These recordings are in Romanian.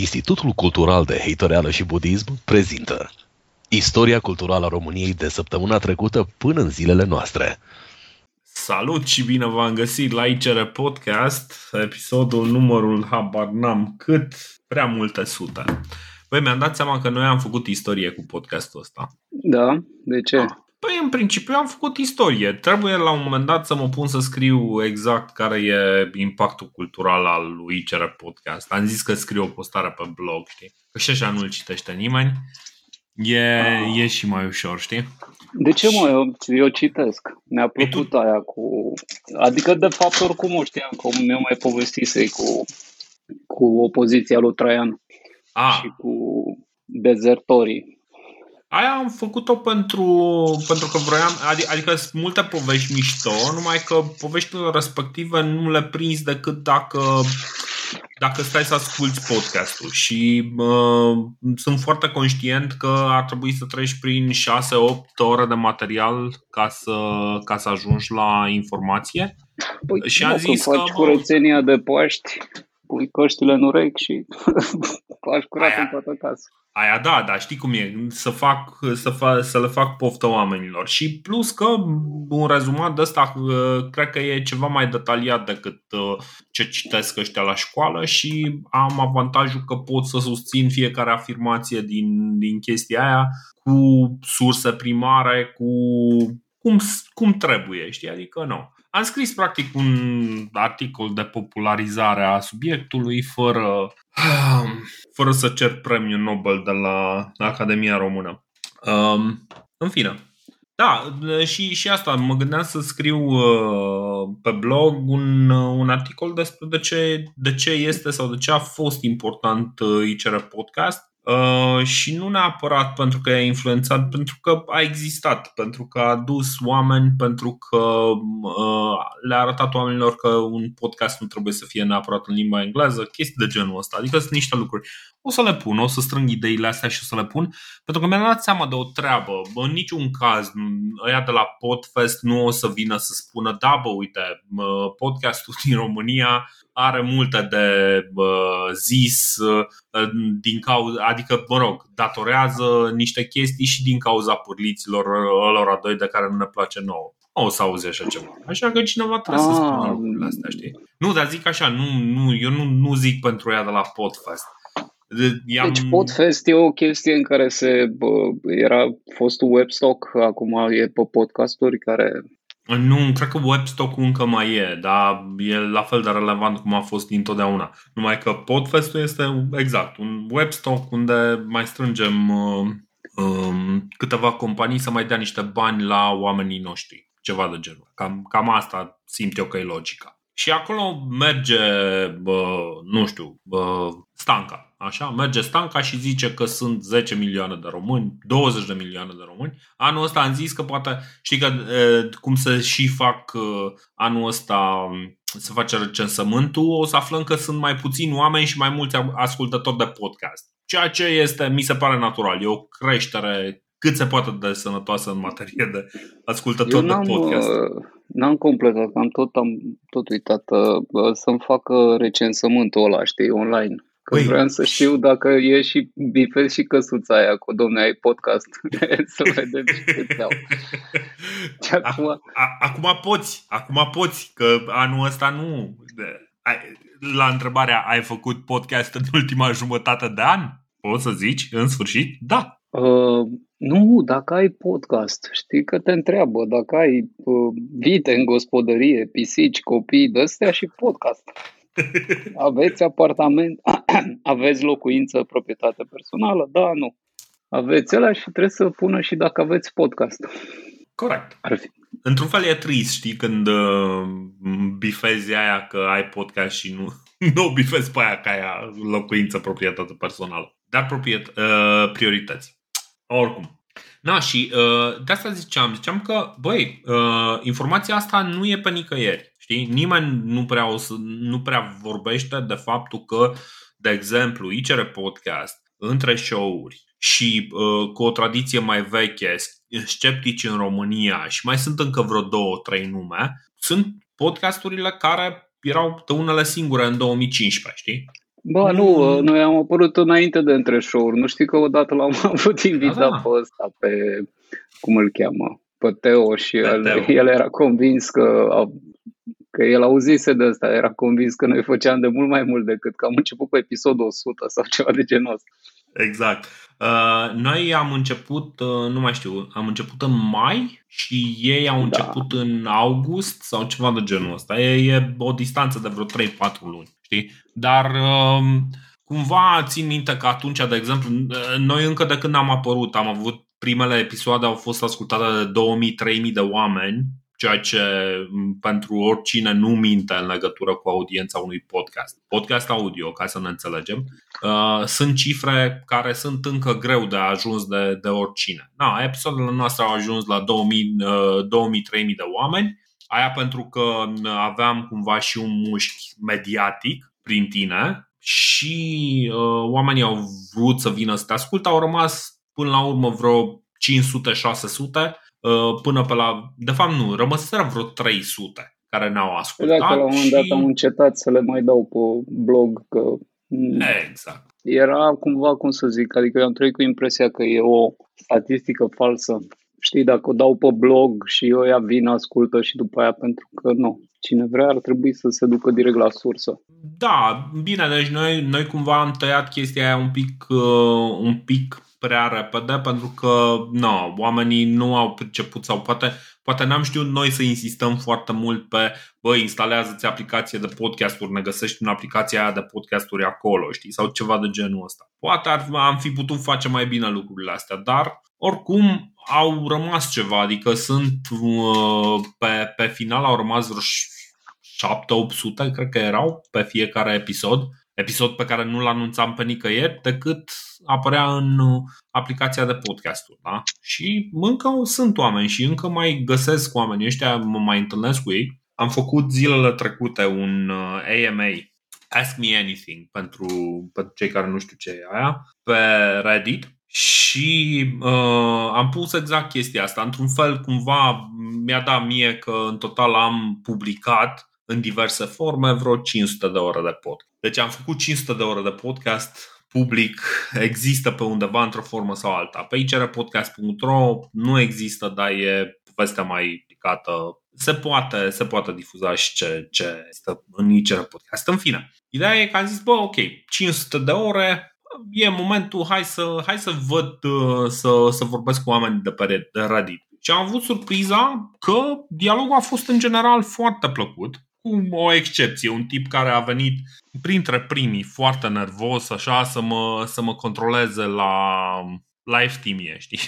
Institutul Cultural de Heitoreală și Budism prezintă Istoria culturală a României de săptămâna trecută până în zilele noastre. Salut și bine v-am găsit la ICR Podcast, episodul numărul habar n-am cât, prea multe sute. Păi mi-am dat seama că noi am făcut istorie cu podcastul ăsta. Da? De ce? Ah. Păi, în principiu am făcut istorie. Trebuie la un moment dat să mă pun să scriu exact care e impactul cultural al lui ICR Podcast. Am zis că scriu o postare pe blog, știi? Că și așa nu-l citește nimeni. E, ah. e și mai ușor, știi? De ce mă? Eu, eu citesc. Mi-a păi plăcut tu... aia cu... Adică, de fapt, oricum o știam, cum mi-a mai povestisei cu, cu opoziția lui Traian. Ah. Și cu dezertorii. Aia am făcut-o pentru, pentru că vroiam, adică, adică sunt multe povești mișto, numai că poveștile respective nu le prins decât dacă, dacă stai să asculti podcastul și uh, sunt foarte conștient că ar trebui să treci prin 6-8 ore de material ca să, ca să ajungi la informație. Păi, și am zis că faci curățenia de Paști, pui căștile în urechi și faci curat aia, în toată casa. Aia da, dar știi cum e, să, fac, să, fa, să le fac poftă oamenilor. Și plus că un rezumat de ăsta uh, cred că e ceva mai detaliat decât uh, ce citesc ăștia la școală și am avantajul că pot să susțin fiecare afirmație din, din chestia aia cu surse primare, cu cum, cum trebuie, știi? Adică nu. Am scris practic un articol de popularizare a subiectului fără, fără să cer premiul Nobel de la Academia Română. Um, în fine, da, și, și asta, mă gândeam să scriu uh, pe blog un, uh, un articol despre de ce, de ce este sau de ce a fost important uh, ICR Podcast Uh, și nu neapărat pentru că a influențat, pentru că a existat, pentru că a dus oameni, pentru că uh, le-a arătat oamenilor că un podcast nu trebuie să fie neapărat în limba engleză, chestii de genul ăsta. Adică sunt niște lucruri. O să le pun, o să strâng ideile astea și o să le pun, pentru că mi-am dat seama de o treabă. În niciun caz, ăia de la Podfest nu o să vină să spună, da, bă, uite, podcastul din România are multe de uh, zis uh, din cauza, adică, mă rog, datorează niște chestii și din cauza purliților lor doi de care nu ne place nouă. Nu o să auzi așa ceva. Așa că cineva trebuie ah. să spună lucrurile astea, știi? Nu, dar zic așa, nu, nu, eu nu, nu zic pentru ea de la Podfest. I-am... Deci Podfest e o chestie în care se bă, era fostul webstock, acum e pe podcasturi care nu, cred că webstock încă mai e, dar e la fel de relevant cum a fost întotdeauna. Numai că Podfest-ul este exact un webstock unde mai strângem uh, um, câteva companii să mai dea niște bani la oamenii noștri. Ceva de genul. Cam, cam asta simt eu că e logica. Și acolo merge, bă, nu știu, bă, Stanca Așa, merge Stanca și zice că sunt 10 milioane de români, 20 de milioane de români. Anul ăsta am zis că poate, știi că cum să și fac anul ăsta să face recensământul, o să aflăm că sunt mai puțini oameni și mai mulți ascultători de podcast. Ceea ce este, mi se pare natural, e o creștere cât se poate de sănătoasă în materie de ascultători de podcast. N-am completat, am tot, am tot uitat să-mi facă recensământul ăla, știi, online. Că Ui. vreau să știu dacă e și bifez și căsuța aia cu domne ai podcast. să vedem ce au. acum... acum poți, acum poți, că anul ăsta nu... La întrebarea, ai făcut podcast în ultima jumătate de an? Poți să zici, în sfârșit, da. Uh, nu, dacă ai podcast, știi că te întreabă dacă ai uh, vite în gospodărie, pisici, copii, de astea și podcast. Aveți apartament, aveți locuință, proprietate personală? Da, nu. Aveți ăla și trebuie să pună și dacă aveți podcast. Corect. Ar fi. Într-un fel e trist, știi, când uh, bifezi aia că ai podcast și nu, nu bifezi pe aia că ai locuință, proprietate personală. Dar propriet, uh, priorități. Oricum. Na, și uh, de asta ziceam, ziceam că, băi, uh, informația asta nu e pe nicăieri. Știi? Nimeni nu prea, o să, nu prea vorbește de faptul că, de exemplu, ICR Podcast, între show-uri și uh, cu o tradiție mai veche, sceptici în România și mai sunt încă vreo două, trei nume, sunt podcasturile care erau de unele singure în 2015, știi? Bă, nu, noi am apărut înainte de între show Nu știi că odată l-am avut invitat da, da. pe ăsta, pe, cum îl cheamă, pe Teo și pe el, Teo. el era convins că că el auzise de asta, era convins că noi făceam de mult mai mult decât că am început pe episodul 100 sau ceva de genul ăsta. Exact. Uh, noi am început, uh, nu mai știu, am început în mai și ei au da. început da. în august sau ceva de genul ăsta. E, e o distanță de vreo 3-4 luni, știi? Dar uh, cumva țin minte că atunci, de exemplu, uh, noi încă de când am apărut, am avut primele episoade au fost ascultate de 2000-3000 de oameni ceea ce pentru oricine nu minte în legătură cu audiența unui podcast. Podcast audio, ca să ne înțelegem, uh, sunt cifre care sunt încă greu de ajuns de, de oricine. Na, episoadele noastre au ajuns la 2000-3000 uh, de oameni, aia pentru că aveam cumva și un mușchi mediatic prin tine și uh, oamenii au vrut să vină să te asculte, au rămas până la urmă vreo 500-600 Uh, până pe la... De fapt nu, rămăseră vreo 300 care ne-au ascultat. Dacă la un moment dat am încetat să le mai dau pe blog că Exact. Era cumva, cum să zic, adică eu am trăit cu impresia că e o statistică falsă. Știi, dacă o dau pe blog și eu ea vin, ascultă și după aia pentru că nu. Cine vrea ar trebui să se ducă direct la sursă. Da, bine, deci noi, noi cumva am tăiat chestia aia un pic, uh, un pic prea repede pentru că no, oamenii nu au priceput sau poate, poate n-am știut noi să insistăm foarte mult pe bă, instalează-ți aplicație de podcasturi, ne găsești în aplicația aia de podcasturi acolo, știi, sau ceva de genul ăsta. Poate ar, am fi putut face mai bine lucrurile astea, dar oricum au rămas ceva, adică sunt uh, pe, pe final au rămas vreo 7-800, cred că erau pe fiecare episod episod pe care nu-l anunțam pe nicăieri decât apărea în uh, aplicația de podcasturi. Da? Și încă sunt oameni și încă mai găsesc oameni ăștia, mă mai întâlnesc cu ei. Am făcut zilele trecute un AMA, uh, Ask Me Anything, pentru, pentru cei care nu știu ce e aia, pe Reddit și uh, am pus exact chestia asta. Într-un fel, cumva, mi-a dat mie că în total am publicat în diverse forme vreo 500 de ore de podcast. Deci am făcut 500 de ore de podcast public, există pe undeva într-o formă sau alta. Pe icrpodcast.ro nu există, dar e povestea mai ridicată. Se poate, se poate difuza și ce, ce este în ICR Podcast. În fine, ideea e că am zis, bă, ok, 500 de ore, e momentul, hai să, hai să văd, să, să vorbesc cu oameni de pe Reddit. Și am avut surpriza că dialogul a fost în general foarte plăcut cu o excepție, un tip care a venit printre primii foarte nervos, așa, să mă, să mă controleze la live team știi?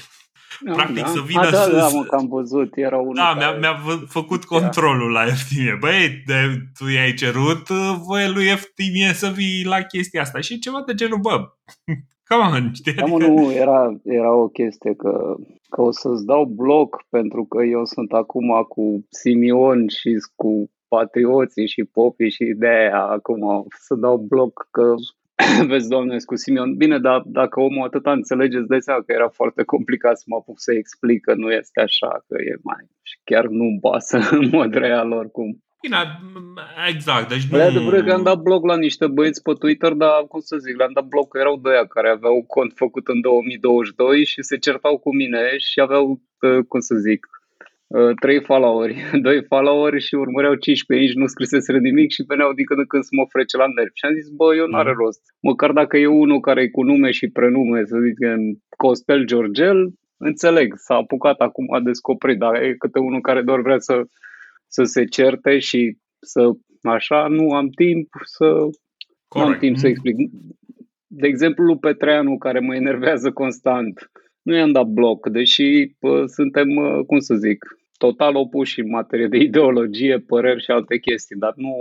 Da, Practic da. să vină A, da, să... Da, mă, că am văzut, era unul Da, care... mi-a, mi-a făcut controlul la FTM. Băi, de, tu i-ai cerut voie lui FTM să vii la chestia asta și ceva de genul, bă, come on, știi? Da, mă, nu, era, era o chestie că, că o să-ți dau bloc pentru că eu sunt acum cu Simion și cu patrioții și popii și ideea acum să dau bloc că vezi, doamne, cu Simeon. Bine, dar dacă omul atâta înțelege, îți dai seama că era foarte complicat să mă apuc să explic că nu este așa, că e mai... Și chiar nu basă în mod real oricum. Bine, exact. Deci nu... adevărat că am dat blog la niște băieți pe Twitter, dar cum să zic, le-am dat blog că erau doi care aveau cont făcut în 2022 și se certau cu mine și aveau, ă, cum să zic, Uh, trei followeri, doi followeri și urmăreau 15 aici, nu scriseseră nimic și veneau din când în când să mă frece la nervi. Și am zis, bă, eu n-are mm. rost. Măcar dacă e unul care e cu nume și prenume, să zic, Costel Georgel, înțeleg, s-a apucat acum a descoperit, dar e câte unul care doar vrea să, să se certe și să, așa, nu am timp să, Corect. nu am timp să mm. explic. De exemplu, lui Petreanu, care mă enervează constant, nu i-am dat bloc, deși pă, suntem, cum să zic, total opuși în materie de ideologie, păreri și alte chestii, dar nu,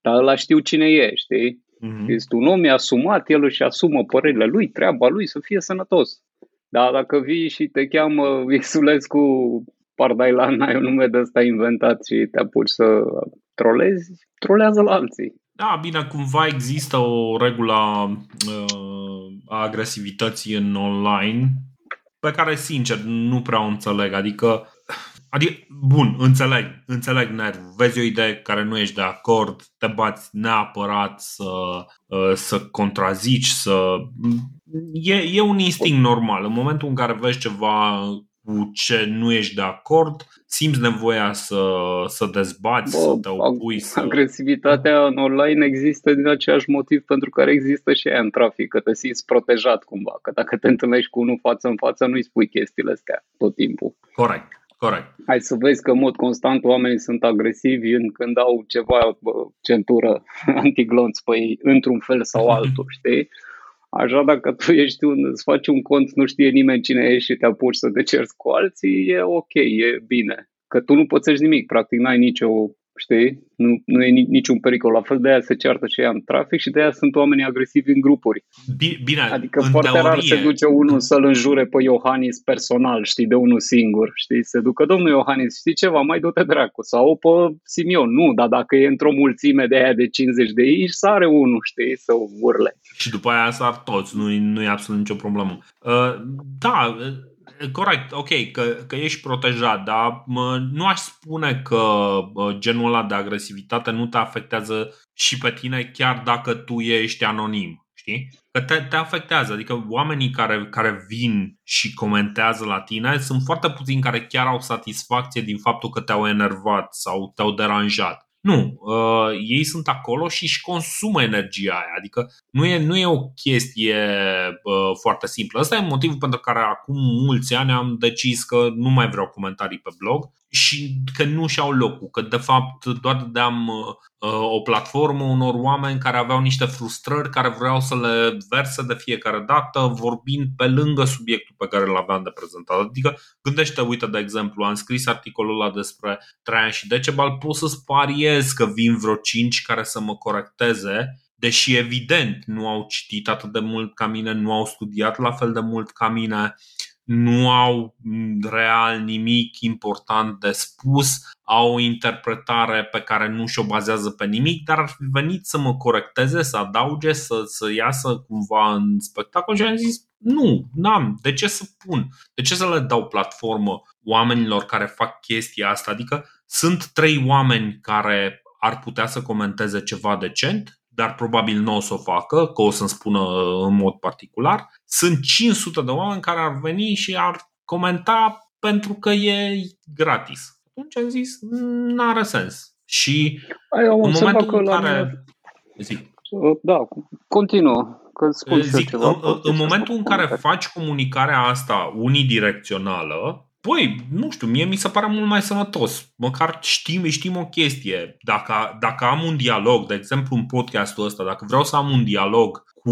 dar ăla știu cine e, știi? Mm-hmm. Este un om, e asumat, el își asumă părerile lui, treaba lui să fie sănătos. Dar dacă vii și te cheamă Xulescu Pardailan, ai un nume de ăsta inventat și te apuci să trolezi, trolează la alții. Da, bine, cumva există o regulă uh, a agresivității în online pe care, sincer, nu prea o înțeleg. Adică Adică, bun, înțeleg, înțeleg nervul. Vezi o idee care nu ești de acord, te bați neapărat să, uh, să contrazici, să... E, e un instinct normal. În momentul în care vezi ceva cu ce nu ești de acord, simți nevoia să, să dezbați, Bă, să te opui. Să... Agresivitatea în online există din același motiv pentru care există și aia în trafic, că te simți protejat cumva, că dacă te întâlnești cu unul față în față, nu-i spui chestiile astea tot timpul. Corect. Corect. Hai să vezi că în mod constant oamenii sunt agresivi în când au ceva bă, centură antiglonț pe ei, într-un fel sau altul, știi? Așa dacă tu ești un, îți faci un cont, nu știe nimeni cine ești și te apuci să te cerți cu alții, e ok, e bine. Că tu nu poți nimic, practic n-ai nicio știi? Nu, nu e niciun pericol. La fel de aia se ceartă și ea în trafic și de aia sunt oamenii agresivi în grupuri. Bine, adică foarte teorie... rar se duce unul să-l înjure pe Iohannis personal, știi, de unul singur, știi? Se ducă, domnul Iohannis, știi ceva, mai du-te dracu. Sau pe Simion, nu, dar dacă e într-o mulțime de aia de 50 de aici, sare unul, știi, să urle. Și după aia sar toți, nu, nu e absolut nicio problemă. Uh, da, Corect, ok, că, că ești protejat, dar nu aș spune că genul ăla de agresivitate nu te afectează și pe tine chiar dacă tu ești anonim, știi? Că te, te afectează, adică oamenii care, care vin și comentează la tine sunt foarte puțini care chiar au satisfacție din faptul că te-au enervat sau te-au deranjat. Nu, uh, ei sunt acolo și își consumă energia aia. Adică nu e, nu e o chestie uh, foarte simplă. Ăsta e motivul pentru care acum mulți ani am decis că nu mai vreau comentarii pe blog și că nu și-au locul, că de fapt doar dădeam uh, o platformă unor oameni care aveau niște frustrări, care vreau să le verse de fiecare dată, vorbind pe lângă subiectul pe care îl aveam de prezentat. Adică gândește, uite, de exemplu, am scris articolul ăla despre Traian și Decebal, pot să-ți pariez că vin vreo cinci care să mă corecteze deși evident nu au citit atât de mult ca mine, nu au studiat la fel de mult ca mine, nu au real nimic important de spus, au o interpretare pe care nu și-o bazează pe nimic, dar ar fi venit să mă corecteze, să adauge, să, să iasă cumva în spectacol și am zis nu, n-am, de ce să pun? De ce să le dau platformă oamenilor care fac chestia asta? Adică sunt trei oameni care ar putea să comenteze ceva decent, dar probabil nu o să o facă, că o să-mi spună în mod particular. Sunt 500 de oameni care ar veni și ar comenta pentru că e gratis. Atunci am zis, nu are sens. Și Ai, în momentul în care... Zic. Da, continuă. Că spun Zic, ceva, în, în momentul în care faci comunicarea asta unidirecțională, Păi, nu știu, mie mi se pare mult mai sănătos. Măcar știm, știm o chestie. Dacă, dacă am un dialog, de exemplu în podcastul ăsta, dacă vreau să am un dialog cu,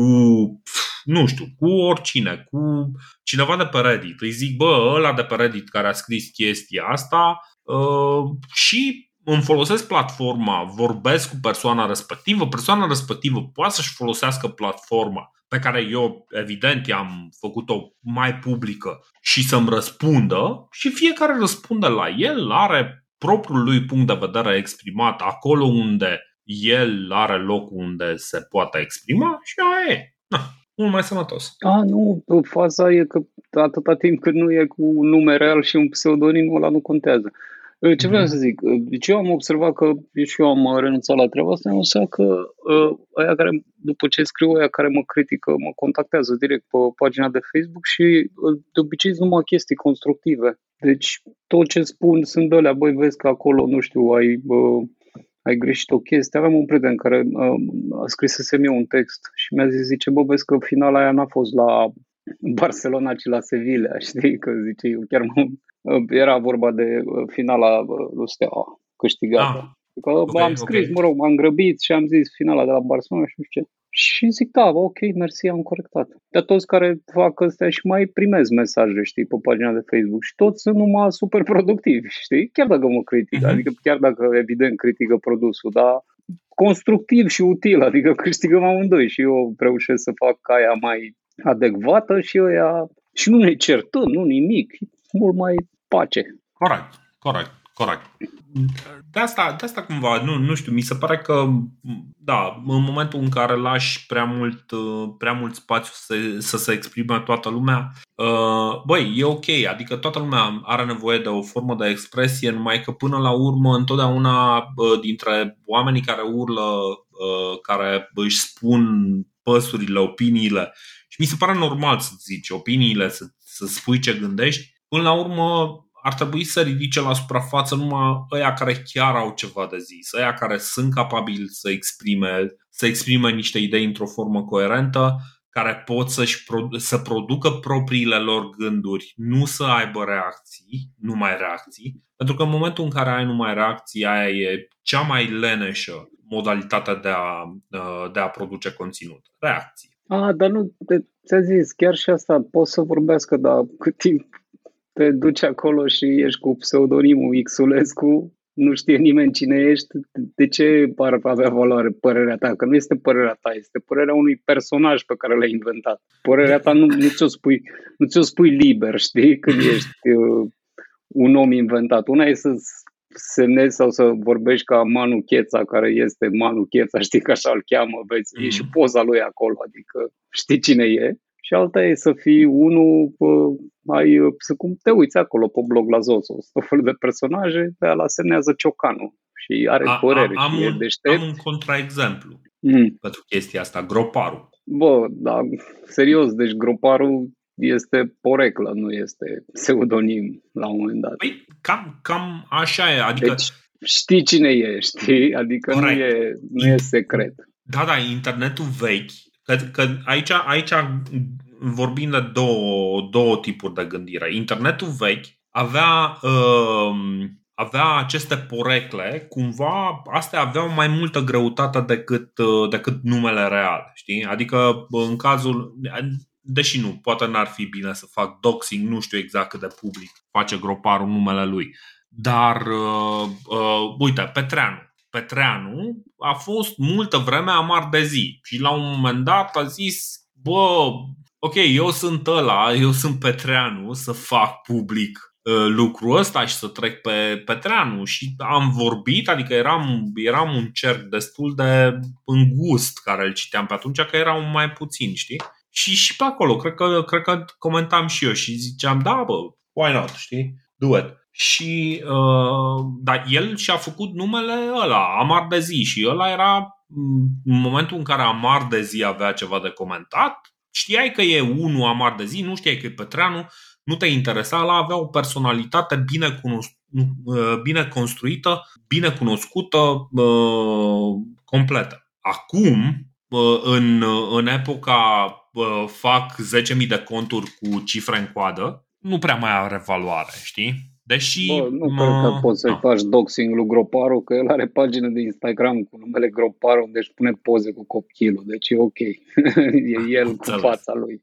nu știu, cu oricine, cu cineva de pe Reddit, îi zic, bă, ăla de pe Reddit care a scris chestia asta uh, și îmi folosesc platforma, vorbesc cu persoana respectivă, persoana respectivă poate să-și folosească platforma pe care eu, evident, i-am făcut-o mai publică și să-mi răspundă și fiecare răspunde la el, are propriul lui punct de vedere exprimat acolo unde el are locul unde se poate exprima și aia e. Na, mult mai sănătos. A, nu, faza e că atâta timp cât nu e cu un nume real și un pseudonim, ăla nu contează. Uh, ce vreau mhm. să zic? Uh, deci eu am observat că și eu am uh, renunțat la treaba asta, însă că aia care, după ce scriu aia care mă critică, mă contactează direct pe pagina de Facebook și de obicei sunt numai chestii constructive. Deci tot ce spun sunt alea, băi, vezi că acolo, nu știu, ai, bă, ai greșit o chestie. Aveam un prieten care a scris să mie un text și mi-a zis, zice, bă, vezi că finala aia n-a fost la Barcelona, ci la Sevilla, știi? Că zice, eu chiar mă, era vorba de uh, finala uh, lui Steaua câștigată. Ah, că okay, am scris, okay. mă rog, m-am grăbit și am zis finala de la Barcelona și nu știu ce. Și zic, da, ok, mersi, am corectat. Dar toți care fac astea și mai primez mesaje, știi, pe pagina de Facebook și toți sunt numai super productivi, știi? Chiar dacă mă critică, uh-huh. adică chiar dacă evident critică produsul, dar constructiv și util, adică câștigăm amândoi și eu reușesc să fac aia mai adecvată și ăia și nu ne certăm, nu nimic, mult mai pace. Corect, corect, Corect. De asta, de asta cumva, nu, nu știu, mi se pare că, da, în momentul în care lași prea mult, prea mult spațiu să, să se exprime toată lumea, uh, băi, e ok, adică toată lumea are nevoie de o formă de expresie, numai că până la urmă, întotdeauna dintre oamenii care urlă, uh, care își spun păsurile, opiniile, și mi se pare normal să zici opiniile, să, să spui ce gândești, până la urmă ar trebui să ridice la suprafață numai ăia care chiar au ceva de zis, ăia care sunt capabili să exprime, să exprime niște idei într-o formă coerentă, care pot să-și să producă propriile lor gânduri, nu să aibă reacții, numai reacții, pentru că în momentul în care ai numai reacții, aia e cea mai leneșă modalitatea de a, de a produce conținut. Reacții. A, dar nu, ți-a zis, chiar și asta, pot să vorbească, dar cât timp te duci acolo și ești cu pseudonimul Xulescu, nu știe nimeni cine ești, de ce ar avea valoare părerea ta? Că nu este părerea ta, este părerea unui personaj pe care l-ai inventat. Părerea ta nu, nu, ți-o, spui, nu ți-o spui liber, știi, când ești uh, un om inventat. Una e să semnezi sau să vorbești ca Manu Cheța, care este Manu Cheța, știi că așa îl cheamă, vezi, mm. e și poza lui acolo, adică știi cine e și alta e să fii unul, ai, să cum te uiți acolo pe blog la Zozo, tot felul de personaje, pe ala semnează Ciocanu și are a, părere a, am și un, e deștept. Am un contraexemplu mm. pentru chestia asta, groparul. Bă, da, serios, deci groparul este poreclă, nu este pseudonim la un moment dat. Păi, cam, cam așa e, adică... Deci, știi cine e, știi? Adică nu e, nu e secret. Da, da, internetul vechi Că, că aici, aici vorbim de două, două tipuri de gândire. Internetul vechi avea, uh, avea aceste porecle, cumva astea aveau mai multă greutate decât, uh, decât numele real. Știi? Adică în cazul, deși nu, poate n-ar fi bine să fac doxing, nu știu exact cât de public face groparul numele lui. Dar, uh, uh, uite, Petreanu Petreanu a fost multă vreme amar de zi și la un moment dat a zis, bă, ok, eu sunt ăla, eu sunt Petreanu, să fac public uh, lucrul ăsta și să trec pe Petreanu și am vorbit, adică eram, eram un cerc destul de îngust care îl citeam pe atunci, că erau mai puțin, știi? Și, și pe acolo, cred că, cred că comentam și eu și ziceam, da, bă, why not, știi? Do it și uh, dar el și-a făcut numele ăla, Amar de zi și ăla era în momentul în care Amar de zi avea ceva de comentat, știai că e unul Amar de zi, nu știai că e Petreanu, nu te interesa, ăla avea o personalitate bine, cunosc- uh, bine construită, bine cunoscută, uh, completă. Acum, uh, în, în epoca fac 10.000 de conturi cu cifre în coadă, nu prea mai are valoare, știi? Deși Bă, nu mă... cred că poți să-i no. faci doxing lui Groparu, că el are pagină de Instagram cu numele Groparu, unde își pune poze cu copilul, deci e ok. e el cu fața lui.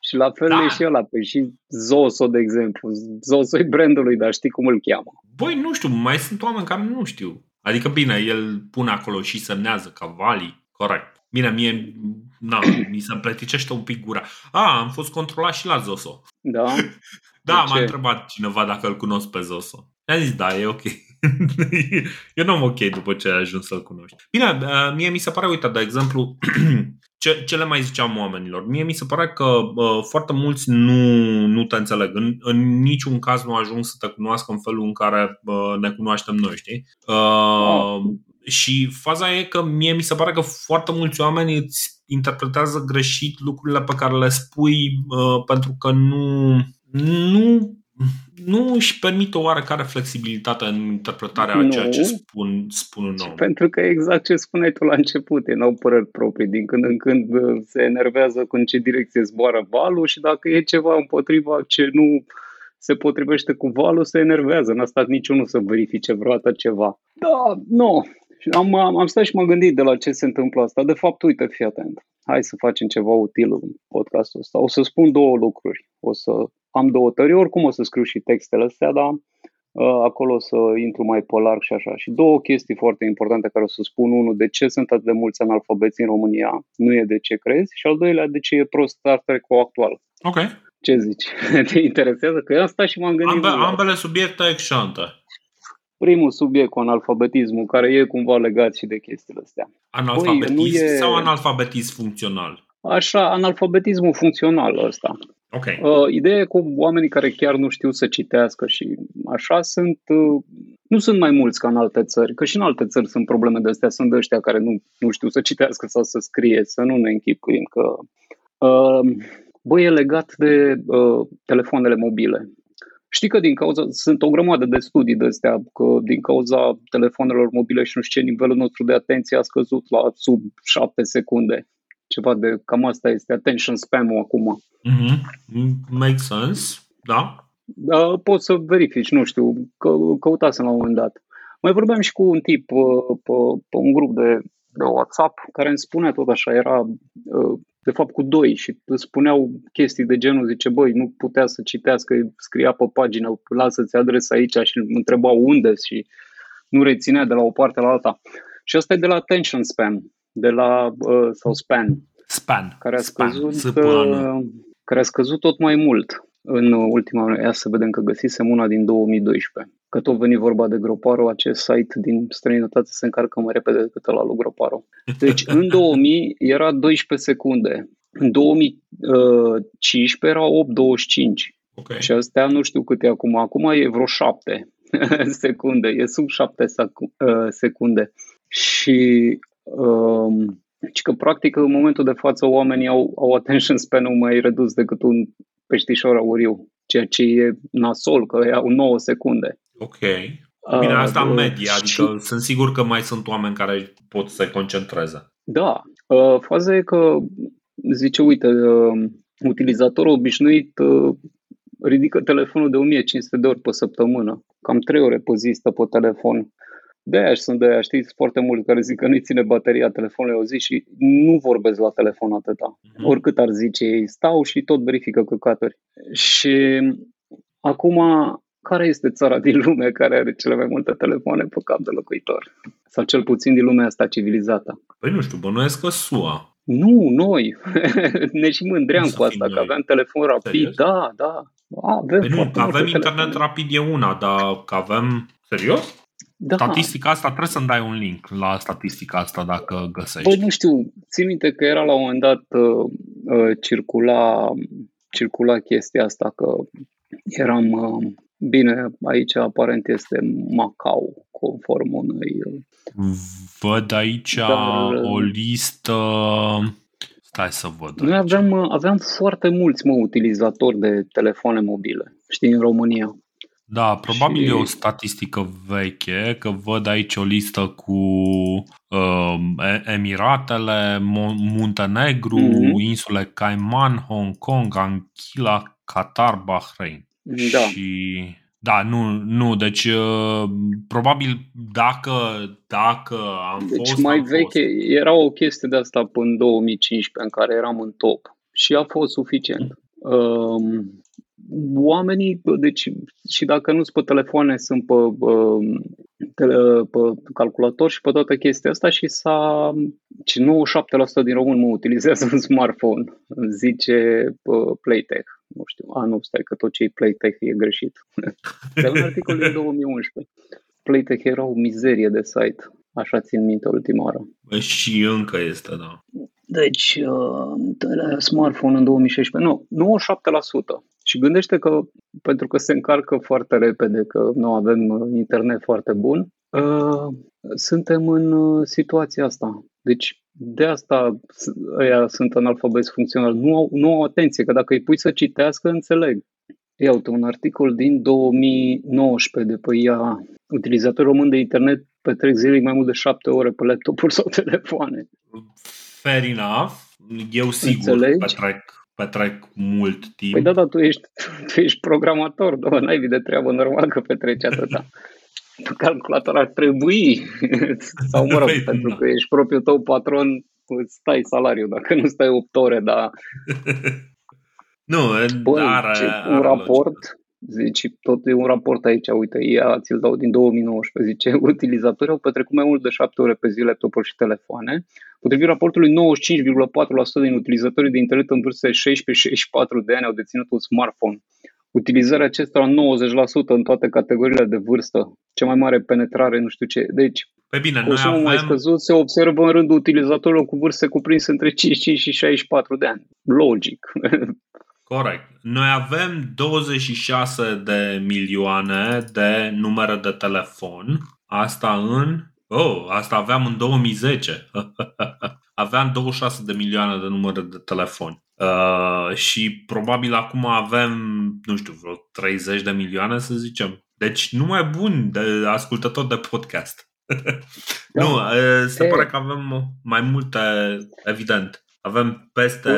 Și la fel da. e și ăla, pe și Zoso, de exemplu. Zoso e brandul lui, dar știi cum îl cheamă? Băi, nu știu, mai sunt oameni care nu știu. Adică bine, el pune acolo și semnează ca Vali, corect. Bine, mie na, mi se împleticește un pic gura. A, am fost controlat și la Zoso. Da? Da, m-a întrebat cineva dacă îl cunosc pe Zoso. I-a zis, da, e ok. Eu nu am ok după ce ai ajuns să-l cunoști. Bine, uh, mie mi se pare, uite, de exemplu, ce, ce le mai ziceam oamenilor? Mie mi se pare că uh, foarte mulți nu, nu te înțeleg. În, în niciun caz nu ajung să te cunoască în felul în care uh, ne cunoaștem noi, știi? Uh, oh. Și faza e că mie mi se pare că foarte mulți oameni îți interpretează greșit lucrurile pe care le spui uh, pentru că nu nu, nu își permit o oarecare flexibilitate în interpretarea nu. a ceea ce spun, spun un om. Pentru că exact ce spuneai tu la început, ei n-au păreri proprii. Din când în când uh, se enervează cu în ce direcție zboară valul și dacă e ceva împotriva ce nu se potrivește cu valul, se enervează. N-a stat niciunul să verifice vreodată ceva. Da, nu. Am, am stat și m-am gândit de la ce se întâmplă asta. De fapt, uite, fii atent. Hai să facem ceva util în podcastul ăsta. O să spun două lucruri. O să am două tări, oricum o să scriu și textele astea, dar uh, acolo o să intru mai pe larg și așa. Și două chestii foarte importante care o să spun. Unul, de ce sunt atât de mulți analfabeți în România? Nu e de ce crezi. Și al doilea, de ce e prost Star Trek-ul actual. Ok. Ce zici? Te interesează? Că eu am stat și m-am gândit. Ambe, ambele subiecte excelente. primul subiect cu analfabetismul, care e cumva legat și de chestiile astea. Analfabetism Băi, e... sau analfabetism funcțional? Așa, analfabetismul funcțional ăsta. Okay. Uh, ideea e cu oamenii care chiar nu știu să citească și așa sunt, uh, nu sunt mai mulți ca în alte țări, că și în alte țări sunt probleme de astea, sunt de ăștia care nu, nu știu să citească sau să scrie, să nu ne închipuim că... Uh, băi, e legat de uh, telefoanele mobile. Știi că din cauza, sunt o grămadă de studii de astea, că din cauza telefonelor mobile și nu știu ce, nivelul nostru de atenție a scăzut la sub 7 secunde ceva de cam asta este attention spam-ul acum. Mm-hmm. Make sense, da? da? Poți să verifici, nu știu, că, căutasem la un moment dat. Mai vorbeam și cu un tip pe, pe, pe un grup de, de WhatsApp care îmi spunea tot așa, era de fapt cu doi și spuneau chestii de genul, zice, băi, nu putea să citească, scria pe pagină, lasă-ți adresa aici și îmi întreba unde și nu reținea de la o parte la alta. Și asta e de la attention spam de la, uh, sau SPAN, Span. care a scăzut, Span. Uh, care a scăzut tot mai mult în ultima Ia să vedem că găsisem una din 2012. Că tot veni vorba de Groparo, acest site din străinătate se încarcă mai repede decât la lui Groparo. Deci în 2000 era 12 secunde. În 2015 era 8,25. Okay. Și astea nu știu cât e acum. Acum e vreo 7 secunde. E sub 7 uh, secunde. Și Um, și că, practic, în momentul de față, oamenii au, au attention span-ul mai redus decât un peștișor auriu, ceea ce e nasol, că iau 9 secunde. Ok. Bine, asta în uh, media, adică și... sunt sigur că mai sunt oameni care pot să se concentreze. Da. Uh, faza e că zice, uite, uh, utilizatorul obișnuit ridică telefonul de 1500 de ori pe săptămână, cam 3 ore pe zi stă pe telefon de aia sunt de aia, știți, foarte mulți care zic că nu-i ține bateria telefonului o zi și nu vorbesc la telefon atâta. Mm-hmm. Oricât ar zice ei, stau și tot verifică căcaturi. Și acum, care este țara din lume care are cele mai multe telefoane pe cap de locuitor? Sau cel puțin din lumea asta civilizată? Păi nu știu, bănuiesc că SUA. Nu, noi. ne și mândream cu asta, că aveam telefon rapid. Serios? Da, da. Avem păi nu, că avem internet telefon. rapid e una, dar că avem... Serios? Da. Statistica asta, trebuie să-mi dai un link la statistica asta dacă găsești. Păi nu știu, țin minte că era la un moment dat uh, uh, circula, circula chestia asta că eram uh, bine, aici aparent este Macau, conform unui... Uh, văd aici dar, uh, o listă... Stai să văd. Noi aveam, uh, aveam foarte mulți mă, utilizatori de telefoane mobile, știi, în România. Da, probabil și... e o statistică veche, că văd aici o listă cu uh, Emiratele, Muntenegru, mm-hmm. insule Cayman, Hong Kong, Anchila, Qatar, Bahrain. Da. Și da, nu, nu, deci uh, probabil dacă, dacă am deci fost... Deci mai veche, fost. era o chestie de asta până în 2015 în care eram în top și a fost suficient. Um, oamenii, deci și dacă nu sunt pe telefoane, sunt pe, pe, pe calculator și pe toată chestia asta și s-a, și 97% din români mă utilizează un smartphone, zice Playtech. Nu știu, a, nu, stai că tot ce e Playtech e greșit. De un articol din 2011. Playtech era o mizerie de site, așa țin minte ultima oară. Și încă este, da. Deci, uh, smartphone în 2016, nu, 97%. Și gândește că, pentru că se încarcă foarte repede, că nu avem uh, internet foarte bun, uh, suntem în uh, situația asta. Deci, de asta ăia sunt analfabeti funcțional. Nu au, nu au atenție, că dacă îi pui să citească, înțeleg. Iau un articol din 2019 de pe ea. Utilizatorii români de internet petrec zilnic mai mult de șapte ore pe laptopuri sau telefoane. Fair enough. Eu sigur Înțelegi? petrec petrec mult timp. Păi da, dar tu ești, tu ești programator, da, n-ai de treabă, normal că petreci atâta. Pe calculator ar trebui, sau mă rog, păi, pentru da. că ești propriul tău patron, îți stai salariu, dacă nu stai 8 ore, dar... nu, Băi, dar... un raport, Zice, tot e un raport aici, uite, ea ți-l dau din 2019, zice, utilizatorii au petrecut mai mult de 7 ore pe zi laptopuri și telefoane. Potrivit raportului, 95,4% din utilizatorii de internet în vârstă de 16-64 de ani au deținut un smartphone. utilizarea acestora 90% în toate categoriile de vârstă, cea mai mare penetrare, nu știu ce. Deci, Păi bine, noi consumul avem... mai scăzut se observă în rândul utilizatorilor cu vârste cuprinse între 55 și 64 de ani. Logic. Corect. Noi avem 26 de milioane de numere de telefon. Asta în... Oh, asta aveam în 2010. aveam 26 de milioane de numere de telefon. Uh, și probabil acum avem, nu știu, vreo 30 de milioane, să zicem. Deci numai buni de ascultători de podcast. Da. Nu, uh, se E. pare că avem mai multe, evident. Avem peste...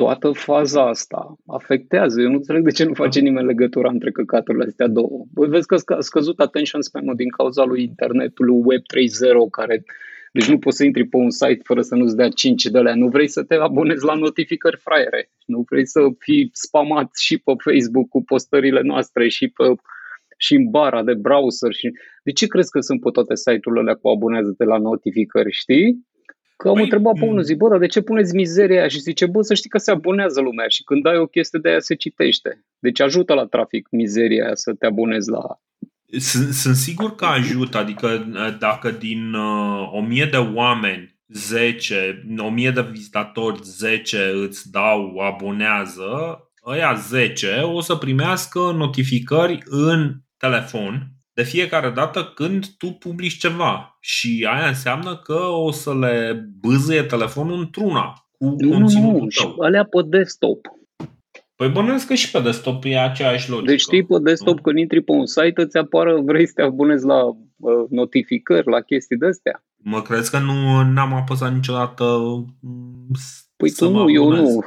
Ui. Toată faza asta afectează. Eu nu înțeleg de ce nu face nimeni legătura între căcaturile astea două. Voi vezi că a scăzut attention span din cauza lui internetului Web 3.0, care deci nu poți să intri pe un site fără să nu-ți dea 5 de alea. Nu vrei să te abonezi la notificări fraiere. Nu vrei să fii spamat și pe Facebook cu postările noastre și pe și în bara de browser. Și... De ce crezi că sunt pe toate site-urile alea cu abonează-te la notificări, știi? Că am Păi, întrebat pe mm. unul, zic, bă, dar de ce puneți mizeria aia? Și zice, bă, să știi că se abonează lumea și când ai o chestie de aia se citește. Deci ajută la trafic mizeria aia să te abonezi la... Sunt, sunt sigur că ajută, adică uh, dacă din uh, 1000 de oameni 10, 1000 de vizitatori 10 îți dau abonează, ăia 10 o să primească notificări în telefon de fiecare dată când tu publici ceva și aia înseamnă că o să le bâzâie telefonul într-una cu Nu, nu, conținutul nu, și tău. alea pe desktop. Păi bănuiesc că și pe desktop e aceeași logică. Deci știi pe desktop nu? când intri pe un site îți apară, vrei să te abonezi la uh, notificări, la chestii de astea. Mă crezi că nu n-am apăsat niciodată mm, Păi să tu mă nu, eu abonez. nu.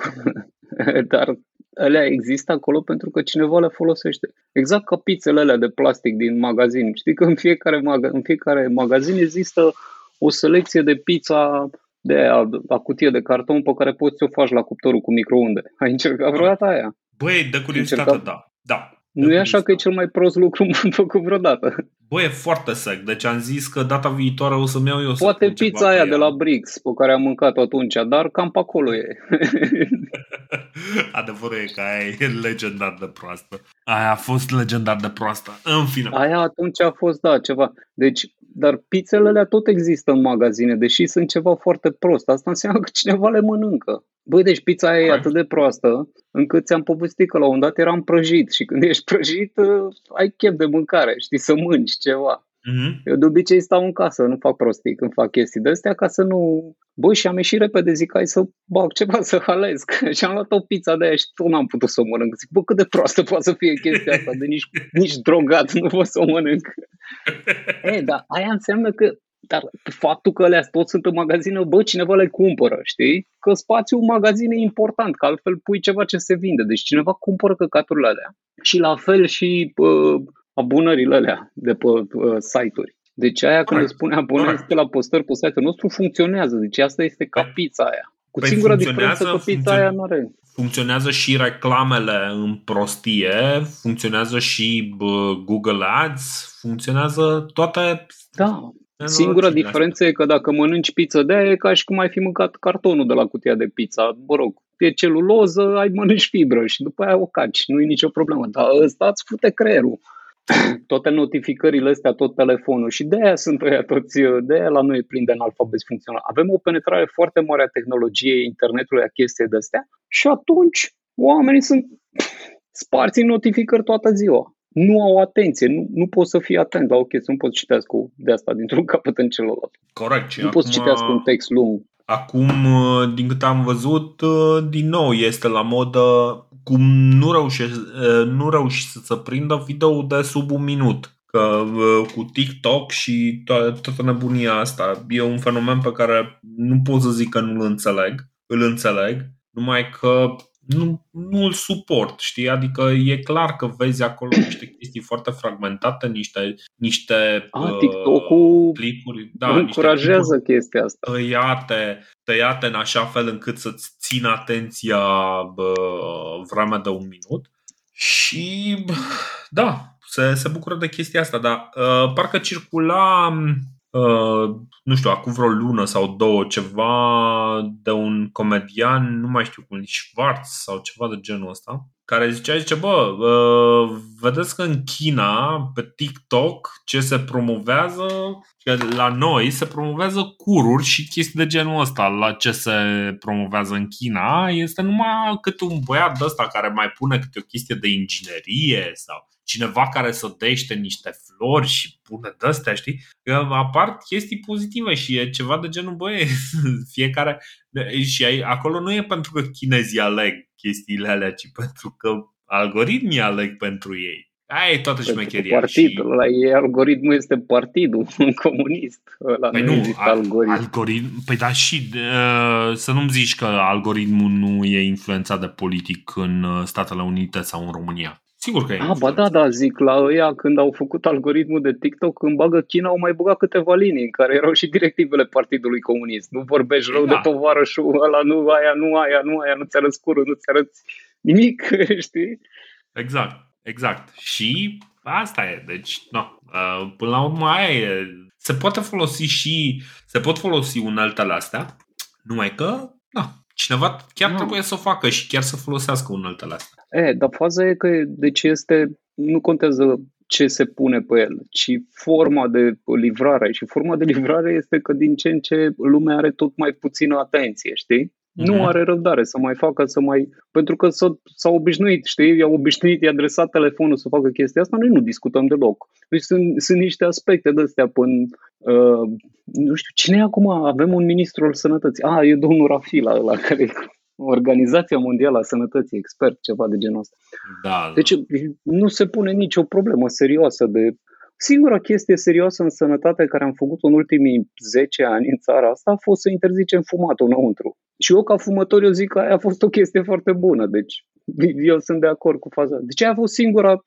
Dar alea există acolo pentru că cineva le folosește. Exact ca pițele alea de plastic din magazin. Știi că în fiecare, maga- în fiecare magazin există o selecție de pizza de aia, la cutie de carton pe care poți să o faci la cuptorul cu microunde. Ai încercat vreodată aia? Băi, de curiozitate, Încercam. da. Da. Nu e așa că e cel mai prost lucru făcut vreodată. Bă, e foarte sec, deci am zis că data viitoare o să-mi iau eu să Poate pun ceva pizza pe aia ea. de la Brix, pe care am mâncat-o atunci, dar cam pe acolo e. Adevărul e că aia e legendar de proastă. Aia a fost legendar de proastă. În fine. Aia atunci a fost, da, ceva. Deci, dar pizzele alea tot există în magazine, deși sunt ceva foarte prost. Asta înseamnă că cineva le mănâncă. Băi, deci pizza aia e Corect. atât de proastă, încât ți-am povestit că la un dat eram prăjit și când ești prăjit, uh, ai chef de mâncare, știi, să mânci ceva. Mhm. Eu de obicei stau în casă, nu fac prostii când fac chestii de astea ca să nu... Băi, și am ieșit repede, zic, hai să bag ceva, să halesc. și am luat o pizza de aia și tot n-am putut să o mănânc. Zic, bă, cât de proastă poate să fie chestia asta, de nici, nici drogat nu pot să o mănânc. e, dar aia înseamnă că dar faptul că alea toți sunt în magazine, bă, cineva le cumpără, știi? Că spațiul în magazin e important, că altfel pui ceva ce se vinde. Deci cineva cumpără căcaturile alea. Și la fel și uh, abonările alea de pe uh, site-uri. Deci aia când Corect. îți spune abonează la postări pe site-ul nostru funcționează. Deci asta este ca pizza aia. Cu Păi singura funcționează, diferență că pizza funcțion- aia nu are. Funcționează și reclamele în prostie, funcționează și bă, Google Ads, funcționează toate Da, Singura nenorocirile diferență e că dacă mănânci pizza de aia e ca și cum ai fi mâncat cartonul de la cutia de pizza. Mă rog, e celuloză, ai mănânci fibră și după aia o caci, nu e nicio problemă. Dar ăsta îți fute creierul. Toate notificările astea, tot telefonul și de aia sunt ăia toți, de aia la noi e plin de analfabeti funcțional. Avem o penetrare foarte mare a tehnologiei, internetului, a chestii de astea și atunci oamenii sunt sparți în notificări toată ziua. Nu au atenție, nu, nu pot să fie atent la o chestie, nu pot să citească de asta dintr-un capăt în celălalt. Corect. Și Nu pot să citească un text lung. Acum, din câte am văzut, din nou este la modă cum nu reușești, nu reușești să se prindă video de sub un minut. Că cu TikTok și to- toată nebunia asta e un fenomen pe care nu pot să zic că nu-l înțeleg. Îl înțeleg, numai că nu, nu îl suport, știi? Adică e clar că vezi acolo niște chestii foarte fragmentate, niște, niște A, TikTok-ul clipuri, da, încurajează chestia asta. tăiate, tăiate în așa fel încât să-ți țină atenția bă, vremea de un minut și bă, da, se, se bucură de chestia asta, dar uh, parcă circula uh, nu știu, acum vreo lună sau două ceva de un comedian, nu mai știu cum, Schwartz sau ceva de genul ăsta, care zicea, zice, bă, uh, vedeți că în China, pe TikTok, ce se promovează, că la noi se promovează cururi și chestii de genul ăsta. La ce se promovează în China este numai cât un băiat de ăsta care mai pune câte o chestie de inginerie sau cineva care să dește niște flori și pune de-astea, știi? Apar chestii pozitive și e ceva de genul, băie, fiecare... Și acolo nu e pentru că chinezii aleg chestiile alea, ci pentru că algoritmii aleg pentru ei. Aia e toată șmecheria. Partidul, și... la ei algoritmul este partidul comunist. La păi nu, algoritm. algoritm. Păi da, și uh, să nu-mi zici că algoritmul nu e influențat de politic în uh, Statele Unite sau în România. Sigur că e. Ah, ba da, da, zic, la ăia când au făcut algoritmul de TikTok, când bagă China, au mai băgat câteva linii în care erau și directivele Partidului Comunist. Nu vorbești rău da. de tovarășul ăla, nu aia, nu aia, nu aia, nu ți arăți curul, nu ți arăți nimic, știi? Exact, exact. Și asta e. Deci, no, uh, până la urmă aia e. Se poate folosi și, se pot folosi uneltele astea, numai că, na, cineva chiar no. trebuie să o facă și chiar să folosească uneltele astea. E, dar faza e că deci este, nu contează ce se pune pe el, ci forma de livrare. Și forma de livrare este că din ce în ce lumea are tot mai puțină atenție, știi? Mm-hmm. Nu mhm. are răbdare să mai facă, să mai... Pentru că s-a, s-a obișnuit, știi? I-a obișnuit, i-a adresat telefonul să facă chestia asta, noi nu discutăm deloc. Deci sunt, sunt niște aspecte de astea până... Uh, nu știu, cine e acum? Avem un ministru al sănătății. Ah, e domnul Rafila ăla care Organizația Mondială a Sănătății, expert, ceva de genul ăsta. Da, da. Deci nu se pune nicio problemă serioasă de... Singura chestie serioasă în sănătate care am făcut-o în ultimii 10 ani în țara asta a fost să interzicem fumatul înăuntru. Și eu ca fumător eu zic că aia a fost o chestie foarte bună. Deci eu sunt de acord cu faza. Deci aia a fost singura,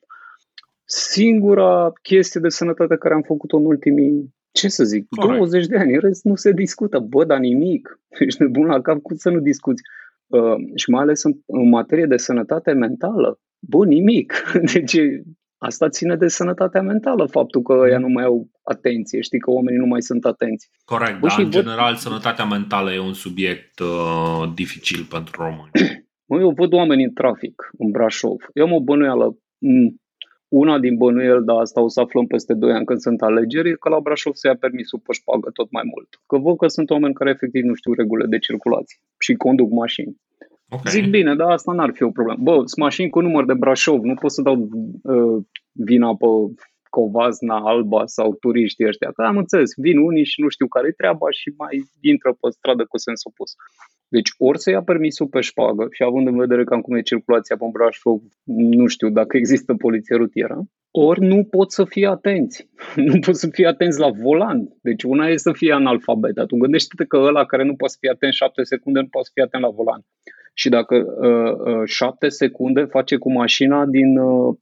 singura chestie de sănătate care am făcut-o în ultimii ce să zic, Correct. 20 de ani, în rest nu se discută, bă, dar nimic. Ești nebun la cap, cum să nu discuți? Uh, și mai ales în, în materie de sănătate mentală. Bă, nimic. Deci asta ține de sănătatea mentală, faptul că ea nu mai au atenție, știi că oamenii nu mai sunt atenți. Corect, Bă, dar în văd... general sănătatea mentală e un subiect uh, dificil pentru români. Mă, eu văd oameni în trafic, în Brașov. Eu am o bănuială, una din bănuieli, dar asta o să aflăm peste 2 ani când sunt alegeri, e că la Brașov se ia permisul pe șpagă tot mai mult. Că văd că sunt oameni care efectiv nu știu regulile de circulație și conduc mașini. Okay. Zic bine, dar asta n-ar fi o problemă. Bă, sunt mașini cu număr de Brașov, nu pot să dau uh, vina pe Covazna, Alba sau turiștii ăștia. Că am înțeles, vin unii și nu știu care e treaba și mai intră pe stradă cu sens opus. Deci ori să ia permisul pe șpagă și având în vedere cam cum e circulația pe Brașov, nu știu dacă există poliție rutieră, ori nu pot să fie atenți. Nu pot să fie atenți la volan. Deci una e să fie analfabet. Atunci gândește-te că ăla care nu poate să fie atent 7 secunde nu poate să fie atent la volan. Și dacă uh, uh, 7 secunde face cu mașina din uh,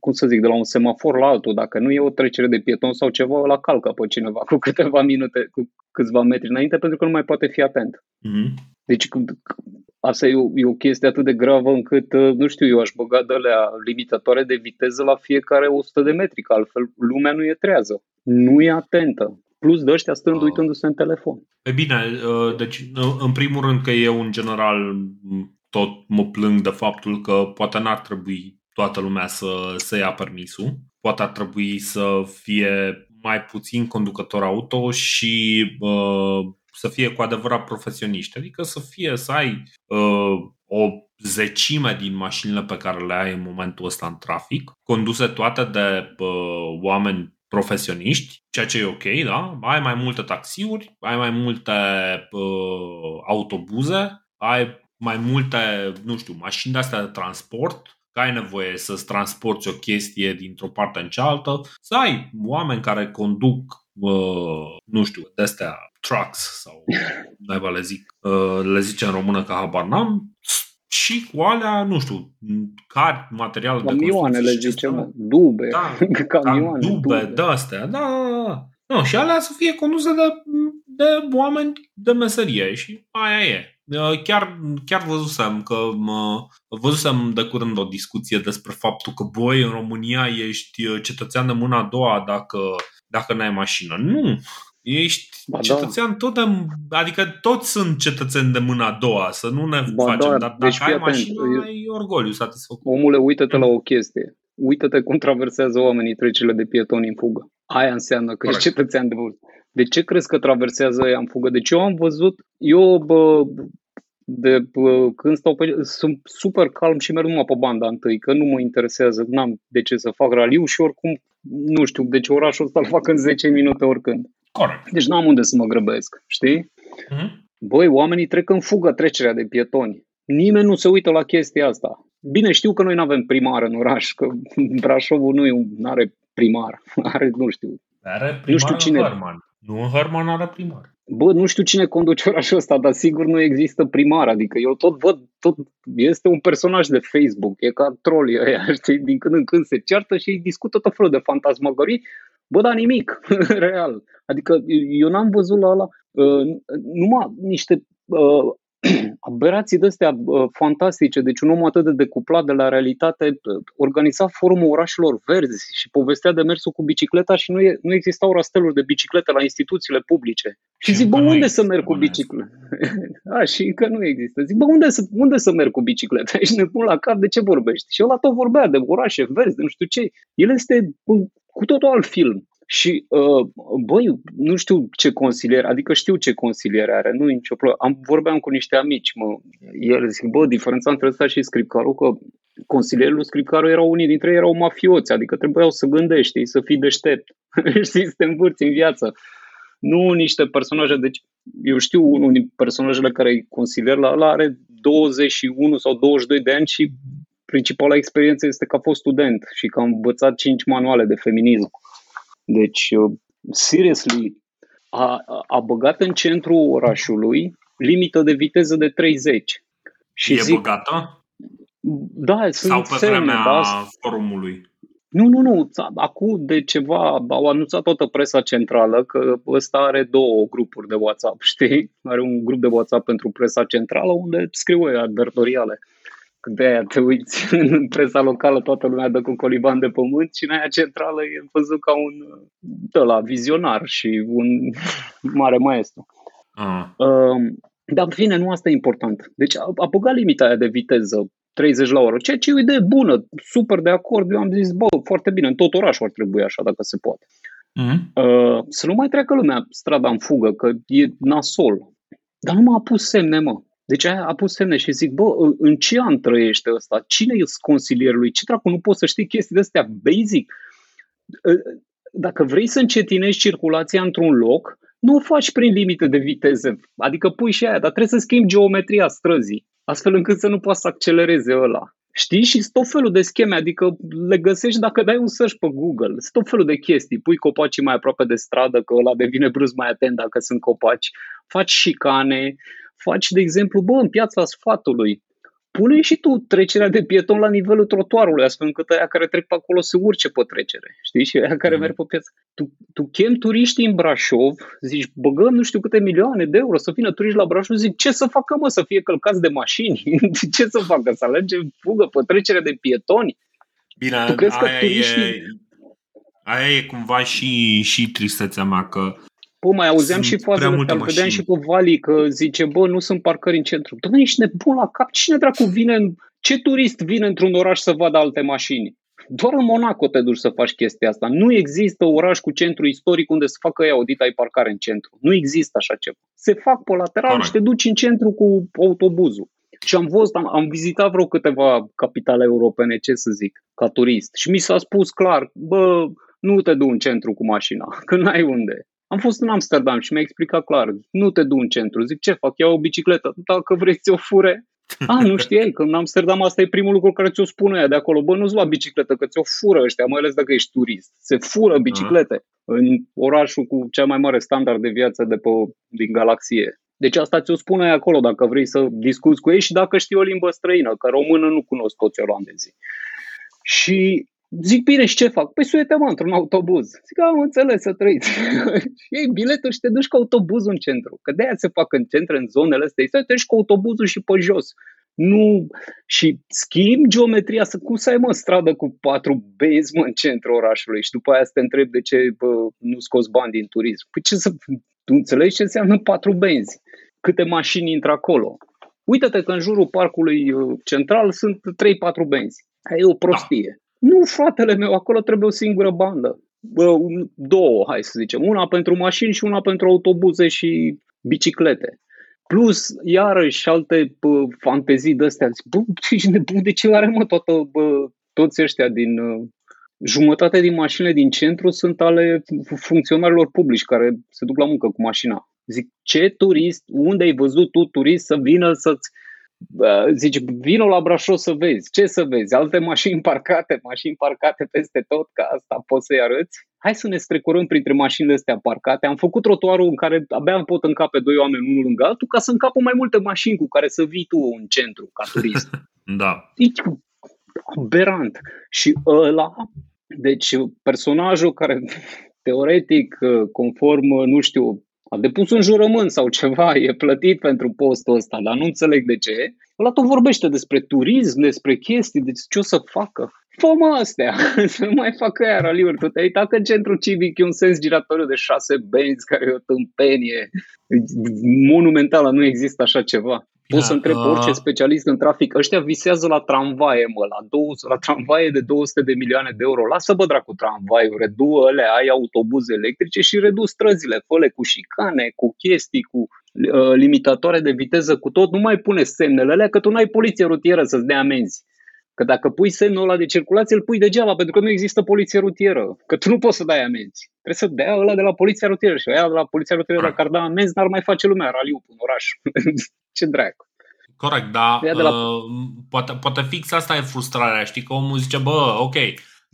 cum să zic, de la un semafor la altul, dacă nu e o trecere de pieton sau ceva, la calcă pe cineva cu câteva minute, cu câțiva metri înainte, pentru că nu mai poate fi atent. Mm-hmm. Deci asta e o, e o chestie atât de gravă încât, uh, nu știu, eu aș băga de la limitatoare de viteză la fiecare 100 de metri, că altfel lumea nu e trează, nu e atentă. Plus de ăștia stând uh. uitându-se în telefon. E bine, uh, deci în primul rând că eu în general tot mă plâng de faptul că poate n-ar trebui toată lumea să, să ia permisul. Poate ar trebui să fie mai puțin conducător auto și uh, să fie cu adevărat profesioniști. Adică să fie, să ai uh, o zecime din mașinile pe care le ai în momentul ăsta în trafic, conduse toate de uh, oameni profesioniști, ceea ce e ok, da? Ai mai multe taxiuri, ai mai multe uh, autobuze, ai mai multe, nu știu, mașini de astea de transport, că ai nevoie să-ți transporti o chestie dintr-o parte în cealaltă, să ai oameni care conduc, uh, nu știu, de astea trucks sau naiba le zic, uh, le zice în română ca habar n-am, și cu alea, nu știu, cari, materiale Camioane de construcție. le zicem, dube, da, camioane, dube, dube. de astea, da, da, da. No, și alea să fie conduse de, de oameni de meserie și aia e. Uh, chiar, chiar văzusem că mă, văzusem de curând o discuție despre faptul că boi în România ești uh, cetățean de mâna a doua dacă, dacă n-ai mașină. Nu, Ești ba da. cetățean da. tot de, adică toți sunt cetățeni de mâna a doua, să nu ne ba facem, da, dar deci dacă ai mașină, ai orgoliu satisfăcut. Omule, uită-te la o chestie. Uită-te cum traversează oamenii trecerile de pietoni în fugă. Aia înseamnă că Correct. ești cetățean de vârstă. De ce crezi că traversează ea în fugă? Deci eu am văzut, eu bă, de, bă, când stau pe, sunt super calm și merg numai pe banda întâi, că nu mă interesează, n-am de ce să fac raliu și oricum, nu știu, deci orașul ăsta îl fac în 10 minute oricând. Corect. Deci n-am unde să mă grăbesc, știi? Mm-hmm. Băi, oamenii trec în fugă trecerea de pietoni. Nimeni nu se uită la chestia asta. Bine, știu că noi nu avem primar în oraș, că Brașovul nu are primar, are, nu știu. Are primar nu știu cine... în Herman. Nu în Herman are primar. Bă, nu știu cine conduce orașul ăsta, dar sigur nu există primar. Adică eu tot văd, tot este un personaj de Facebook, e ca trolii ăia, știi, din când în când se ceartă și discută tot felul de fantasmagorii. Bă, dar nimic, real. Adică eu n-am văzut la ăla uh, numai niște uh, aberații de astea uh, fantastice, deci un om atât de decuplat de la realitate, uh, organiza forumul orașelor verzi și povestea de mersul cu bicicleta și nu, e, nu existau rasteluri de biciclete la instituțiile publice. Și zic, bă, unde să merg cu bicicleta? A, și încă nu există. Zic, bă, unde să, unde să merg cu bicicleta? Ești nebun la cap, de ce vorbești? Și ăla tot vorbea de orașe verzi, de nu știu ce. El este cu totul alt film. Și, uh, băi, nu știu ce consilier, adică știu ce consilier are, nu e nicio problemă. Am, vorbeam cu niște amici, mă, el zic, bă, diferența între ăsta și scripcarul, că consilierul scripcarul erau unii dintre ei erau mafioți, adică trebuiau să gândești, să fii deștept, știi, să te învârți în viață. Nu niște personaje, deci eu știu unul din personajele care e consilier la ăla are 21 sau 22 de ani și principala experiență este că a fost student și că a învățat 5 manuale de feminism. Deci, uh, seriously, a, a băgat în centrul orașului limită de viteză de 30. Și e zic, băgată? Da, sunt Sau pe semne, vremea da? forumului? Nu, nu, nu. Acum de ceva au anunțat toată presa centrală că ăsta are două grupuri de WhatsApp, știi? Are un grup de WhatsApp pentru presa centrală unde scriu ei advertoriale de aia te uiți în presa locală, toată lumea dă cu coliban de pământ și în aia centrală e văzut ca un la vizionar și un mare maestru. Uh. Uh, dar, în fine, nu asta e important. Deci a, a băgat limita aia de viteză 30 la oră, ceea ce e o idee bună, super de acord. Eu am zis, bă, foarte bine, în tot orașul ar trebui așa, dacă se poate. Uh-huh. Uh, să nu mai treacă lumea strada în fugă, că e nasol. Dar nu m-a pus semne, mă. Deci aia a pus semne și zic, bă, în ce an trăiește ăsta? Cine e consilierul lui? Ce dracu, nu poți să știi chestii de astea basic? Ă, dacă vrei să încetinești circulația într-un loc, nu o faci prin limite de viteză. Adică pui și aia, dar trebuie să schimbi geometria străzii, astfel încât să nu poți să accelereze ăla. Știi? Și tot felul de scheme, adică le găsești dacă dai un search pe Google. Sunt tot felul de chestii. Pui copacii mai aproape de stradă, că ăla devine brusc mai atent dacă sunt copaci. Faci șicane, faci, de exemplu, bă, în piața sfatului, pune și tu trecerea de pieton la nivelul trotuarului, astfel încât aia care trec pe acolo să urce pe trecere, știi, și aia care mm. merg pe piață. Tu, tu chem turiștii în Brașov, zici, băgăm nu știu câte milioane de euro să vină turiști la Brașov, zic, ce să facă, mă, să fie călcați de mașini? ce să facă, să alerge fugă pe trecerea de pietoni? Bine, tu crezi aia, că turiștii... e, aia e cumva și, și tristețea mea, că Bă, mai auzeam sunt și fazele astea, vedeam și pe Vali că zice, bă, nu sunt parcări în centru. Doamne, ești nebun la cap, cine dracu vine, în... ce turist vine într-un oraș să vadă alte mașini? Doar în Monaco te duci să faci chestia asta. Nu există oraș cu centru istoric unde să facă ei audit ai parcare în centru. Nu există așa ceva. Se fac pe lateral Correct. și te duci în centru cu autobuzul. Și am văzut, am, am vizitat vreo câteva capitale europene, ce să zic, ca turist. Și mi s-a spus clar, bă, nu te du în centru cu mașina, că n-ai unde. Am fost în Amsterdam și mi-a explicat clar, nu te du în centru. Zic, ce fac? Iau o bicicletă. Dacă vrei ți-o fure. A, nu știai că în Amsterdam asta e primul lucru care ți-o spune ea de acolo. Bă, nu-ți lua bicicletă, că ți-o fură ăștia, mai ales dacă ești turist. Se fură biciclete uh-huh. în orașul cu cea mai mare standard de viață de pe, din galaxie. Deci asta ți-o spune acolo dacă vrei să discuți cu ei și dacă știi o limbă străină, că română nu cunosc toți olandezii. Și Zic, bine, și ce fac? Păi suiete mă într-un autobuz. Zic, am înțeles să trăiți. și iei biletul și te duci cu autobuzul în centru. Că de-aia se fac în centru, în zonele astea. Să te duci cu autobuzul și pe jos. Nu, și schimb geometria, să cum să ai mă stradă cu patru benzi mă, în centrul orașului și după aia să te întreb de ce bă, nu scoți bani din turism. Păi ce să, tu înțelegi ce înseamnă patru benzi? Câte mașini intră acolo? Uită-te că în jurul parcului uh, central sunt 3-4 benzi. Aia e o prostie. Da. Nu, fratele meu, acolo trebuie o singură bandă. Bă, două, hai să zicem. Una pentru mașini și una pentru autobuze și biciclete. Plus, iarăși, alte bă, fantezii de astea. Bă, ești nebun, de ce are mă toată, bă, toți ăștia din... Uh, jumătate din mașinile din centru sunt ale funcționarilor publici care se duc la muncă cu mașina. Zic, ce turist, unde ai văzut tu turist să vină să-ți zici, vină la Brașov să vezi. Ce să vezi? Alte mașini parcate, mașini parcate peste tot, ca asta poți să-i arăți? Hai să ne strecurăm printre mașinile astea parcate. Am făcut trotuarul în care abia îmi pot încape doi oameni unul lângă altul ca să încapă mai multe mașini cu care să vii tu în centru ca turist. da. Deci, aberant. Și ăla, deci personajul care teoretic, conform, nu știu, a depus un jurământ sau ceva, e plătit pentru postul ăsta, dar nu înțeleg de ce. Ăla tot vorbește despre turism, despre chestii, de ce o să facă. fă astea, să nu mai facă aia raliuri. Tu te-ai uitat că în centrul civic e un sens giratoriu de șase benzi care e o tâmpenie monumentală, nu există așa ceva. Poți să întreb orice specialist în trafic. Ăștia visează la tramvaie, mă, la, 200, la tramvaie de 200 de milioane de euro. Lasă bă dracu tramvaiul, redu alea, ai autobuze electrice și redu străzile, fă cu șicane, cu chestii, cu uh, limitatoare de viteză, cu tot. Nu mai pune semnele alea, că tu nu ai poliție rutieră să-ți dea amenzi. Că dacă pui semnul ăla de circulație, îl pui degeaba, pentru că nu există poliție rutieră. Că tu nu poți să dai amenzi. Trebuie să dea ăla de la poliția rutieră și ăla de la poliția rutieră, dacă ar da amenzi, n-ar mai face lumea raliu în oraș. Ce dracu. Corect, dar la... uh, poate, poate fix asta e frustrarea. Știi că omul zice, bă, ok,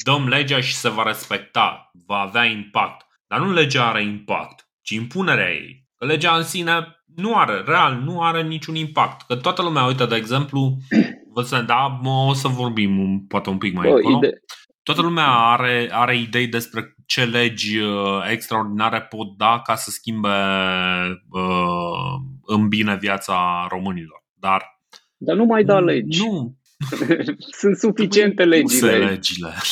dăm legea și se va respecta, va avea impact. Dar nu legea are impact, ci impunerea ei. Că legea în sine nu are, real, nu are niciun impact. Că toată lumea, uite, de exemplu, vă să, da, o să vorbim poate un pic mai încolo. Ide- Toată lumea are, are idei despre ce legi uh, extraordinare pot da ca să schimbe uh, în bine viața românilor. Dar, Dar nu mai da legi. Nu. sunt suficiente legile. legile.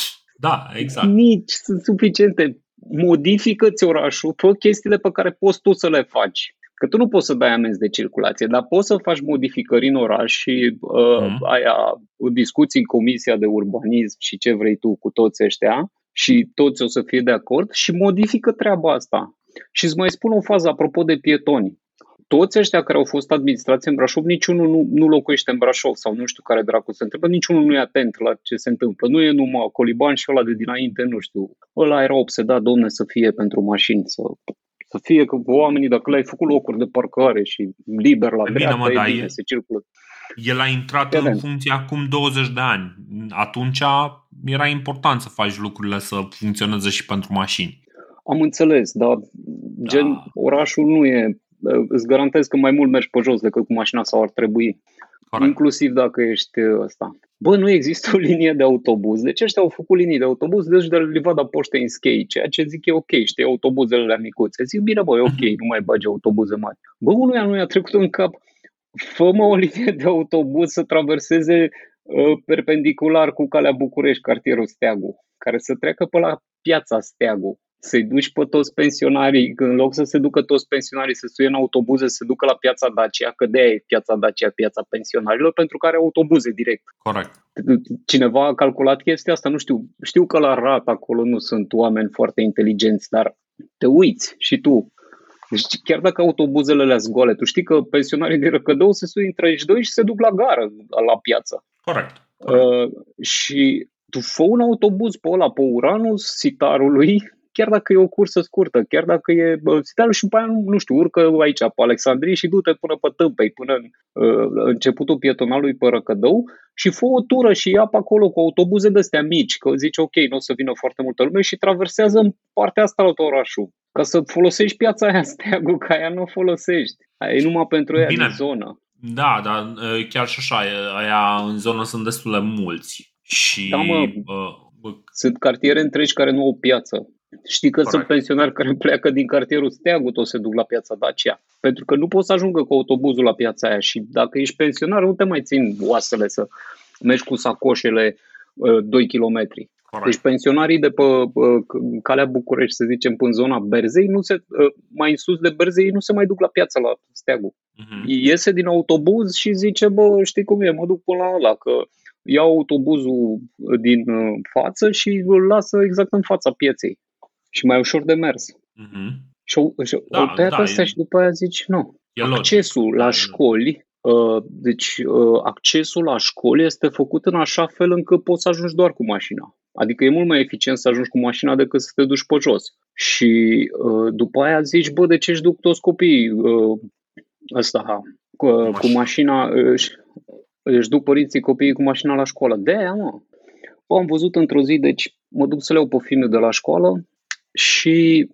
Da, exact. Nici sunt suficiente. Modifică-ți orașul, fă chestiile pe care poți tu să le faci. Că tu nu poți să dai amenzi de circulație, dar poți să faci modificări în oraș și uh, mm. aia discuții în comisia de urbanism și ce vrei tu cu toți ăștia și toți o să fie de acord și modifică treaba asta. Și îți mai spun o fază apropo de pietoni. Toți ăștia care au fost administrați în Brașov, niciunul nu, nu locuiește în Brașov sau nu știu care dracu se întâmplă, niciunul nu e atent la ce se întâmplă. Nu e numai Coliban și ăla de dinainte, nu știu. Ăla era obsedat, domne, să fie pentru mașini, să să fie că oamenii, dacă le-ai făcut locuri de parcare și liber la dreapta, mă, da, e bine, se circulă. El a intrat Evident. în funcție acum 20 de ani. Atunci era important să faci lucrurile să funcționeze și pentru mașini. Am înțeles, dar da. gen orașul nu e îți garantez că mai mult mergi pe jos decât cu mașina sau ar trebui. Corect. Inclusiv dacă ești ăsta. Bă, nu există o linie de autobuz. Deci ăștia au făcut linii de autobuz, deci de Livada Poște în Schei, ceea ce zic e ok, știi, autobuzele la micuțe. Zic, bine, bă, e ok, nu mai bagi autobuze mari. Bă, unuia nu i-a trecut în cap, fă o linie de autobuz să traverseze uh, perpendicular cu calea București, cartierul Steagu, care să treacă pe la piața Steagu să-i duci pe toți pensionarii, în loc să se ducă toți pensionarii să suie în autobuze, să se ducă la piața Dacia, că de e piața Dacia, piața pensionarilor, pentru că are autobuze direct. Corect. Cineva a calculat chestia asta, nu știu, știu că la rat acolo nu sunt oameni foarte inteligenți, dar te uiți și tu. Deci chiar dacă autobuzele le goale, tu știi că pensionarii de Răcădău se suie în 32 și se duc la gară, la piață. Corect. Corect. Uh, și tu fă un autobuz pe ăla, pe Uranus, sitarului, chiar dacă e o cursă scurtă, chiar dacă e spitalul și după aia, nu știu, urcă aici pe Alexandrie și du-te până pe Tâmpei, până în uh, începutul pietonalului pe Răcădău și fă o tură și ia pe acolo cu autobuze de astea mici, că zici ok, nu o să vină foarte multă lume și traversează în partea asta la orașul. Ca să folosești piața aia steagul, ca aia nu o folosești. Aia e numai pentru ea din zonă. Da, dar uh, chiar și așa, aia în zonă sunt destul de mulți. Și, da, mă, uh, sunt cartiere întregi care nu au piață. Știi că Corect. sunt pensionari care pleacă din cartierul Steagu, tot se duc la piața Dacia. Pentru că nu poți să ajungă cu autobuzul la piața aia și dacă ești pensionar nu te mai țin oasele să mergi cu sacoșele uh, 2 km. Corect. Deci pensionarii de pe uh, calea București, să zicem, până în zona Berzei, nu se, uh, mai în sus de Berzei, nu se mai duc la piața la Steagu. Uh-huh. Iese din autobuz și zice, bă, știi cum e, mă duc până la ăla, că iau autobuzul din uh, față și îl lasă exact în fața pieței și mai ușor de mers. Uh-huh. Și, și da, o tăiat da, astea e... și după aia zici, nu. E accesul logic. la da, școli, uh, deci uh, accesul la școli este făcut în așa fel încât poți să ajungi doar cu mașina. Adică e mult mai eficient să ajungi cu mașina decât să te duci pe jos. Și uh, după aia zici, bă, de ce își duc toți copiii uh, ăsta, cu, cu mașina, își, își duc părinții copiii cu mașina la școală. De aia, mă. Bă, am văzut într-o zi, deci mă duc să le iau pe filmul de la școală și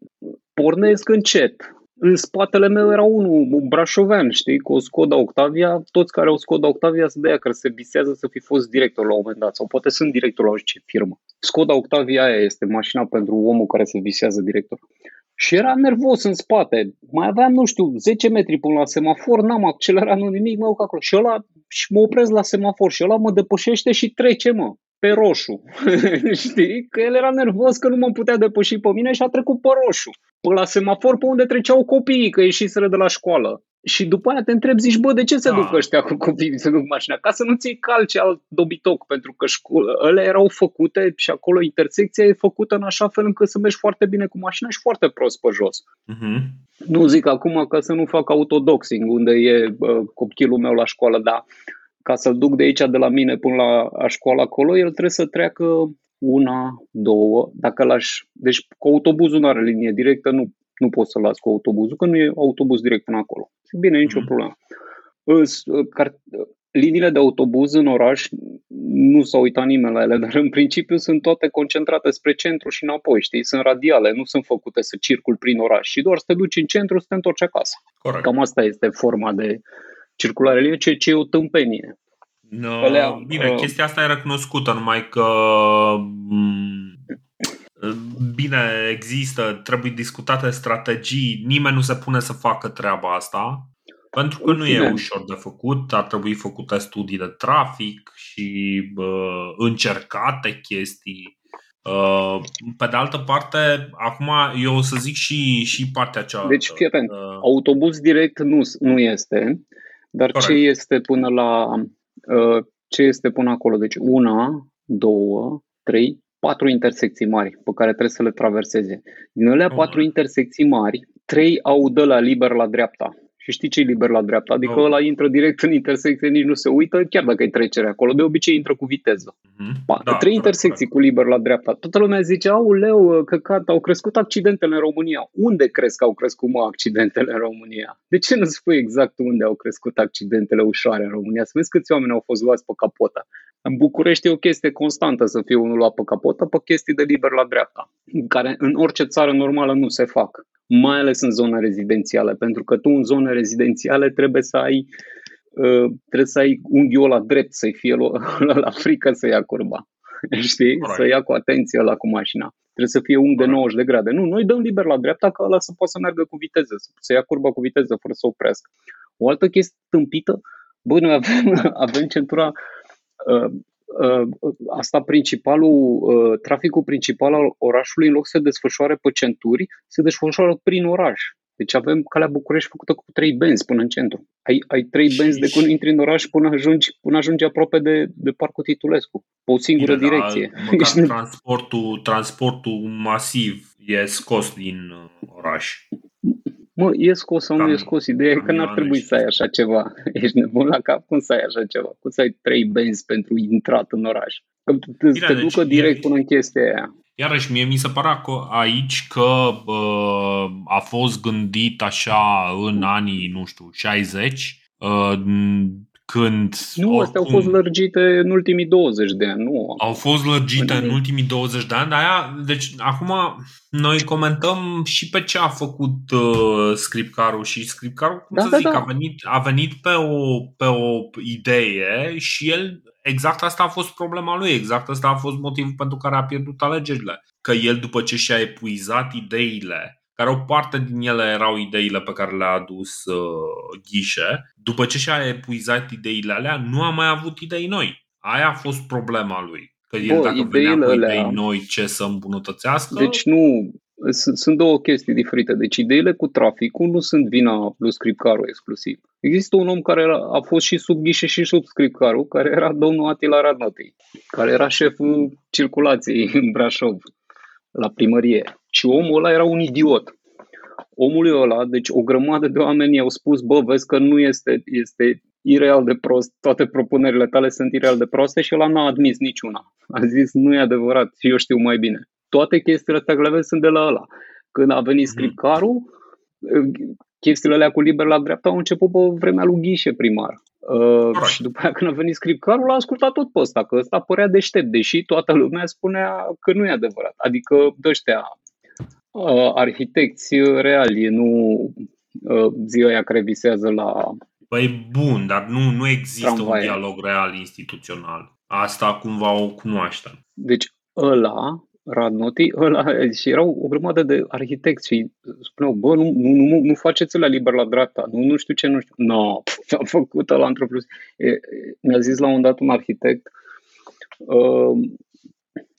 pornesc încet. În spatele meu era unul, un brașovean, știi, cu o Skoda Octavia. Toți care au Skoda Octavia sunt de aia care se visează să fi fost director la un moment dat sau poate sunt director la o ce firmă. Skoda Octavia aia este mașina pentru omul care se visează director. Și era nervos în spate. Mai aveam, nu știu, 10 metri până la semafor, n-am accelerat, nu nimic, mă acolo. Și ăla, și mă opresc la semafor și ăla mă depășește și trece, mă pe roșu. Știi? Că el era nervos că nu mă putea depăși pe mine și a trecut pe roșu. Pe la semafor pe unde treceau copiii, că ieșiseră de la școală. Și după aia te întrebi, zici, bă, de ce se da. duc ăștia cu copiii să duc mașina? Ca să nu ți calce alt dobitoc, pentru că ele erau făcute și acolo intersecția e făcută în așa fel încât să mergi foarte bine cu mașina și foarte prost pe jos. Uh-huh. Nu zic acum ca să nu fac autodoxing, unde e uh, copilul meu la școală, dar ca să-l duc de aici, de la mine până la școală acolo, el trebuie să treacă una, două, dacă l-aș... Deci cu autobuzul nu are linie directă, nu, nu pot să-l las cu autobuzul, că nu e autobuz direct până acolo. Bine, nicio mm. problemă. Liniile de autobuz în oraș nu s-a uitat nimeni la ele, dar în principiu sunt toate concentrate spre centru și înapoi, știi? Sunt radiale, nu sunt făcute să circul prin oraș și doar să te duci în centru să te întorci acasă. Corect. Cam asta este forma de, circulare liberă, ceea ce e o tâmpenie. No, Alea, bine, uh, chestia asta e recunoscută, numai că mm, bine, există, trebuie discutate strategii, nimeni nu se pune să facă treaba asta, pentru că nu e ușor de făcut, ar trebui făcute studii de trafic și uh, încercate chestii. Uh, pe de altă parte, acum eu o să zic și, și partea cealaltă. Deci, fii atent, uh, autobuz direct nu, nu este, dar Corect. ce este până la uh, ce este până acolo? Deci una, două, trei, patru intersecții mari pe care trebuie să le traverseze. Din alea patru intersecții mari, trei au de la liber la dreapta. Și știi ce e liber la dreapta? Adică oh. ăla intră direct în intersecție, nici nu se uită, chiar dacă e trecere acolo. De obicei intră cu viteză. Mm-hmm. Pa, da, trei intersecții cu liber la dreapta. Toată lumea zice, au leu, căcat, au crescut accidentele în România. Unde crezi că au crescut, mă, accidentele în România? De ce nu spui exact unde au crescut accidentele ușoare în România? Să vezi câți oameni au fost luați pe capotă. În București e o chestie constantă să fie unul luat pe capotă pe chestii de liber la dreapta, care în orice țară normală nu se fac mai ales în zone rezidențiale, pentru că tu în zone rezidențiale trebuie să ai uh, trebuie să ai unghiul la drept, să-i fie la, la frică să ia curba. Știi? Right. Să ia cu atenție la cu mașina. Trebuie să fie unghi de 90 de grade. Nu, noi dăm liber la dreapta ca ăla să poată să meargă cu viteză, să ia curba cu viteză fără să oprească. O altă chestie tâmpită, băi, noi avem, avem centura uh, Uh, asta principalul, uh, traficul principal al orașului, în loc să se desfășoare pe centuri, se desfășoară prin oraș. Deci avem calea București făcută cu trei benzi până în centru. Ai, ai trei benzi de când intri în oraș până ajungi, până ajungi aproape de, de Parcul Titulescu. Pe o singură Bine, direcție. Da, transportul, transportul masiv e scos din uh, oraș. Mă, e scos sau nu e scos? Ideea e că n-ar trebui să ai așa ceva. Ești nebun la cap? Cum să ai așa ceva? Cum să ai trei benzi pentru intrat în oraș? Că te, Bine, te deci, ducă direct până în chestia aia. Iarăși, mie mi se părea că aici că uh, a fost gândit așa în anii, nu știu, 60, uh, când... Nu, astea au fost lărgite în ultimii 20 de ani, nu. Au fost lărgite în, în ultimii 20 de ani, dar aia, deci acum noi comentăm și pe ce a făcut uh, Scripcarul și Scripcarul, cum Da, să da, zic, da. a venit, a venit pe, o, pe o idee și el, exact asta a fost problema lui, exact asta a fost motivul pentru care a pierdut alegerile. Că el, după ce și-a epuizat ideile care o parte din ele erau ideile pe care le-a adus uh, Ghișe. După ce și-a epuizat ideile alea, nu a mai avut idei noi. Aia a fost problema lui. Că el Bă, dacă venea ideile cu alea- idei noi ce să îmbunătățească, Deci nu, sunt sunt două chestii diferite. Deci ideile cu traficul nu sunt vina lui Scripcaru exclusiv. Există un om care era, a fost și sub ghișe și sub Scripcaru, care era domnul Atila Radnătei, care era șeful circulației în Brașov, la primărie. Și omul ăla era un idiot. Omului ăla, deci o grămadă de oameni i-au spus, bă, vezi că nu este, este ireal de prost, toate propunerile tale sunt ireal de proste și ăla n-a admis niciuna. A zis, nu e adevărat, și eu știu mai bine. Toate chestiile astea care le vezi sunt de la ăla. Când a venit scripcarul, chestiile alea cu liber la dreapta au început pe vremea lui Ghișe primar. Uh, și după aia când a venit scripcarul, l-a ascultat tot pe ăsta, că ăsta părea deștept, deși toată lumea spunea că nu e adevărat. Adică de ăștia uh, arhitecți reali, nu uh, zi aia care visează la Păi bun, dar nu, nu există Tramvaie. un dialog real instituțional. Asta cumva o cunoaștem. Deci ăla, Radnoti, ăla, și erau o grămadă de arhitecți și spuneau, bă, nu, nu, nu, nu faceți la liber la dreapta, nu, nu știu ce, nu știu. Nu, no, a făcut ăla într-o plus. E, e, Mi-a zis la un dat un arhitect, uh,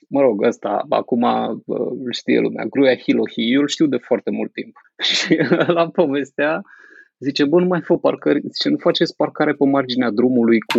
mă rog, ăsta, acum uh, îl știe lumea, Gruia Hilohi, eu îl știu de foarte mult timp. Și la povestea, zice, bă, nu mai fă parcări, zice, nu faceți parcare pe marginea drumului cu,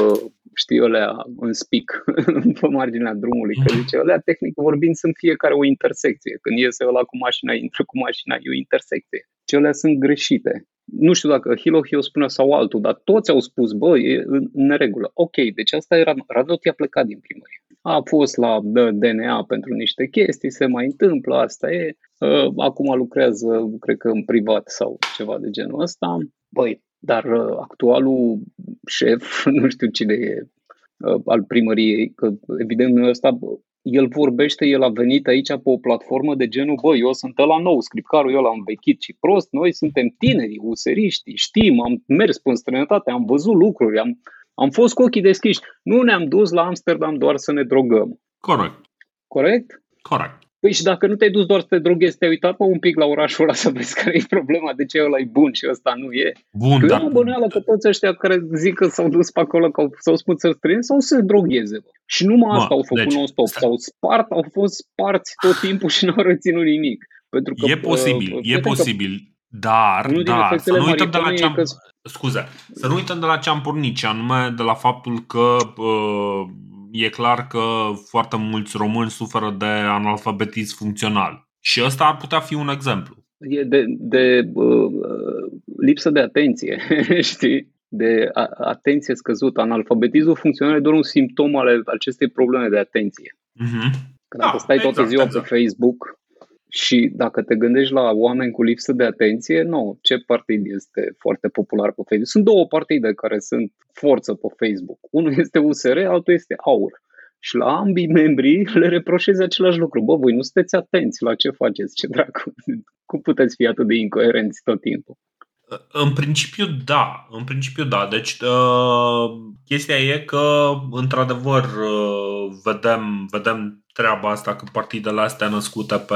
uh, știi, alea în spic, pe marginea drumului, că zice, alea, tehnic vorbind, sunt fiecare o intersecție. Când iese ăla cu mașina, intră cu mașina, e o intersecție. Ce alea sunt greșite. Nu știu dacă Hilohi o spune sau altul, dar toți au spus, bă, e în în neregulă. Ok, deci asta era, Radoti a plecat din primărie. A fost la D- DNA pentru niște chestii, se mai întâmplă, asta e. Uh, Acum lucrează, cred că în privat sau ceva de genul ăsta. Băi, dar uh, actualul șef, nu știu cine e, uh, al primăriei, că evident nu e ăsta, bă, el vorbește, el a venit aici pe o platformă de genul, bă, eu sunt la nou, scripcarul eu l-am vechit și prost, noi suntem tinerii, useriști, știm, am mers pe străinătate, am văzut lucruri, am, am fost cu ochii deschiși. Nu ne-am dus la Amsterdam doar să ne drogăm. Corect. Corect? Corect. Păi și dacă nu te-ai dus doar să te droghezi, te-ai uitat pe un pic la orașul ăla să vezi care e problema, de ce ăla e bun și ăsta nu e. Bun, Eu dar am o bănuială că toți ăștia care zic că s-au dus pe acolo, că au- s-au spus să străini, sau să se drogheze. Bă. Și numai Mă, asta au făcut deci, non-stop. stai. S-au spart, au fost sparți tot timpul și n-au reținut nimic. Pentru că, e posibil, uh, e cred că posibil. Dar, Unul din dar, să efectele nu uităm de la maritimei ce e am, că- scuze, să nu uităm de la ce am pornit, și anume de la faptul că uh, e clar că foarte mulți români suferă de analfabetism funcțional. Și ăsta ar putea fi un exemplu. e de, de uh, lipsă de atenție, știi? De a, atenție scăzută. Analfabetismul funcțional e doar un simptom ale acestei probleme de atenție. Mhm. Că dacă Da, stai toată exact, ziua exact. pe Facebook și dacă te gândești la oameni cu lipsă de atenție, nu, ce partid este foarte popular pe Facebook? Sunt două partide care sunt forță pe Facebook. Unul este USR, altul este AUR. Și la ambii membrii le reproșezi același lucru. Bă, voi nu sunteți atenți la ce faceți, ce dracu. Cum puteți fi atât de incoerenți tot timpul? În principiu, da. În principiu, da. Deci, uh, chestia e că, într-adevăr, uh, vedem, vedem treaba asta că partidele astea născute pe,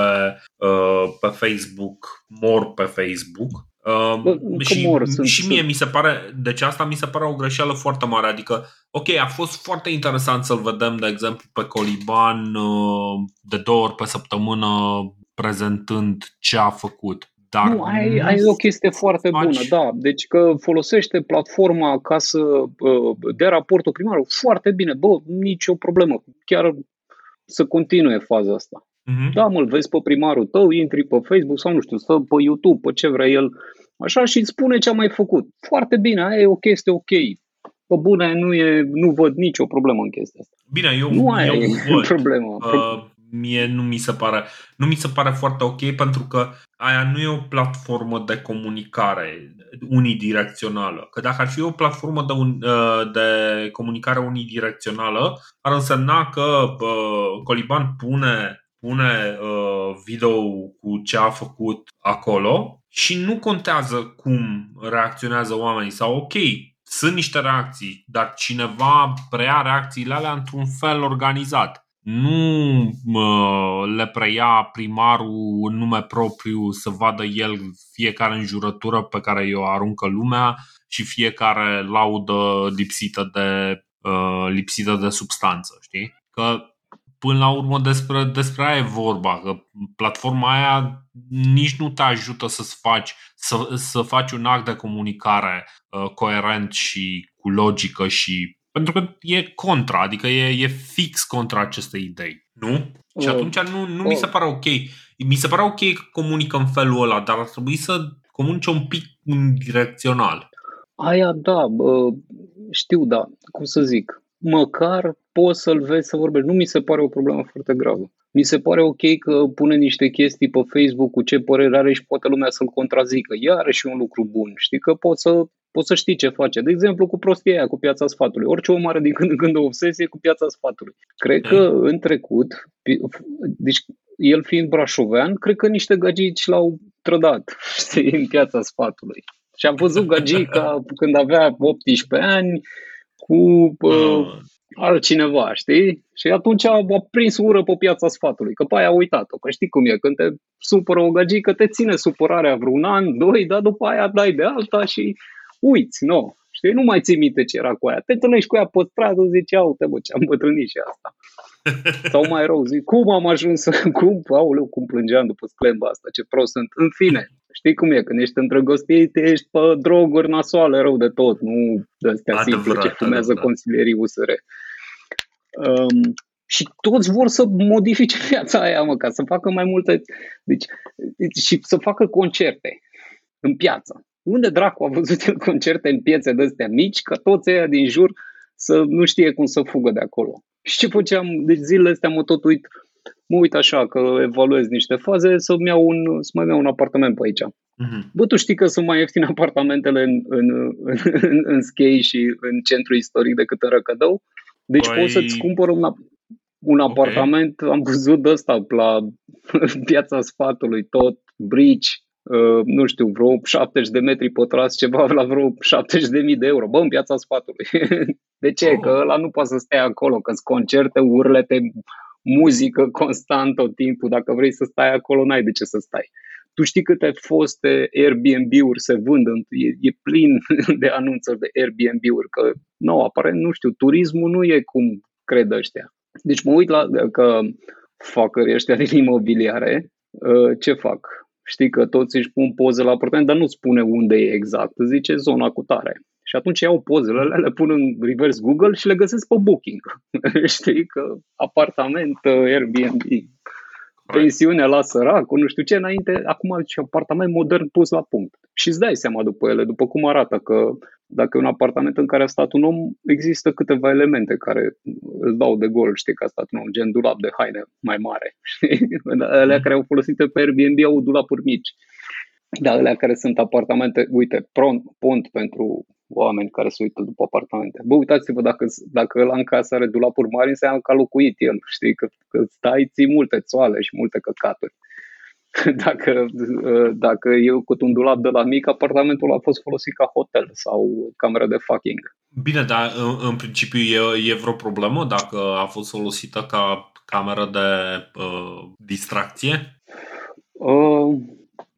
uh, pe Facebook mor pe Facebook. Uh, Bă, că și, mor, sunt- și mie sunt- mi se pare, deci asta mi se pare o greșeală foarte mare. Adică, ok, a fost foarte interesant să-l vedem, de exemplu, pe Coliban uh, de două ori pe săptămână prezentând ce a făcut. Dar nu, ai, ai o chestie foarte faci- bună, da. Deci că folosește platforma ca să uh, dea raportul primarul. Foarte bine, bă, nicio problemă. Chiar să continue faza asta. Mhm. Da, mă vezi pe primarul tău, intri pe Facebook sau nu știu, stă pe YouTube, pe ce vrea el, așa și îți spune ce a mai făcut. Foarte bine, aia e o chestie ok. Pe bune, nu, e, nu văd nicio problemă în chestia asta. Bine, eu, Nu aia eu e văd. problema. Uh, mie nu mi se pare nu mi se pare foarte ok pentru că aia nu e o platformă de comunicare unidirecțională. Că dacă ar fi o platformă de, un, uh, de comunicare unidirecțională, ar însemna că uh, Coliban pune, pune uh, video cu ce a făcut acolo și nu contează cum reacționează oamenii sau ok, sunt niște reacții, dar cineva preia reacțiile alea într-un fel organizat nu mă, le preia primarul în nume propriu să vadă el fiecare înjurătură pe care o aruncă lumea și fiecare laudă lipsită de, uh, lipsită de substanță, știi? Că până la urmă despre, despre aia e vorba, că platforma aia nici nu te ajută să faci, să, să faci un act de comunicare uh, coerent și cu logică și pentru că e contra, adică e, e fix contra acestei idei, nu? Și uh, atunci nu, nu mi se pare ok. Mi se pare ok că comunică în felul ăla, dar ar trebui să comunice un pic direcțional. Aia da, bă, știu da, cum să zic, măcar poți să-l vezi să vorbești. Nu mi se pare o problemă foarte gravă. Mi se pare ok că pune niște chestii pe Facebook cu ce părere are și poate lumea să-l contrazică. Iarăși un lucru bun. Știi că poți să poți să știi ce face. De exemplu, cu prostia aia, cu piața sfatului. Orice om are din când în când o obsesie cu piața sfatului. Cred că mm. în trecut, deci el fiind brașovean, cred că niște gagici l-au trădat știi, în piața sfatului. Și am văzut gagica când avea 18 ani cu uh, altcineva, știi? Și atunci a, a prins ură pe piața sfatului, că pe aia a uitat-o, că știi cum e, când te supără o gagică, te ține supărarea vreun an, doi, dar după aia dai de alta și uiți, nu. Știi, nu mai ții minte ce era cu aia. Te întâlnești cu ea pe stradă, zici, uite bă, ce am bătrânit și asta. Sau mai rău, zic, cum am ajuns, cum, auleu, cum plângeam după sclemba asta, ce prost sunt. În fine, știi cum e, când ești îndrăgostit, ești pe droguri nasoale rău de tot, nu de astea simple ce fumează consilierii USR. Um, și toți vor să modifice viața aia, mă, ca să facă mai multe, deci, deci și să facă concerte în piață. Unde dracu a văzut el concerte în piețe de astea mici, că toți ăia din jur să nu știe cum să fugă de acolo. Și ce făceam? Deci zilele astea mă tot uit, mă uit așa că evaluez niște faze să-mi iau un, să mai iau un apartament pe aici. Uh-huh. Bă, tu știi că sunt mai ieftine apartamentele în, în, în, în, în Schei și în centru istoric decât în Răcădău? Deci păi... poți să-ți cumpăr un, un apartament, okay. am văzut de ăsta la piața sfatului, tot, bridge, Uh, nu știu, vreo 70 de metri pătrați, ceva la vreo 70 de mii de euro. Bă, în piața sfatului. de ce? Oh. Că ăla nu poate să stea acolo, că sunt concerte, urlete, muzică constant tot timpul. Dacă vrei să stai acolo, n-ai de ce să stai. Tu știi câte foste Airbnb-uri se vând? E, e plin de anunțuri de Airbnb-uri, că nu, aparent, nu știu, turismul nu e cum cred ăștia. Deci mă uit la că fac ăștia din imobiliare, uh, ce fac? Știi că toți își pun poze la apartament, dar nu spune unde e exact, zice zona cu tare. Și atunci iau pozele alea, le pun în reverse Google și le găsesc pe Booking. Știi că apartament, Airbnb, pensiunea la săracul, nu știu ce, înainte, acum și apartament modern pus la punct. Și îți dai seama după ele, după cum arată, că dacă e un apartament în care a stat un om, există câteva elemente care îl dau de gol, știi, că a stat un om, gen dulap de haine mai mare. Alea care au folosit pe Airbnb au dulapuri mici. Dar alea care sunt apartamente, uite, pont, pont pentru oameni care se uită după apartamente. Bă, uitați-vă, dacă, dacă la în casă are dulapuri mari, înseamnă că a locuit el, știi, că, că stai, ții multe țoale și multe căcaturi. dacă, dacă eu cu un dulap de la mic, apartamentul a fost folosit ca hotel sau cameră de fucking. Bine, dar în, în principiu e, e vreo problemă dacă a fost folosită ca cameră de uh, distracție? Uh,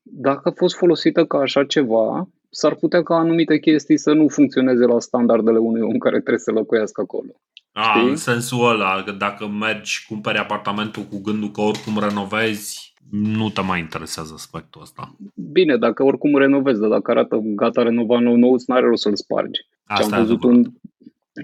dacă a fost folosită ca așa ceva, s-ar putea ca anumite chestii să nu funcționeze la standardele unui om care trebuie să locuiască acolo. A, Știi? în sensul ăla, că dacă mergi, cumperi apartamentul cu gândul că oricum renovezi, nu te mai interesează aspectul ăsta. Bine, dacă oricum renovezi, dar dacă arată gata renovat nou nou, n-are rost să-l spargi. Asta am văzut un,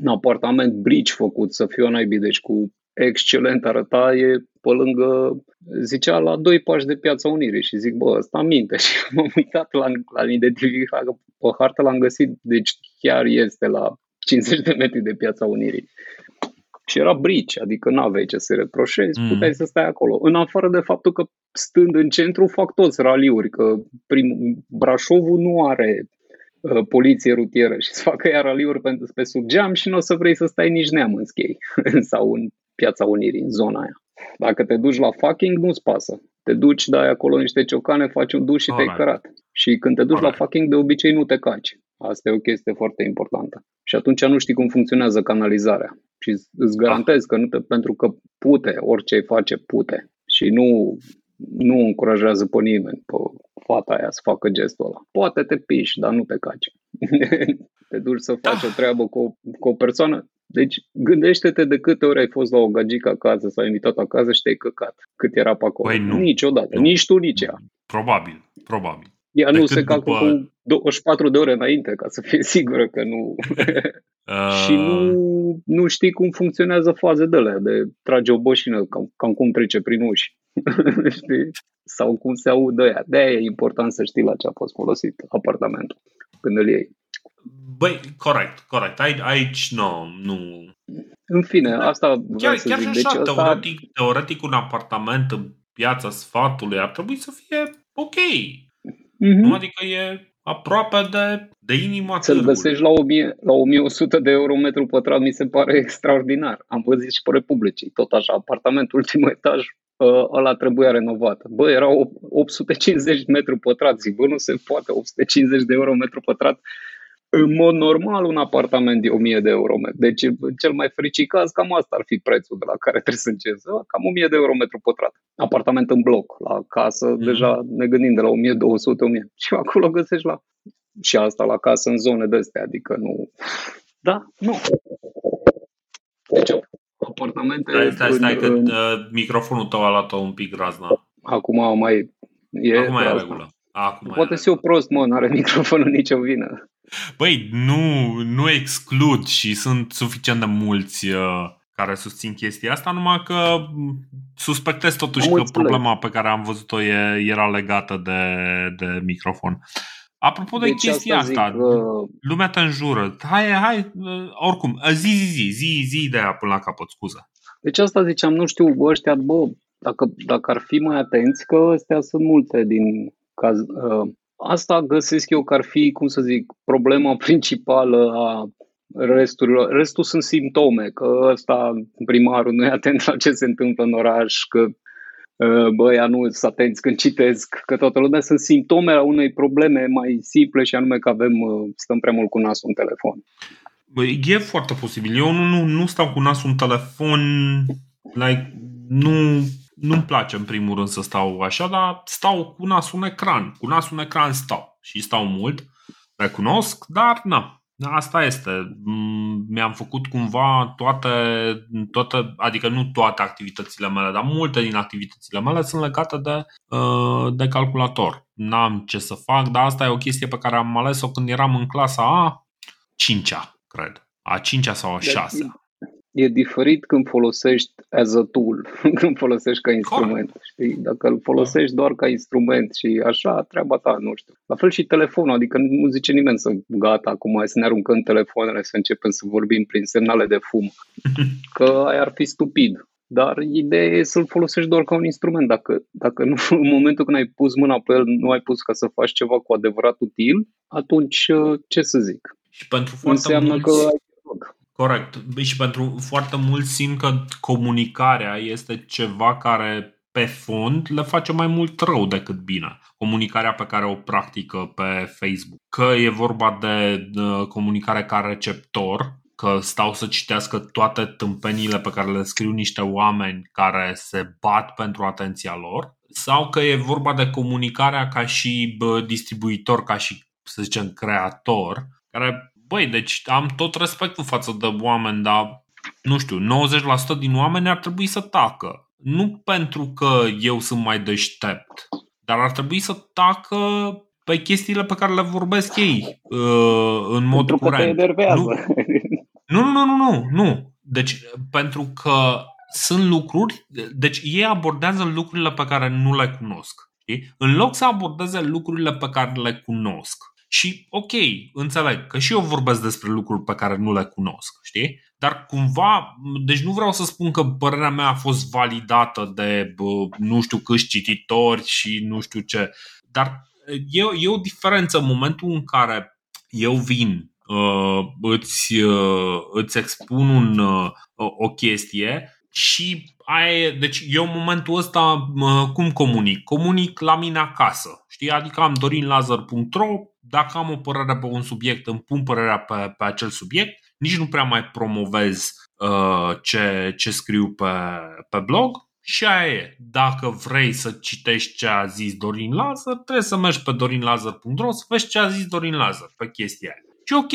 un apartament bridge făcut să fie o naibii, deci cu excelent arăta, e pe lângă, zicea la doi pași de Piața Unirii și zic, bă, ăsta minte și m-am uitat la, la identificat, pe hartă l-am găsit, deci chiar este la 50 de metri de Piața Unirii. și era brici, adică nu aveai ce să reproșezi, mm. puteai să stai acolo. În afară de faptul că stând în centru fac toți raliuri, că prim, Brașovul nu are uh, poliție rutieră și să facă ea raliuri pe, pe sub geam și nu o să vrei să stai nici neam în schei sau în Piața Unirii, în zona aia. Dacă te duci la fucking, nu-ți pasă. Te duci, dai acolo niște ciocane, faci un duș și te-ai cărat. Și când te duci Alright. la fucking, de obicei nu te caci. Asta e o chestie foarte importantă. Și atunci nu știi cum funcționează canalizarea. Și îți garantez că nu te, pentru că pute, orice îi face, pute. Și nu, nu încurajează pe nimeni, pe fata aia să facă gestul ăla. Poate te piși, dar nu te caci. te duci să faci da. o treabă cu o, cu o persoană, deci gândește-te de câte ori ai fost la o gagică acasă sau invitat acasă și te-ai căcat cât era pe acolo. Păi nu. Niciodată, nu. nici tu, nici ea. Probabil, probabil. Ea nu se cacă după... cu 24 de ore înainte ca să fie sigură că nu... uh... și nu, nu știi cum funcționează faze de alea, de trage o boșină, cam, cam cum trece prin uși. știi? Sau cum se audă ea. De-aia e important să știi la ce a fost folosit apartamentul când îl iei. Băi, corect, corect. Aici, aici nu, nu. În fine, asta chiar, să chiar zic. Deci așa, deci teoretic, asta... teoretic un apartament în piața sfatului ar trebui să fie ok. Mm-hmm. Nu? Adică e aproape de, de inima Să-l găsești la, 1000, la 1100 de euro metru pătrat mi se pare extraordinar. Am văzut și pe Republicii, tot așa, apartamentul ultimul etaj ă, ăla trebuia renovat. Bă, era 850 metru pătrat. Zic, bă, nu se poate, 850 de euro metru pătrat în mod normal, un apartament de 1000 de euro. Deci, cel mai fericit caz, cam asta ar fi prețul de la care trebuie să începi. Cam 1000 de euro metru pătrat. Apartament în bloc. La casă, mm. deja ne gândim de la 1200-1000. Și acolo găsești la... Și asta la casă în zone de astea, adică nu... Da? Nu. Deci, apartamente... Stai, stai, stai, că uh, microfonul tău a luat un pic razna. Acum mai... E Acum e regulă. Acum Poate să eu prost, mă, n-are microfonul nicio vină. Băi, nu, nu exclud și sunt suficient de mulți uh, care susțin chestia asta, numai că suspectez totuși am că înțeleg. problema pe care am văzut-o e, era legată de, de microfon. Apropo de deci chestia asta, asta uh... lumea te înjură. Hai, hai, uh, oricum, zi, zi, zi, zi, zi ideea până la capăt, scuză. Deci asta ziceam, nu știu, bă, ăștia, bă, dacă, dacă ar fi mai atenți, că astea sunt multe din caz, uh, Asta găsesc eu că ar fi, cum să zic, problema principală a resturilor. Restul sunt simptome, că ăsta primarul nu e atent la ce se întâmplă în oraș, că ă, băia nu sunt atenți când citesc, că toată lumea sunt simptome a unei probleme mai simple și anume că avem, ă, stăm prea mult cu nasul în telefon. Băi, e foarte posibil. Eu nu, nu, nu stau cu nasul în telefon, like, nu nu-mi place în primul rând să stau așa, dar stau cu nasul în ecran. Cu nasul în ecran stau și stau mult, recunosc, dar na, Asta este. Mm, mi-am făcut cumva toate, toate, adică nu toate activitățile mele, dar multe din activitățile mele sunt legate de, uh, de calculator. N-am ce să fac, dar asta e o chestie pe care am ales-o când eram în clasa a 5-a, cred. A 5-a sau a 6-a e diferit când folosești as a tool, când folosești ca instrument. Știi? Dacă îl folosești doar ca instrument și așa, treaba ta, nu știu. La fel și telefonul, adică nu zice nimeni să gata, acum să ne aruncăm telefoanele, să începem să vorbim prin semnale de fum. Că aia ar fi stupid. Dar ideea e să-l folosești doar ca un instrument. Dacă, dacă nu, în momentul când ai pus mâna pe el, nu ai pus ca să faci ceva cu adevărat util, atunci ce să zic? Și pentru foarte Înseamnă mulți... că ai Corect. Și pentru foarte mulți simt că comunicarea este ceva care pe fond le face mai mult rău decât bine. Comunicarea pe care o practică pe Facebook. Că e vorba de comunicare ca receptor, că stau să citească toate tâmpenile pe care le scriu niște oameni care se bat pentru atenția lor, sau că e vorba de comunicarea ca și distribuitor, ca și, să zicem, creator, care băi, deci am tot respectul față de oameni, dar nu știu, 90% din oameni ar trebui să tacă. Nu pentru că eu sunt mai deștept, dar ar trebui să tacă pe chestiile pe care le vorbesc ei uh, în mod pentru curent. Că te nu, nu, nu, nu, nu, nu. Deci, pentru că sunt lucruri, deci ei abordează lucrurile pe care nu le cunosc. Știi? În loc să abordeze lucrurile pe care le cunosc Și ok, înțeleg că și eu vorbesc despre lucruri pe care nu le cunosc, știi? Dar cumva, deci nu vreau să spun că părerea mea a fost validată de bă, nu știu câți cititori și nu știu ce, dar e, e o diferență în momentul în care eu vin, uh, îți, uh, îți expun un, uh, o chestie și aia deci eu în momentul ăsta cum comunic? Comunic la mine acasă, știi? Adică am dorinlazăr.ro, dacă am o părere pe un subiect, îmi pun părerea pe, pe acel subiect, nici nu prea mai promovez uh, ce, ce scriu pe, pe blog și aia e. Dacă vrei să citești ce a zis Dorin Lazar, trebuie să mergi pe dorinlazar.ro să vezi ce a zis Dorin Lazar pe chestia aia. Și ok,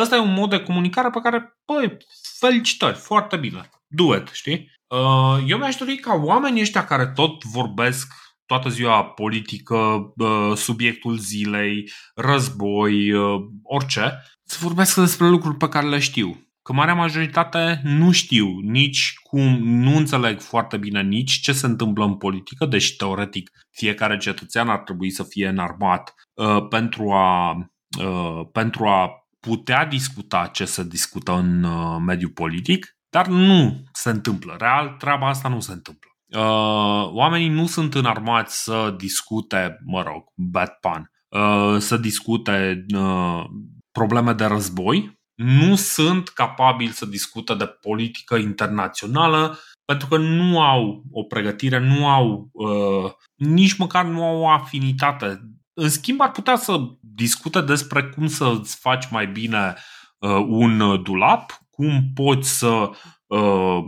ăsta e un mod de comunicare pe care, băi, felicitări, foarte bine. Duet, știi? Uh, eu mi-aș dori ca oamenii ăștia care tot vorbesc toată ziua politică, uh, subiectul zilei, război, uh, orice, să vorbească despre lucruri pe care le știu. Că marea majoritate nu știu nici cum, nu înțeleg foarte bine nici ce se întâmplă în politică, deci teoretic fiecare cetățean ar trebui să fie înarmat uh, pentru, a, uh, pentru a putea discuta ce se discută în uh, mediul politic, dar nu se întâmplă. Real, treaba asta nu se întâmplă. Uh, oamenii nu sunt înarmați să discute, mă rog, bad pan, uh, să discute uh, probleme de război, nu sunt capabili să discute de politică internațională pentru că nu au o pregătire, nu au uh, nici măcar nu au o afinitate. În schimb, ar putea să discute despre cum să-ți faci mai bine uh, un dulap, cum poți să uh,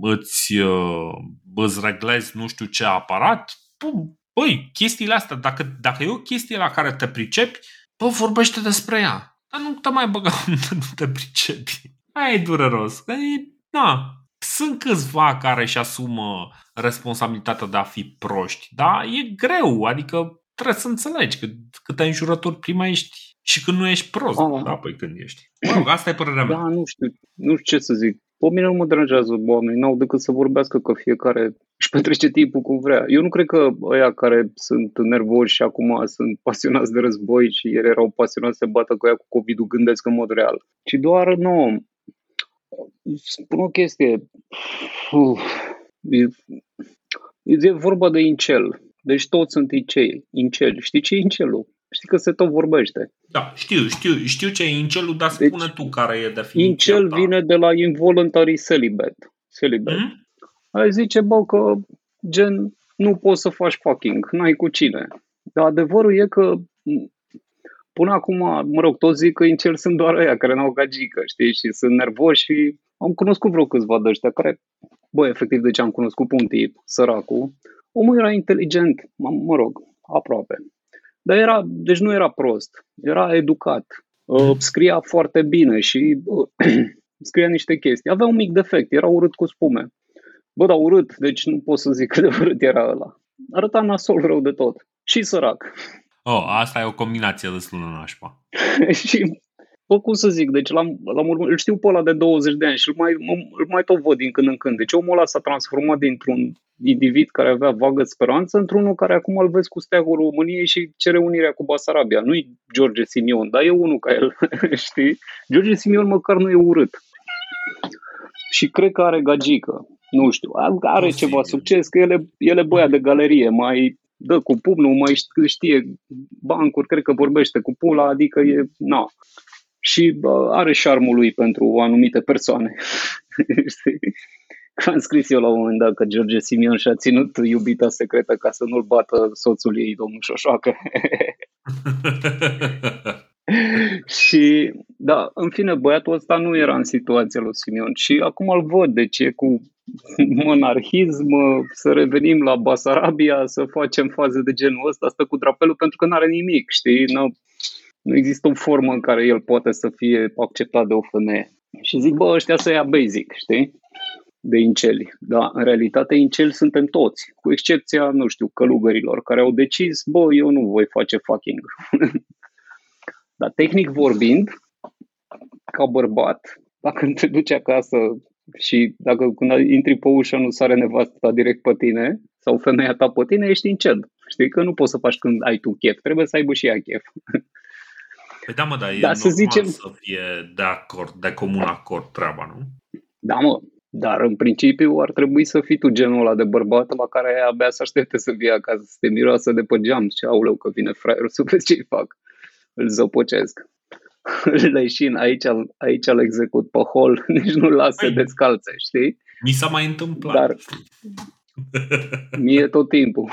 îți, uh, îți reglezi nu știu ce aparat. Băi, chestiile astea, dacă, dacă e o chestie la care te pricepi, bă, vorbește despre ea. Dar nu te mai băga unde nu te pricepi. Aia e dureros. Că e, na, sunt câțiva care își asumă responsabilitatea de a fi proști, dar e greu, adică trebuie să înțelegi că câte înjurături primești și când nu ești prost. Ah. Da, păi când ești. Mă rog, asta e părerea mea. Da, nu știu, nu știu ce să zic. Pe mine nu mă deranjează oamenii, n-au decât să vorbească că fiecare își petrece timpul cum vrea. Eu nu cred că ăia care sunt nervoși și acum sunt pasionați de război și ieri erau pasionați să bată cu ea cu COVID-ul gândesc în mod real. Ci doar, nu, spun o chestie. Uf, e, e vorba de incel. Deci toți sunt incel. incel. Știi ce e incelul? Știi că se tot vorbește. Da, știu, știu, știu ce e incelul, dar deci, spune tu care e definiția Incel ta. vine de la involuntary celibate. celibate. Mm-hmm. Ai zice, bă, că gen nu poți să faci fucking, n-ai cu cine. Dar adevărul e că până acum, mă rog, toți zic că incel sunt doar aia care n-au gagică, știi, și sunt nervoși și am cunoscut vreo câțiva de ăștia care, bă, efectiv, deci am cunoscut pe un tip, săracul, omul era inteligent, mă, mă rog, aproape. Dar era, deci nu era prost, era educat, uh, scria foarte bine și uh, scria niște chestii. Avea un mic defect, era urât cu spume. Bă, dar urât, deci nu pot să zic cât de urât era ăla. Arăta nasol rău de tot. Și sărac. Oh, asta e o combinație destul de nașpa. și Bă, cum să zic, deci l-am, l-am urmă, îl știu pe ăla de 20 de ani și îl mai, îl mai tot văd din când în când. Deci omul ăla s-a transformat dintr-un individ care avea vagă speranță într-unul care acum îl vezi cu steagul României și cere unirea cu Basarabia. Nu-i George Simion, dar e unul ca el, știi? George Simion măcar nu e urât. Și cred că are gagică. Nu știu, are Posibil. ceva succes, că el e, el e băiat de galerie, mai dă cu pumnul, mai știe bancuri, cred că vorbește cu pula, adică e, na, și are șarmul lui pentru anumite persoane. Că am scris eu la un moment dat că George Simion și-a ținut iubita secretă ca să nu-l bată soțul ei, domnul Șoșoacă. și, da, în fine, băiatul ăsta nu era în situația lui Simion și acum îl văd, deci e cu monarhism, să revenim la Basarabia, să facem faze de genul ăsta, asta cu drapelul, pentru că nu are nimic, știi? Nu, nu există o formă în care el poate să fie acceptat de o femeie. Și zic, bă, ăștia să ia basic, știi? De inceli. Dar, în realitate, inceli suntem toți, cu excepția, nu știu, călugărilor, care au decis, bă, eu nu voi face fucking. Dar, tehnic vorbind, ca bărbat, dacă te duci acasă și dacă când intri pe ușă nu sare nevasta ta direct pe tine sau femeia ta pe tine, ești incel. Știi că nu poți să faci când ai tu chef, trebuie să aibă și ea chef. Păi da, mă, dar e da, să zicem... să fie de acord, de comun acord treaba, nu? Da, mă, dar în principiu ar trebui să fii tu genul ăla de bărbat la care abia să aștepte să fie acasă, să te miroasă de pe geam și auleu că vine fraierul să vezi ce fac. Îl zăpocesc. Îl leșin, aici, aici îl execut pe hol, nici nu lasă păi, descalțe, știi? Mi s-a mai întâmplat. Dar Mie tot timpul,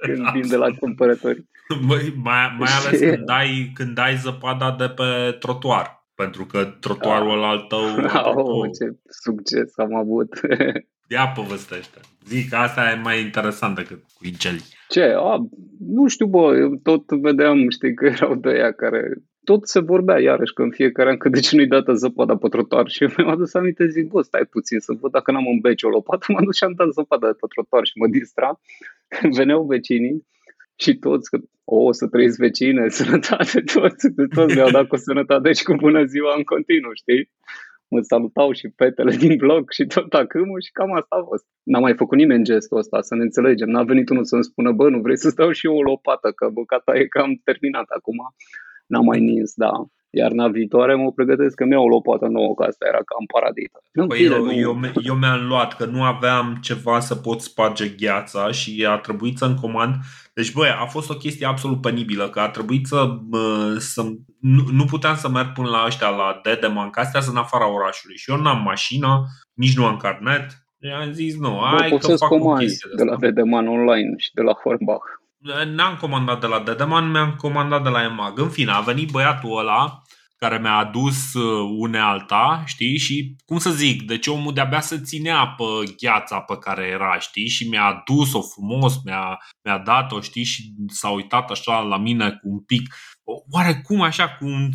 când vin de la cumpărători. Mai, mai ales când dai, când dai zăpada de pe trotuar. Pentru că trotuarul ăla al tău... Oh, ce succes am avut! Ia povestește. Zic, asta e mai interesant decât cu inceli. Ce? A, nu știu, bă, eu tot vedeam, știi, că erau de aia care tot se vorbea iarăși că în fiecare an că de ce nu-i dată zăpada pe trotuar și mi-am adus aminte, zic, bă, stai puțin să văd dacă n-am un beci o lopată, m-am dus și am dat zăpada pe trotuar și mă distra. Veneau vecinii și toți, că o, să trăiți vecine, sănătate, toți, toți mi-au dat cu sănătate și cu bună ziua în continuu, știi? Mă salutau și fetele din bloc și tot acâmul și cam asta a fost. N-a mai făcut nimeni gestul ăsta, să ne înțelegem. N-a venit unul să-mi spună, bă, nu vrei să stau și eu o lopată, că bucata e cam terminat acum n-am mai nins, da. Iarna viitoare mă pregătesc că mi-au o lopată nouă, că asta era cam paradită. Păi eu, eu, eu mi-am luat că nu aveam ceva să pot sparge gheața și a trebuit să-mi comand. Deci, băi, a fost o chestie absolut penibilă, că a trebuit să, să nu, nu puteam să merg până la ăștia, la Dedeman, că astea sunt în afara orașului. Și eu n-am mașină, nici nu am carnet. I-am zis, nu, hai Bă, că fac o chestie de, de la Dedeman online și de la Hornbach. N-am comandat de la Dedeman, mi-am comandat de la EMAG. În fine, a venit băiatul ăla care mi-a adus uh, unealta, știi, și cum să zic, deci omul de-abia să ținea pe gheața pe care era, știi, și mi-a adus-o frumos, mi-a, mi-a dat-o, știi, și s-a uitat așa la mine cu un pic, oarecum așa cu un,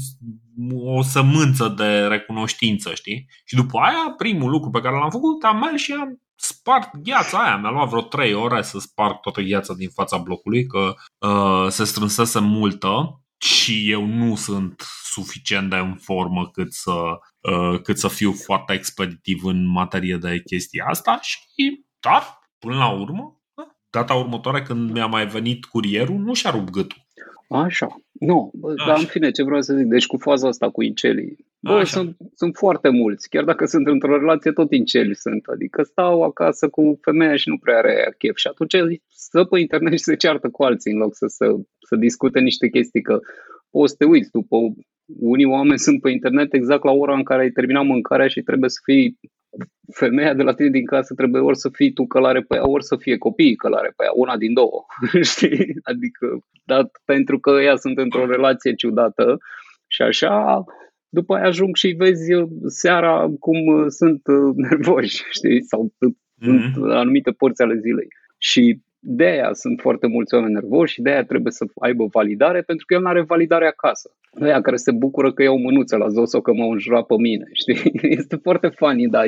o sămânță de recunoștință, știi? Și după aia, primul lucru pe care l-am făcut, am mers și am spart gheața aia. Mi-a luat vreo 3 ore să sparg toată gheața din fața blocului, că uh, se strânsese multă și eu nu sunt suficient de în formă cât să, uh, cât să fiu foarte expeditiv în materie de chestia asta și, dar, până la urmă, da, data următoare când mi-a mai venit curierul, nu și-a rupt gâtul. Așa. Nu, Așa. dar în fine, ce vreau să zic, deci cu faza asta cu incelii, Bă, sunt, sunt foarte mulți, chiar dacă sunt într-o relație, tot inceli sunt. Adică stau acasă cu femeia și nu prea are chef. Și atunci stă pe internet și se ceartă cu alții în loc să, să, să discute niște chestii că poți să te uiți după unii oameni sunt pe internet exact la ora în care ai terminat mâncarea și trebuie să fii femeia de la tine din casă trebuie ori să fii tu călare pe ea, ori să fie copiii călare pe ea, una din două, știi? Adică, dat pentru că ea sunt într-o relație ciudată și așa, după aia ajung și vezi seara cum sunt nervoși, știi? Sau mm-hmm. în anumite porți ale zilei. Și de aia sunt foarte mulți oameni nervoși și de aia trebuie să aibă validare, pentru că el nu are validare acasă. Aia care se bucură că iau mânuță la Zoso că m-au înjurat pe mine, știi? Este foarte funny, dar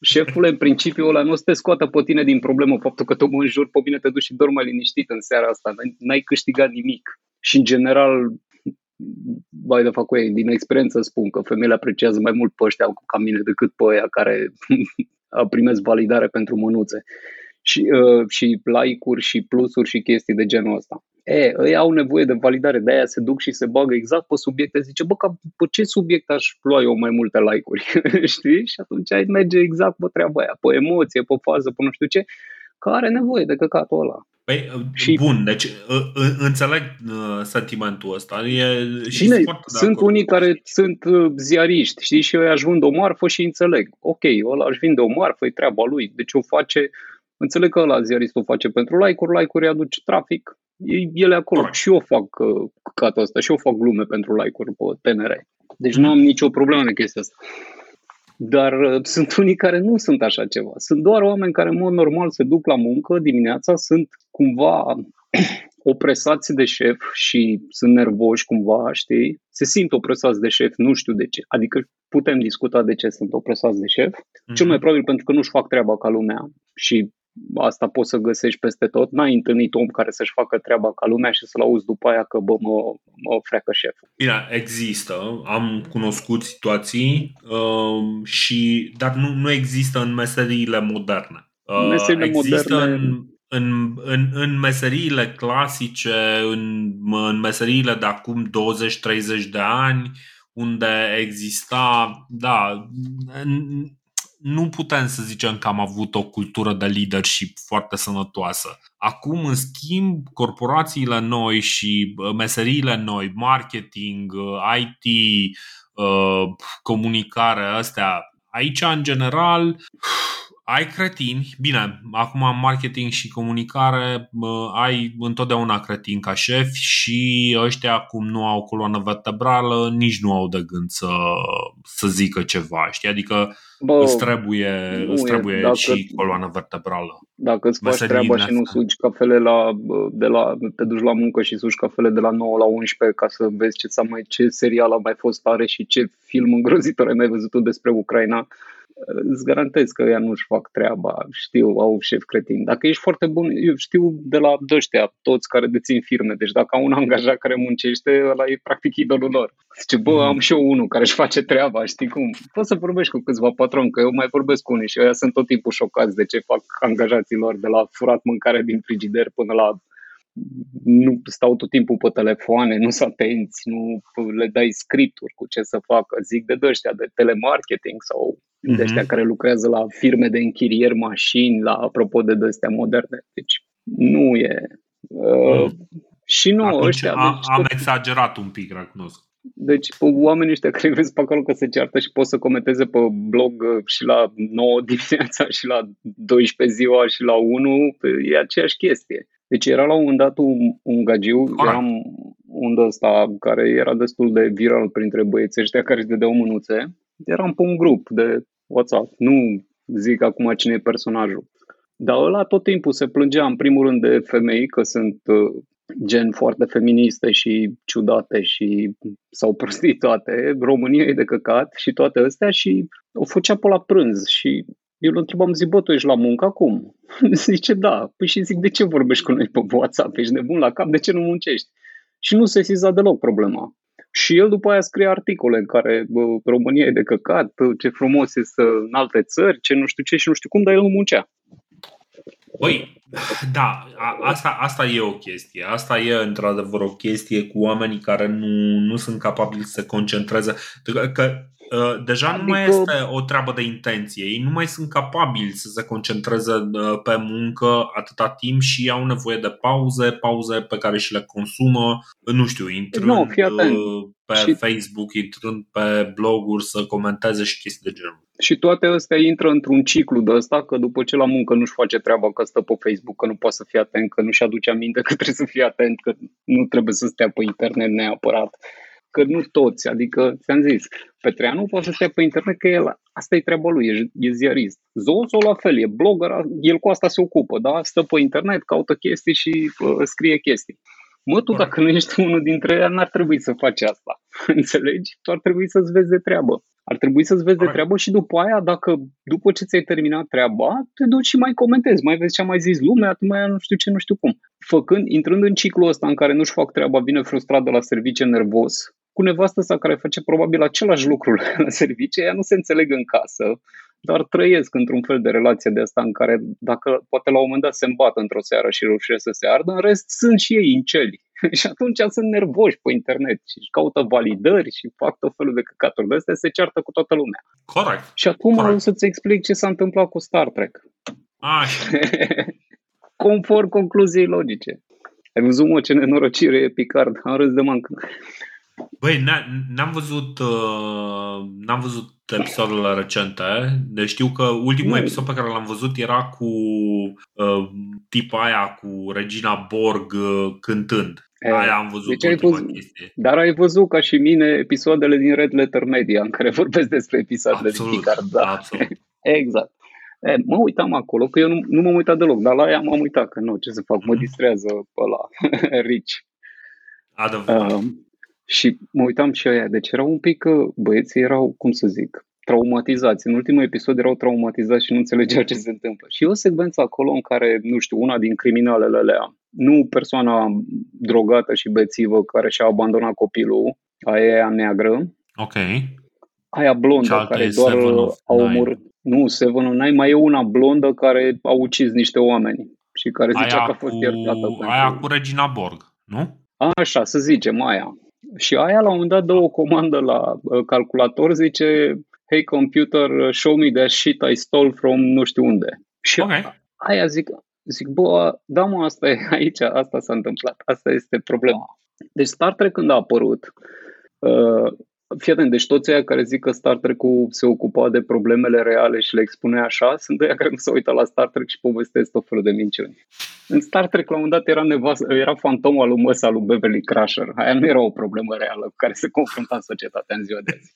șeful în principiu ăla nu o să te scoată pe tine din problemă faptul că tu mă înjuri pe mine, te duci și dormi mai liniștit în seara asta. N-ai câștigat nimic. Și în general, bai de fac cu ei, din experiență spun că femeile apreciază mai mult pe ăștia ca mine decât pe aia care primesc validare pentru mânuțe și, uh, și like-uri și plusuri și chestii de genul ăsta. E, ei au nevoie de validare, de aia se duc și se bagă exact pe subiecte. Zice, bă, ca, pe ce subiect aș lua eu mai multe like-uri? Știi? Și atunci ai merge exact pe treaba aia, pe emoție, pe fază, pe nu știu ce, care are nevoie de căcatul ăla. Păi, și, bun, deci înțeleg uh, sentimentul ăsta. E, și Bine, sunt acord. unii care sunt uh, ziariști, știi, și eu aș vinde o marfă și înțeleg. Ok, ăla aș vinde o marfă, e treaba lui, deci o face Înțeleg că la ziaristul face pentru like-uri, like-uri aduce trafic, ele acolo. Correct. Și eu fac uh, căcatul ăsta, și eu fac glume pentru like-uri pe TNR. Deci nu am nicio problemă în chestia asta. Dar uh, sunt unii care nu sunt așa ceva. Sunt doar oameni care în mod normal se duc la muncă dimineața, sunt cumva opresați de șef și sunt nervoși cumva, știi? Se simt opresați de șef, nu știu de ce. Adică putem discuta de ce sunt opresați de șef. Mm-hmm. Cel mai probabil pentru că nu-și fac treaba ca lumea și asta poți să găsești peste tot. N-ai întâlnit om care să-și facă treaba ca lumea și să-l auzi după aia că bă, mă, mă freacă șeful. Bine, există. Am cunoscut situații, uh, și, dar nu, nu există în meseriile moderne. Uh, meseriile există moderne... în în, în, în meseriile clasice, în, în meseriile de acum 20-30 de ani, unde exista, da, nu putem să zicem că am avut o cultură de leadership foarte sănătoasă. Acum, în schimb, corporațiile noi și meseriile noi, marketing, IT, uh, comunicare, astea, aici, în general, ai cretini, bine, acum în marketing și comunicare ai întotdeauna cretini ca șef și ăștia cum nu au coloană vertebrală, nici nu au de gând să, să zică ceva, știi? Adică Bă, îți trebuie, îți trebuie dacă, și coloană vertebrală. Dacă îți faci treaba și nu sugi cafele la, de la, te duci la muncă și sugi cafele de la 9 la 11 ca să vezi ce, mai, ce serial a mai fost tare și ce film îngrozitor ai mai văzut despre Ucraina, îți garantez că ea nu-și fac treaba, știu, au șef cretin. Dacă ești foarte bun, eu știu de la dăștia, toți care dețin firme, deci dacă au un angajat care muncește, ăla e practic idolul lor. Zice, bă, am și eu unul care își face treaba, știi cum? Poți să vorbești cu câțiva patroni, că eu mai vorbesc cu unii și ăia sunt tot timpul șocați de ce fac angajații lor, de la furat mâncare din frigider până la nu stau tot timpul pe telefoane, nu sunt atenți, nu le dai scripturi cu ce să facă. Zic de ăștia de telemarketing sau mm-hmm. de ăștia mhm. care lucrează la firme de închirieri mașini, la apropo de astea moderne. Deci nu e... Uh, mm. Și nu, Atunci ăștia... A, deci, am tot... exagerat un pic, recunosc. Deci oamenii ăștia care vezi pe acolo că se ceartă și pot să comenteze pe blog și la 9 dimineața și la 12 ziua și la 1, e aceeași chestie. Deci era la un moment dat un, un gagiu, Corect. eram un ăsta care era destul de viral printre băieții ăștia care își dădeau mânuțe. Eram pe un grup de WhatsApp, nu zic acum cine e personajul. Dar ăla tot timpul se plângea în primul rând de femei că sunt uh, gen foarte feministe și ciudate și sau prostituate. România e de căcat și toate astea și o făcea pe la prânz și eu îl întrebam, zic, bă, tu ești la muncă acum? Zice, da. Păi și zic, de ce vorbești cu noi pe WhatsApp? Ești nebun la cap? De ce nu muncești? Și nu se siza deloc problema. Și el după aia scrie articole în care bă, România e de căcat, ce frumos este în alte țări, ce nu știu ce și nu știu cum, dar el nu muncea. Păi, da, a, asta, asta e o chestie. Asta e într-adevăr o chestie cu oamenii care nu, nu sunt capabili să se concentreze. Că Uh, deja adică... nu mai adică- este o treabă de intenție. Ei nu mai sunt capabili să se concentreze uh, pe muncă atâta timp și au nevoie de pauze, pauze pe care și le consumă, nu știu, intrând no, uh, pe și... Facebook, intrând pe bloguri să comenteze și chestii de genul. Și toate astea intră într-un ciclu de ăsta, că după ce la muncă nu-și face treaba, că stă pe Facebook, că nu poate să fie atent, că nu-și aduce aminte că trebuie să fie atent, că nu trebuie să stea pe internet neapărat că nu toți, adică ți-am zis, Petreanu poate să stea pe internet că el, asta e treaba lui, e, e ziarist. Zozo la fel, e blogger, el cu asta se ocupă, da? Stă pe internet, caută chestii și uh, scrie chestii. Mă, tu dacă nu ești unul dintre ei, n-ar trebui să faci asta. Înțelegi? Tu ar trebui să-ți vezi de treabă. Ar trebui să-ți vezi de treabă și după aia, dacă după ce ți-ai terminat treaba, te duci și mai comentezi, mai vezi ce a mai zis lumea, tu mai nu știu ce, nu știu cum. Făcând, intrând în ciclul ăsta în care nu-și fac treaba, vine frustrat de la serviciu nervos, cu nevastă sa care face probabil același lucru la serviciu, ea nu se înțeleg în casă, dar trăiesc într-un fel de relație de asta în care dacă poate la un moment dat se îmbată într-o seară și reușesc să se ardă, în rest sunt și ei în celi. și atunci sunt nervoși pe internet și își caută validări și fac tot felul de căcaturi de astea, se ceartă cu toată lumea. Corect. Și acum Corect. o să-ți explic ce s-a întâmplat cu Star Trek. Așa. Conform concluziei logice. Ai văzut, mă, ce nenorocire e Picard. Am râs de mancă. Băi, n-am văzut, uh, n-am văzut episoadele recente, deci știu că ultimul episod pe care l-am văzut era cu uh, tipa aia, cu Regina Borg uh, cântând. E, aia am văzut deci ai văzut, chestie. Dar ai văzut ca și mine episoadele din Red Letter Media în care vorbesc despre episoadele absolut, din Picard. Da. Absolut. exact. E, mă uitam acolo, că eu nu, nu m-am uitat deloc, dar la ea m-am uitat, că nu, ce să fac, mă mhm. distrează pe la Rich. Adevărat. Uh, și mă uitam și aia, deci erau un pic, băieții erau, cum să zic, traumatizați. În ultimul episod erau traumatizați și nu înțelegeau ce se întâmplă. Și e o secvență acolo în care, nu știu, una din criminalele alea, nu persoana drogată și bețivă care și-a abandonat copilul, aia aia neagră, ok aia blondă care doar a omorât. Nu, Seven of Nine, mai e una blondă care a ucis niște oameni și care zicea Aia că a fost cu, iertată. aia pentru- cu Regina Borg, nu? Așa, să zicem, aia. Și aia la un moment dat dă o comandă la uh, calculator, zice Hey computer, uh, show me that shit I stole from nu știu unde. Și Ok. aia zic, zic, bă, da mă, asta e aici, asta s-a întâmplat, asta este problema. Deci Star Trek când a apărut, uh, fii atent, deci toți aia care zic că Star Trek-ul se ocupa de problemele reale și le expunea așa, sunt aia care nu se uită la Star Trek și povestesc tot felul de minciuni. În Star Trek, la un moment dat, era, nevastă, era fantoma lui măsa lui Beverly Crusher. Aia nu era o problemă reală cu care se confrunta societatea în ziua de azi.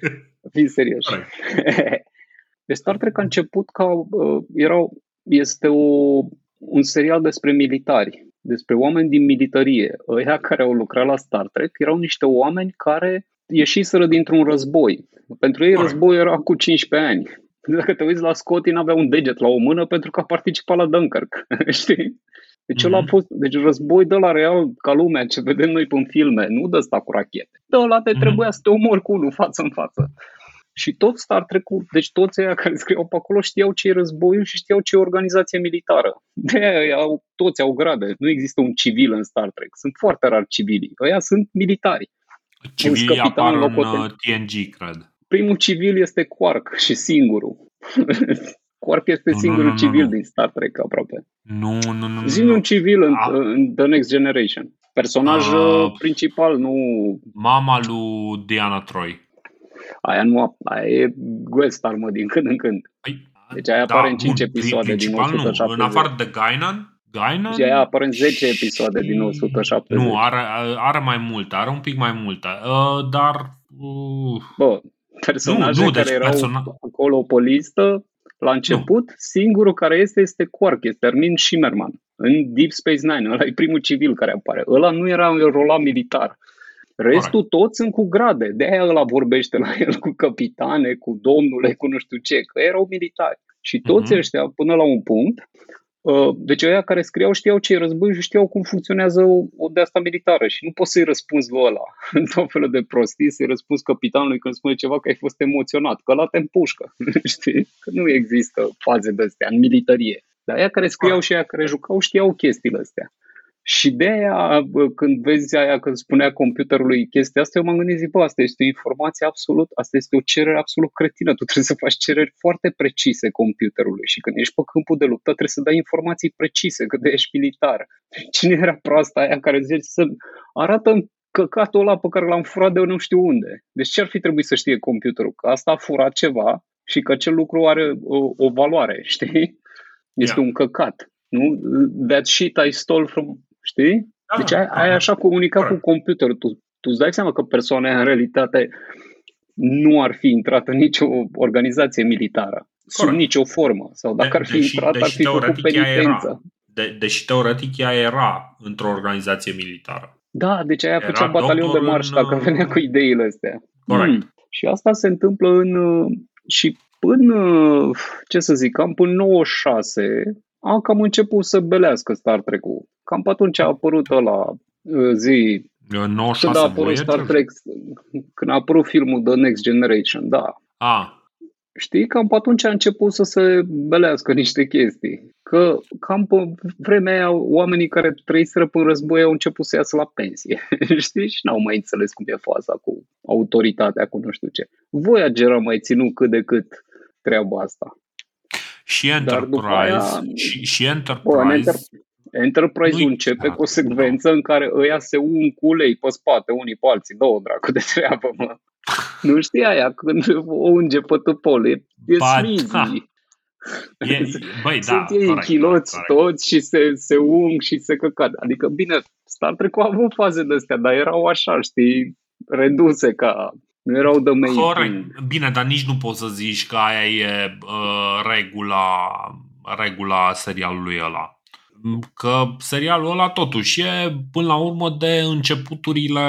Fii serios. Deci Star Trek a început ca... Uh, era, este o, un serial despre militari, despre oameni din militarie. Ăia care au lucrat la Star Trek erau niște oameni care ieșiseră dintr-un război. Pentru ei Corect. războiul era cu 15 ani. Dacă te uiți la Scotty, n-avea un deget la o mână pentru că a participat la Dunkirk. Știi? Deci, ăla a Mhm. fost, deci război de la real ca lumea ce vedem noi în filme, nu de ăsta cu rachete. De ăla te Mhm. trebuia să te omori cu unul față în față. Și tot Star trek deci toți aia care scriau pe acolo știau ce e războiul și știau ce e organizație militară. De aia au, toți au grade. Nu există un civil în Star Trek. Sunt foarte rar civilii. Ăia sunt militari. Civilii apar capitanul în locoten- uh, TNG, cred. Primul civil este Quark și singurul. Quark este Nu, nu, singurul nu, nu, civil nu. din Star Trek aproape. Nu, nu, nu. nu, Zi nu. un civil în, A- în The Next Generation. Personaj Ah. uh, principal, nu... Mama lui Diana Troy. Aia nu ap- aia e guest star, mă, din când în când. Păi, Deci aia apare în cinci bun, episoade din principal nu. 170. În afară de Guinan, Guinan Și aia apare în 10 episoade din 170. Nu, are, are mai multe, are un pic mai multe. Uh, dar uh, Bă, personaje Nu, nu, care deci erau persona- acolo pe listă, la început, singurul care este este Quark, este Armin Shimmerman. În Deep Space Nine, ăla e primul civil care apare. Ăla nu era un rola militar. Restul toți sunt cu grade. De aia ăla vorbește la el cu capitane, cu domnule, cu nu știu ce, că erau militari. Și toți Mhm. ăștia, până la un punct, uh, deci ăia care scriau știau ce e război și știau cum funcționează o, o de asta militară și nu poți să-i răspunzi lui ăla în tot felul de prostii, să-i răspunzi capitanului când spune ceva că ai fost emoționat, că ăla te împușcă, știi? Că nu există faze de astea în militarie. Dar aia care scriau și aia care jucau știau chestiile astea. Și de aia, bă, când vezi aia când spunea computerului chestia asta, eu m-am gândit, zic, bă, asta este o informație absolut, asta este o cerere absolut cretină. Tu trebuie să faci cereri foarte precise computerului și când ești pe câmpul de luptă trebuie să dai informații precise, că de ești militar. Cine era proasta aia care zice să arată căcatul ăla pe care l-am furat de eu nu știu unde. Deci ce ar fi trebuit să știe computerul? Că asta a furat ceva și că acel lucru are o, o valoare, știi? Este Yeah. un căcat. Nu? That shit I stole from... Știi? da, Deci ai, ai da. așa comunicat cu Corect. computerul. Tu, tu îți dai seama că persoana aia, în realitate nu ar fi intrat în nicio organizație militară. Sub Corect. nicio formă. Sau dacă De- ar fi deși- intrat, ar deși fi făcut teoretic ea era. penitență. De, deși teoretic ea era într-o organizație militară. Da, deci aia Era făcea batalion de doctor marș în, dacă uh, venea cu ideile astea. Corect. Mm. Și asta se întâmplă în... uh, Și până, uh, ce să zic, cam până 96, a cam început să belească Star Trek-ul. Cam pe atunci a apărut ăla uh, zi, În când 96 a apărut Star Voyager? Trek, când a apărut filmul The Next Generation, da. A, Știi, cam pe atunci a început să se belească niște chestii. Că cam pe vremea aia, oamenii care trăiseră pe război au început să iasă la pensie. Știi? Și n-au mai înțeles cum e faza cu autoritatea, cu nu știu ce. Voyager a mai ținut cât de cât treaba asta. și Dar Enterprise, după aia- și, și Bă, în Enterprise, Enter- Enterprise Nu-i începe chiar, cu o secvență în care ăia se ung cu ulei pe spate, unii pe alții, două dracu de treabă, mă. Nu știi aia, când o unge pe tupol, e, e Ba, smizi. da. e, băi, da, Sunt ei corect, chiloți corect, corect. toți și se, se ung și se căcat. Adică, bine, Star Trek a avut faze de astea, dar erau așa, știi, reduse ca... Nu erau de main thing. Corect. Bine, dar nici nu poți să zici că aia e uh, regula, regula serialului ăla. Că serialul ăla totuși e până la urmă de începuturile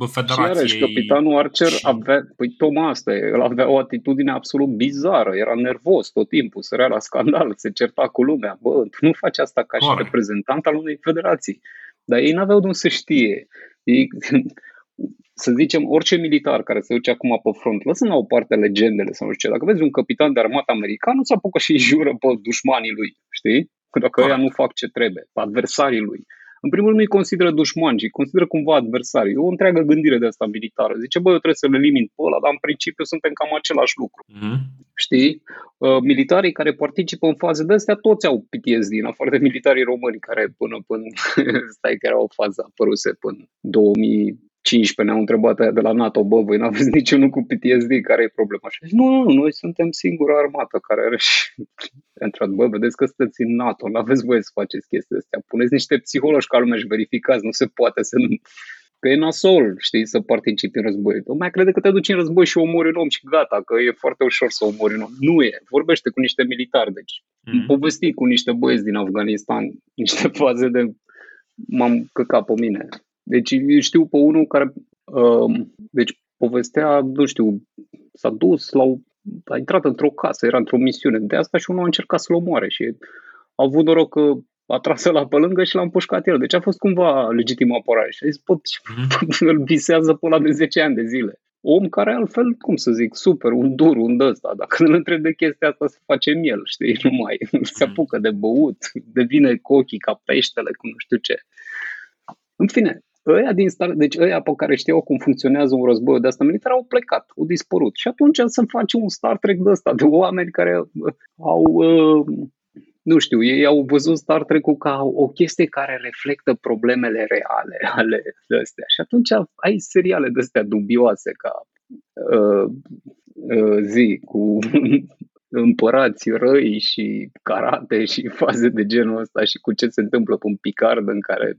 Și Federației. iarăși, capitanul Archer și- avea, păi tocmai asta e, el avea o atitudine absolut bizară, era nervos tot timpul, sărea la scandal, se certa cu lumea. Bă, tu nu faci asta ca și Corect. reprezentant al unei federații. Dar ei n-aveau de unde să știe. Ei, să zicem, orice militar care se duce acum pe front, lăsând la o parte legendele sau nu știu ce, dacă vezi un capitan de armată american, nu se apucă și îi jură pe dușmanii lui, știi? Că dacă ăia nu fac ce trebuie, adversarii lui, în primul rând nu-i consideră dușmani, ci consideră cumva adversari. E o întreagă gândire de asta militară. Zice, bă, eu trebuie să le elimin pe ăla, dar în principiu suntem cam același lucru. Mm-hmm. Știi? Uh, militarii care participă în faze de astea, toți au PTSD, în afară de militarii români, care până până, stai că era o fază apăruse până 2000, 15 ne-au întrebat aia de la NATO, bă, voi n-aveți niciunul cu PTSD, care e problema? Și nu, nu, noi suntem singura armată care are și... Într-o bă, vedeți că sunteți în NATO, nu aveți voie să faceți chestii astea. Puneți niște psihologi ca lumea și verificați, nu se poate să nu... Că e nasol, știi, să participi în război. mai crede că te duci în război și omori un om și gata, că e foarte ușor să omori un om. Nu e. Vorbește cu niște militari, deci. Mm-hmm. Povesti cu niște băieți din Afganistan, niște faze de m-am căcat pe mine. Deci știu pe unul care, uh, deci povestea, nu știu, s-a dus, la a intrat într-o casă, era într-o misiune de asta și unul a încercat să-l omoare și a avut noroc că a tras la pe lângă și l-a împușcat el. Deci a fost cumva legitim apărare. Și a zis, pot, mm-hmm. îl visează pe ăla de 10 ani de zile. Om care altfel, cum să zic, super, un dur, un ăsta. Dacă îl întreb de chestia asta, să face miel, știi, nu mai se mhm. apucă de băut, devine cu ochii ca peștele, cu nu știu ce. În fine, ăia din Star, deci ăia pe care știau cum funcționează un război de asta militar au plecat, au dispărut. Și atunci să face un Star Trek de ăsta, de oameni care uh, au, uh, nu știu, ei au văzut Star Trek-ul ca o chestie care reflectă problemele reale ale astea. Și atunci ai seriale de astea dubioase ca uh, uh, zi cu împărați răi și karate și faze de genul ăsta și cu ce se întâmplă pe un Picard în care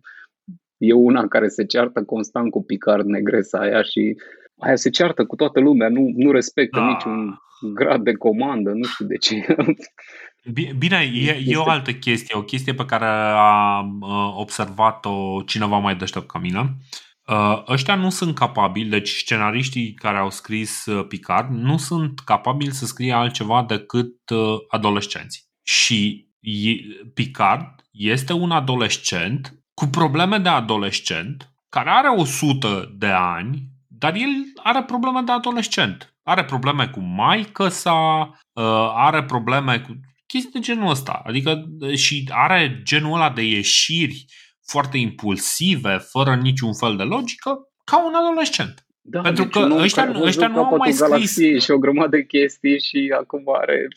e una care se ceartă constant cu Picard negresa aia și aia se ceartă cu toată lumea, nu, nu respectă ah. niciun grad de comandă, nu știu de ce. Bine, e, e o altă chestie, o chestie pe care a observat-o cineva mai deștept ca mine. Uh, ăștia nu sunt capabili, deci scenariștii care au scris uh, Picard nu sunt capabili să scrie altceva decât uh, adolescenți. Și Picard este un adolescent cu probleme de adolescent, care are 100 de ani, dar el are probleme de adolescent. Are probleme cu maică sa, uh, are probleme cu chestii de genul ăsta. Adică uh, și are genul ăla de ieșiri foarte impulsive, fără niciun fel de logică, ca un adolescent. Da, Pentru deci că ăștia, ăștia nu au mai scris... Și o grămadă de chestii și acum are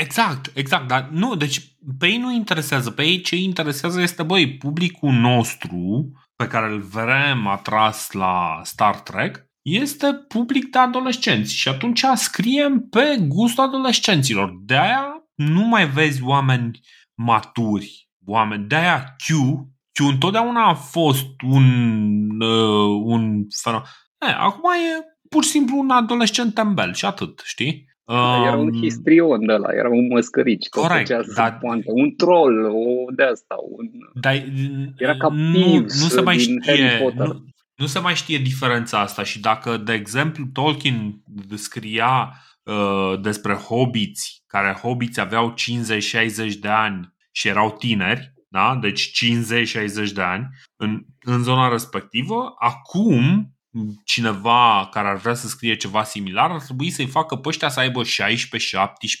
Exact, exact, dar nu, deci pe ei nu interesează, pe ei ce interesează este, băi, publicul nostru pe care îl vrem atras la Star Trek este public de adolescenți și atunci scriem pe gustul adolescenților. De aia nu mai vezi oameni maturi, oameni, de aia Q, Q întotdeauna a fost un, uh, un fenomen. acum e pur și simplu un adolescent tembel și atât, știi? Um, era un histrion de la, era un măscărici. Corect. Dar, poante, un troll, o de asta. Un, dar, era ca nu, nu se mai știe, nu, nu se mai știe diferența asta și dacă, de exemplu, Tolkien scria uh, despre hobiți, care hobiți aveau 50-60 de ani și erau tineri, da? deci 50-60 de ani în, în zona respectivă, acum cineva care ar vrea să scrie ceva similar, ar trebui să-i facă pe ăștia să aibă 16-17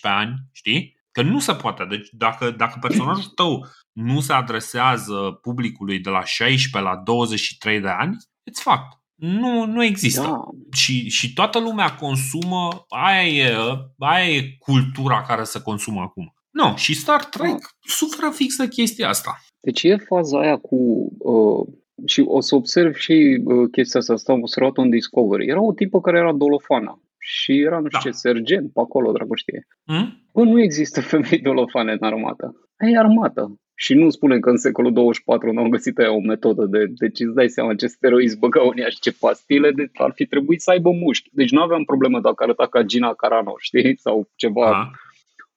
ani, știi? Că nu se poate. Deci dacă, dacă personajul tău nu se adresează publicului de la 16 la 23 de ani, it's fact. Nu, nu există. Da. Și, și toată lumea consumă, aia e, aia e cultura care se consumă acum. Nu, și Star Trek da. suferă fix de chestia asta. Deci e faza aia cu uh, și o să observ și uh, chestia asta, asta am observat în Discovery. Era o tipă care era dolofana și era, nu știu da. ce, sergent pe acolo, dragă știe. Mm? Bă, nu există femei dolofane în armată. E armată. Și nu spune că în secolul 24 nu au găsit aia o metodă de... Deci îți dai seama ce steroizi băgau în ea și ce pastile, de, ar fi trebuit să aibă mușchi. Deci nu aveam problemă dacă arăta ca Gina Carano, știi? Sau ceva, A.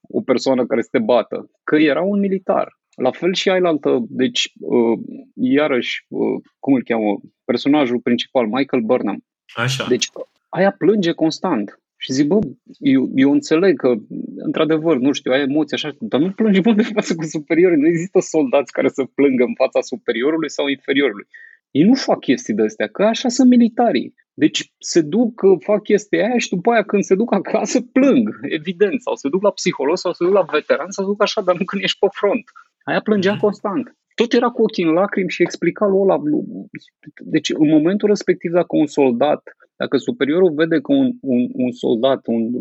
o persoană care să te bată. Că era un militar. La fel și ailaltă, deci, uh, iarăși, uh, cum îl cheamă, personajul principal, Michael Burnham. Așa. Deci, aia plânge constant. Și zic, bă, eu, eu înțeleg că, într-adevăr, nu știu, ai emoții așa, dar nu plângi bă de față cu superiorii. Nu există soldați care să plângă în fața superiorului sau inferiorului. Ei nu fac chestii de astea, că așa sunt militarii. Deci se duc, fac chestia aia și după aia când se duc acasă plâng, evident, sau se duc la psiholog sau se duc la veteran sau se duc așa, dar nu când ești pe front. Aia plângea constant. Tot era cu ochii în lacrimi și explica lui ăla. Deci în momentul respectiv dacă un soldat, dacă superiorul vede că un, un, un soldat, un,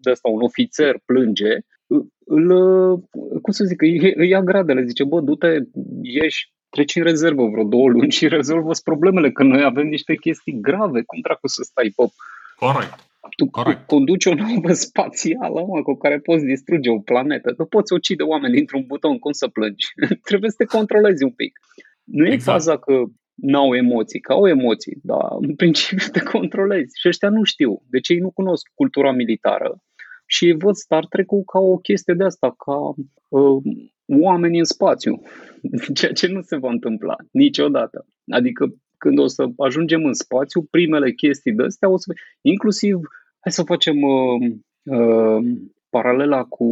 de asta, un ofițer plânge, îl, cum să zic, îi, îi ia gradele, zice, bă, du-te, ieși, treci în rezervă vreo două luni și rezolvă problemele, că noi avem niște chestii grave, cum dracu să stai pe... Corect. Tu Corect. conduci o navă spațială, mă, cu care poți distruge o planetă. Tu poți ucide oameni dintr-un buton, cum să plângi? Trebuie să te controlezi un pic. Nu e exact. faza că n-au emoții, că au emoții, dar în principiu te controlezi. Și ăștia nu știu. Deci ei nu cunosc cultura militară și văd Star Trek-ul ca o chestie de asta, ca uh, oameni în spațiu, ceea ce nu se va întâmpla niciodată. Adică când o să ajungem în spațiu, primele chestii de astea o să inclusiv, hai să facem uh, uh, paralela cu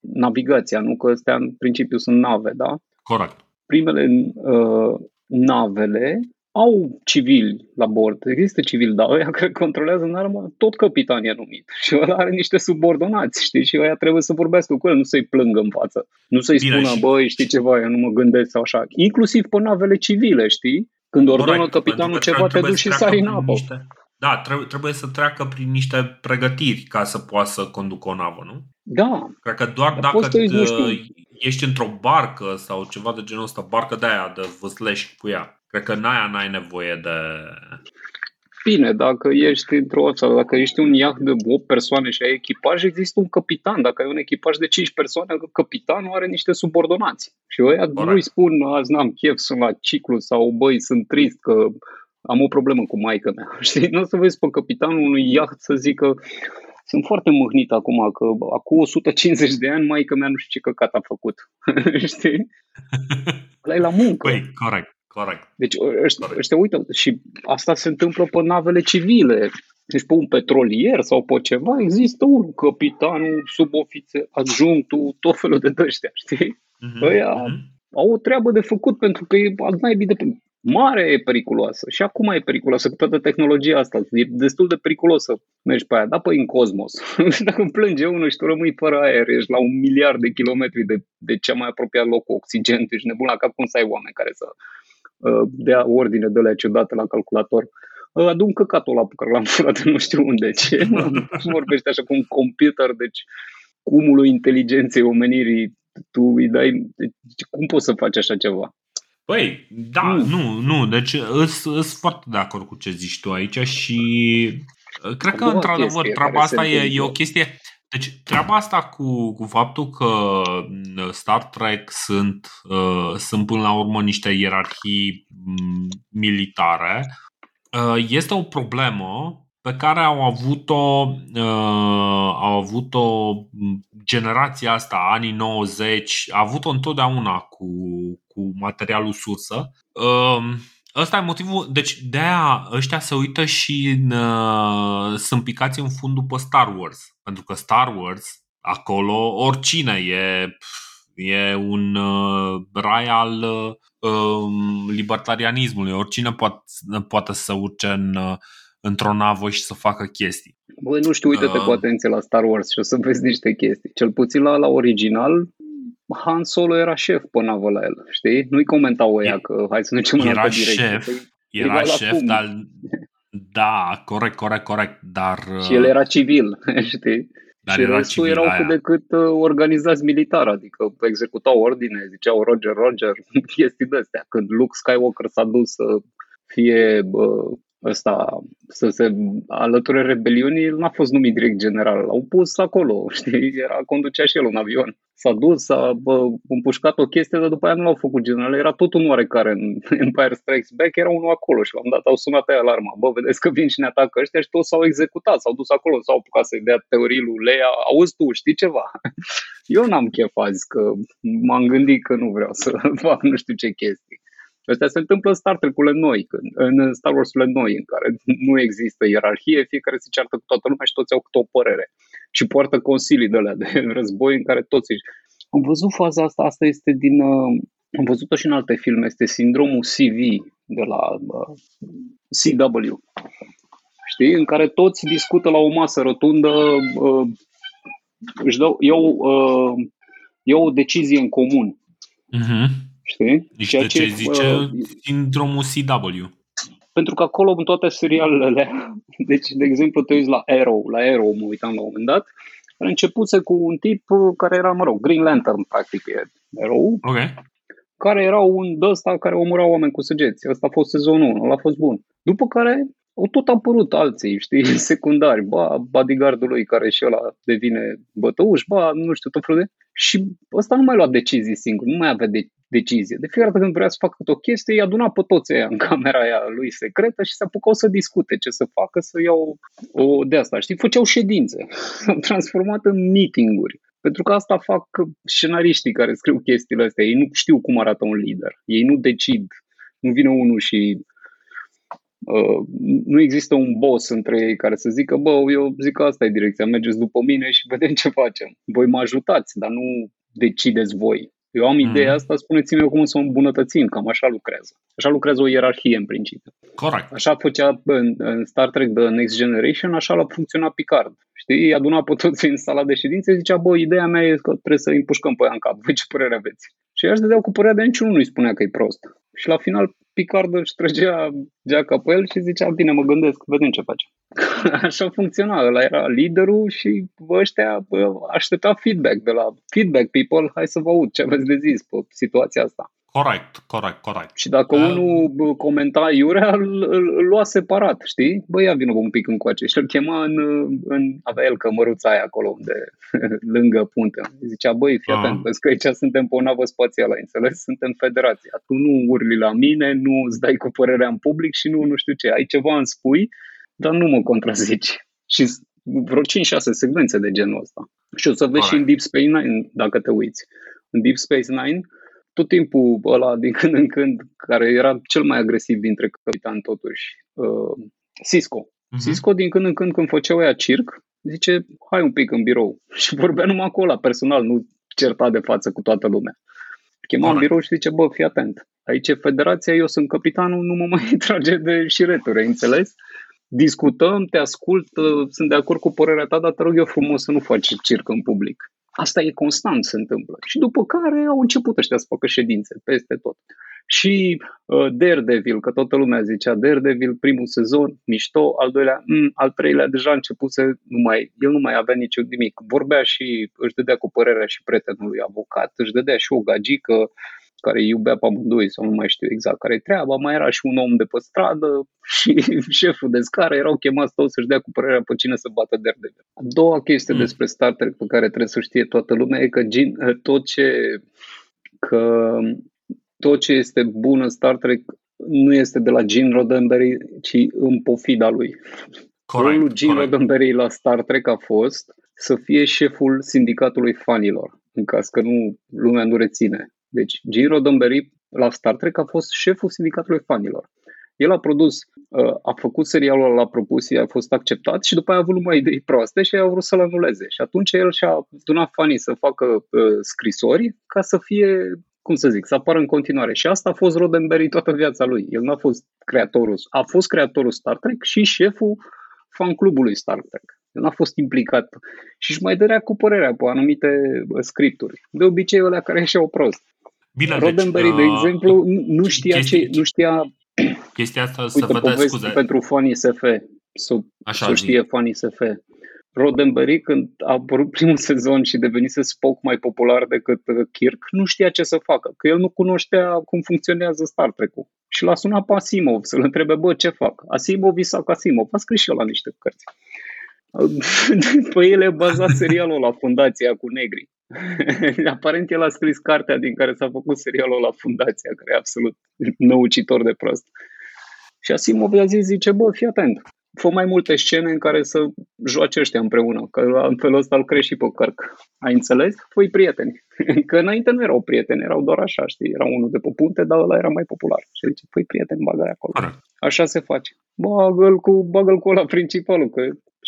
navigația, nu? Că astea în principiu sunt nave, da? Corect. Primele uh, navele au civili la bord, există civili, dar ăia care controlează în armă, tot capitan e numit. Și ăla are niște subordonați, știi? Și ăia trebuie să vorbească cu el, nu să-i plângă în față. Nu să-i Bine, spună, și... băi, știi ceva, eu nu mă gândesc sau așa. Inclusiv pe navele civile, știi? Când ordonă Corect, capitanul ceva, te duci și sari în apă. Niște... Da, trebuie, trebuie să treacă prin niște pregătiri ca să poată să conducă o navă, nu? Da. Cred că doar dacă ești într-o barcă sau ceva de genul ăsta, barcă de aia de văslești cu ea. Cred că n-aia n-ai nevoie de... Bine, dacă ești într-o sau dacă ești un iaht de 8 persoane și ai echipaj, există un capitan. Dacă ai un echipaj de 5 persoane, capitanul are niște subordonați. Și ăia nu îi spun, azi n-am chef, sunt la ciclu sau băi, sunt trist că am o problemă cu maica mea. Știi? Nu o să vezi pe capitanul unui iaht să zică sunt foarte mâhnit acum că acum 150 de ani maica mea nu știu ce căcat a făcut. Știi? La la muncă. Păi, corect. Corect. Deci ăștia, ăștia uită și asta se întâmplă pe navele civile. Deci pe un petrolier sau pe ceva există un capitanul, subofițer, adjunctul, tot felul de dăștia, știi? Uh-huh, Ăia uh-huh. au o treabă de făcut pentru că e al naibii de mare e periculoasă și acum e periculoasă cu toată tehnologia asta. E destul de periculos să mergi pe aia, dar păi în cosmos. Dacă plânge unul și tu rămâi fără aer, ești la un miliard de kilometri de, de cea mai apropiat loc cu oxigen, ești nebun la cap cum să ai oameni care să Uh, dea ordine de la ciudate la calculator. Uh, adu un căcatul ăla pe care l-am furat nu știu unde. Ce vorbește așa cu un computer, deci cumulul inteligenței omenirii, tu îi dai, deci, cum poți să faci așa ceva? Păi, da, mm. nu, nu, deci sunt foarte de acord cu ce zici tu aici și uh, cred că, într-adevăr, treaba asta e, e o chestie deci treaba asta cu, cu faptul că mm, Star Trek sunt, uh, sunt până la urmă niște ierarhii mm, militare uh, este o problemă pe care au avut-o, uh, au avut-o mm, generația asta, anii 90, a avut-o întotdeauna cu, cu materialul sursă. Uh, Ăsta e motivul, deci de aia ăștia se uită și în, uh, sunt picați în fundul pe Star Wars. Pentru că Star Wars, acolo, oricine e, e un uh, rai al uh, libertarianismului. Oricine poate, poate să urce în, uh, într-o navă și să facă chestii. Băi, nu știu, uite-te uh, cu atenție la Star Wars și o să vezi niște chestii. Cel puțin la, la original, Han Solo era șef pe navă la el, știi? Nu-i comentau ăia că hai să ne ducem în altă direcție. Șef, era șef, dar... Da, corect, corect, corect, dar... Și el era civil, știi? Dar și era restul erau cât de cât uh, organizați militar, adică executau ordine, ziceau Roger, Roger, chestii de astea. Când Luke Skywalker s-a dus să fie bă, ăsta, să se alăture rebeliunii, n-a fost numit direct general. L-au pus acolo, știi? Era, conducea și el un avion. S-a dus, s-a bă, împușcat o chestie, dar după aia nu l-au făcut general. Era tot un oarecare în Empire Strikes Back, era unul acolo și la un dat au sunat aia alarma. Bă, vedeți că vin și ne atacă ăștia și toți s-au executat, s-au dus acolo, s-au apucat să-i dea teorii lui Leia. Auzi tu, știi ceva? Eu n-am chef azi, că m-am gândit că nu vreau să fac nu știu ce chestii. Astea se întâmplă în Star Trek-urile noi, în Star Wars-urile noi, în care nu există ierarhie, fiecare se ceartă cu toată lumea și toți au câte o părere. Și poartă consilii de alea de război în care toți Am văzut faza asta, asta este din... Uh, am văzut-o și în alte filme, este sindromul CV de la uh, CW. Știi? În care toți discută la o masă rotundă, uh, își dau, iau, uh, iau o decizie în comun Uh-huh. Știi? Niște Ceea ce, ce, zice uh, sindromul CW. Pentru că acolo în toate serialele, deci de exemplu te uiți la Arrow, la Arrow mă uitam la un moment dat, care începuse cu un tip uh, care era, mă rog, Green Lantern practic e Arrow, Ok. care era un de ăsta care omora oameni cu săgeți. Ăsta a fost sezonul 1, ăla a fost bun. După care au tot apărut alții, știi, secundari, ba, bodyguardul lui care și ăla devine bătăuș, ba, nu știu, tot felul de... Și ăsta nu mai lua decizii singur, nu mai avea de- decizie. De fiecare dată când vrea să facă o chestie, i-a adunat pe toți aia în camera aia lui secretă și se apucau să discute ce să facă, să iau o de asta, știi? Făceau ședințe, s-au transformat în meetinguri. Pentru că asta fac scenariștii care scriu chestiile astea. Ei nu știu cum arată un lider. Ei nu decid. Nu vine unul și uh, nu există un boss între ei care să zică, bă, eu zic că asta e direcția, mergeți după mine și vedem ce facem. Voi mă ajutați, dar nu decideți voi. Eu am Mhm. ideea asta, spuneți-mi eu cum să o îmbunătățim, cam așa lucrează. Așa lucrează o ierarhie în principiu. Corect. Așa făcea în, în Star Trek The Next Generation, așa l-a funcționat Picard. Știi, îi aduna pe toți în sala de ședințe, zicea, bă, ideea mea e că trebuie să îi împușcăm pe ea în cap. Voi ce părere aveți? Și ea își dădeau cu părerea de niciunul nu-i spunea că e prost. Și la final Picard își trăgea geaca pe el și zicea, bine, mă gândesc, vedem ce facem. Așa funcționa, ăla era liderul și ăștia bă, aștepta feedback de la feedback people, hai să vă aud ce aveți de zis pe situația asta. Corect, corect, corect. Și dacă Da. unul bă, comenta iurea, îl, îl, îl lua separat, știi? Bă, ia vină un pic încoace. Și îl chema în, în avea el cămăruța aia acolo unde, lângă punte. Îi Zicea, băi, fii Ah. atent, vezi că aici suntem pe o navă spațială, ai înțeles? Suntem federația. Tu nu urli la mine, nu îți dai cu părerea în public și nu nu știu ce. Ai ceva în spui, dar nu mă contrazici. Și s- vreo 5-6 secvențe de genul ăsta. Și o să vezi și în Deep Space Nine, dacă te uiți. În Deep Space Nine, tot timpul ăla din când în când, care era cel mai agresiv dintre capitani totuși, uh, Cisco. Mhm. Cisco din când în când când făceau ea circ, zice, hai un pic în birou. Și vorbea numai cu ăla personal, nu certa de față cu toată lumea. Chema în Corect. birou și zice, bă, fii atent. Aici e federația, eu sunt capitanul, nu mă mai trage de șireturi, ai înțeles? Discutăm, te ascult, uh, sunt de acord cu părerea ta, dar te rog eu frumos să nu faci circ în public. Asta e constant se întâmplă. Și după care au început ăștia să facă ședințe peste tot. Și uh, Daredevil, că toată lumea zicea Daredevil, primul sezon, mișto, al doilea, mm, al treilea deja a început să nu mai, el nu mai avea nici nimic. Vorbea și își dădea cu părerea și prietenului avocat, își dădea și o gagică care îi iubea pe amândoi sau nu mai știu exact care e treaba, mai era și un om de pe stradă și șeful de scară erau chemați toți să-și dea cu părerea pe cine să bată Daredevil. A doua chestie Mm. despre Star Trek pe care trebuie să știe toată lumea e că Gin, tot ce că tot ce este bun în Star Trek nu este de la Gene Roddenberry, ci în pofida lui. Rolul Corect, Gene corect. Roddenberry la Star Trek a fost să fie șeful sindicatului fanilor, în caz că nu lumea nu reține. Deci Gene Roddenberry la Star Trek a fost șeful sindicatului fanilor. El a produs, uh, a făcut serialul ăla, l-a propus, i a fost acceptat și după aia a avut numai idei proaste și ei au vrut să-l anuleze. Și atunci el și-a adunat fanii să facă uh, scrisori ca să fie, cum să zic, să apară în continuare. Și asta a fost Roddenberry toată viața lui. El n-a fost creatorul, a fost creatorul Star Trek și șeful fan clubului Star Trek. El n-a fost implicat și își mai dărea cu părerea pe anumite uh, scripturi. De obicei, ălea care ieșeau prost. Bine, Roddenberry, deci, de uh, exemplu, nu- nu știa, chestii- ce, nu știa Chestia asta să Uite, vede, povesti scuze, pentru fanii SF, să, așa să zi. știe fanii SF. Roddenberry, când a apărut primul sezon și devenise Spock mai popular decât uh, Kirk, nu știa ce să facă, că el nu cunoștea cum funcționează Star Trek-ul. Și l-a sunat pe Asimov să-l întrebe, bă, ce fac? Asimov, Isaac Asimov, a scris și el la niște cărți. Pe ele bazat serialul la Fundația cu negri. Aparent el a scris cartea din care s-a făcut serialul la Fundația, care e absolut năucitor de prost. Și Asimov i-a zis, zice, bă, fii atent, fă mai multe scene în care să joace ăștia împreună, că în felul ăsta îl crești și pe Kirk. Ai înțeles? Făi prieteni. Că înainte nu erau prieteni, erau doar așa, știi? Era unul de pe punte, dar ăla era mai popular. Și zice, făi prieteni, bagă acolo. Corect. Așa se face. Bagă-l cu, bagă cu ăla principalul, că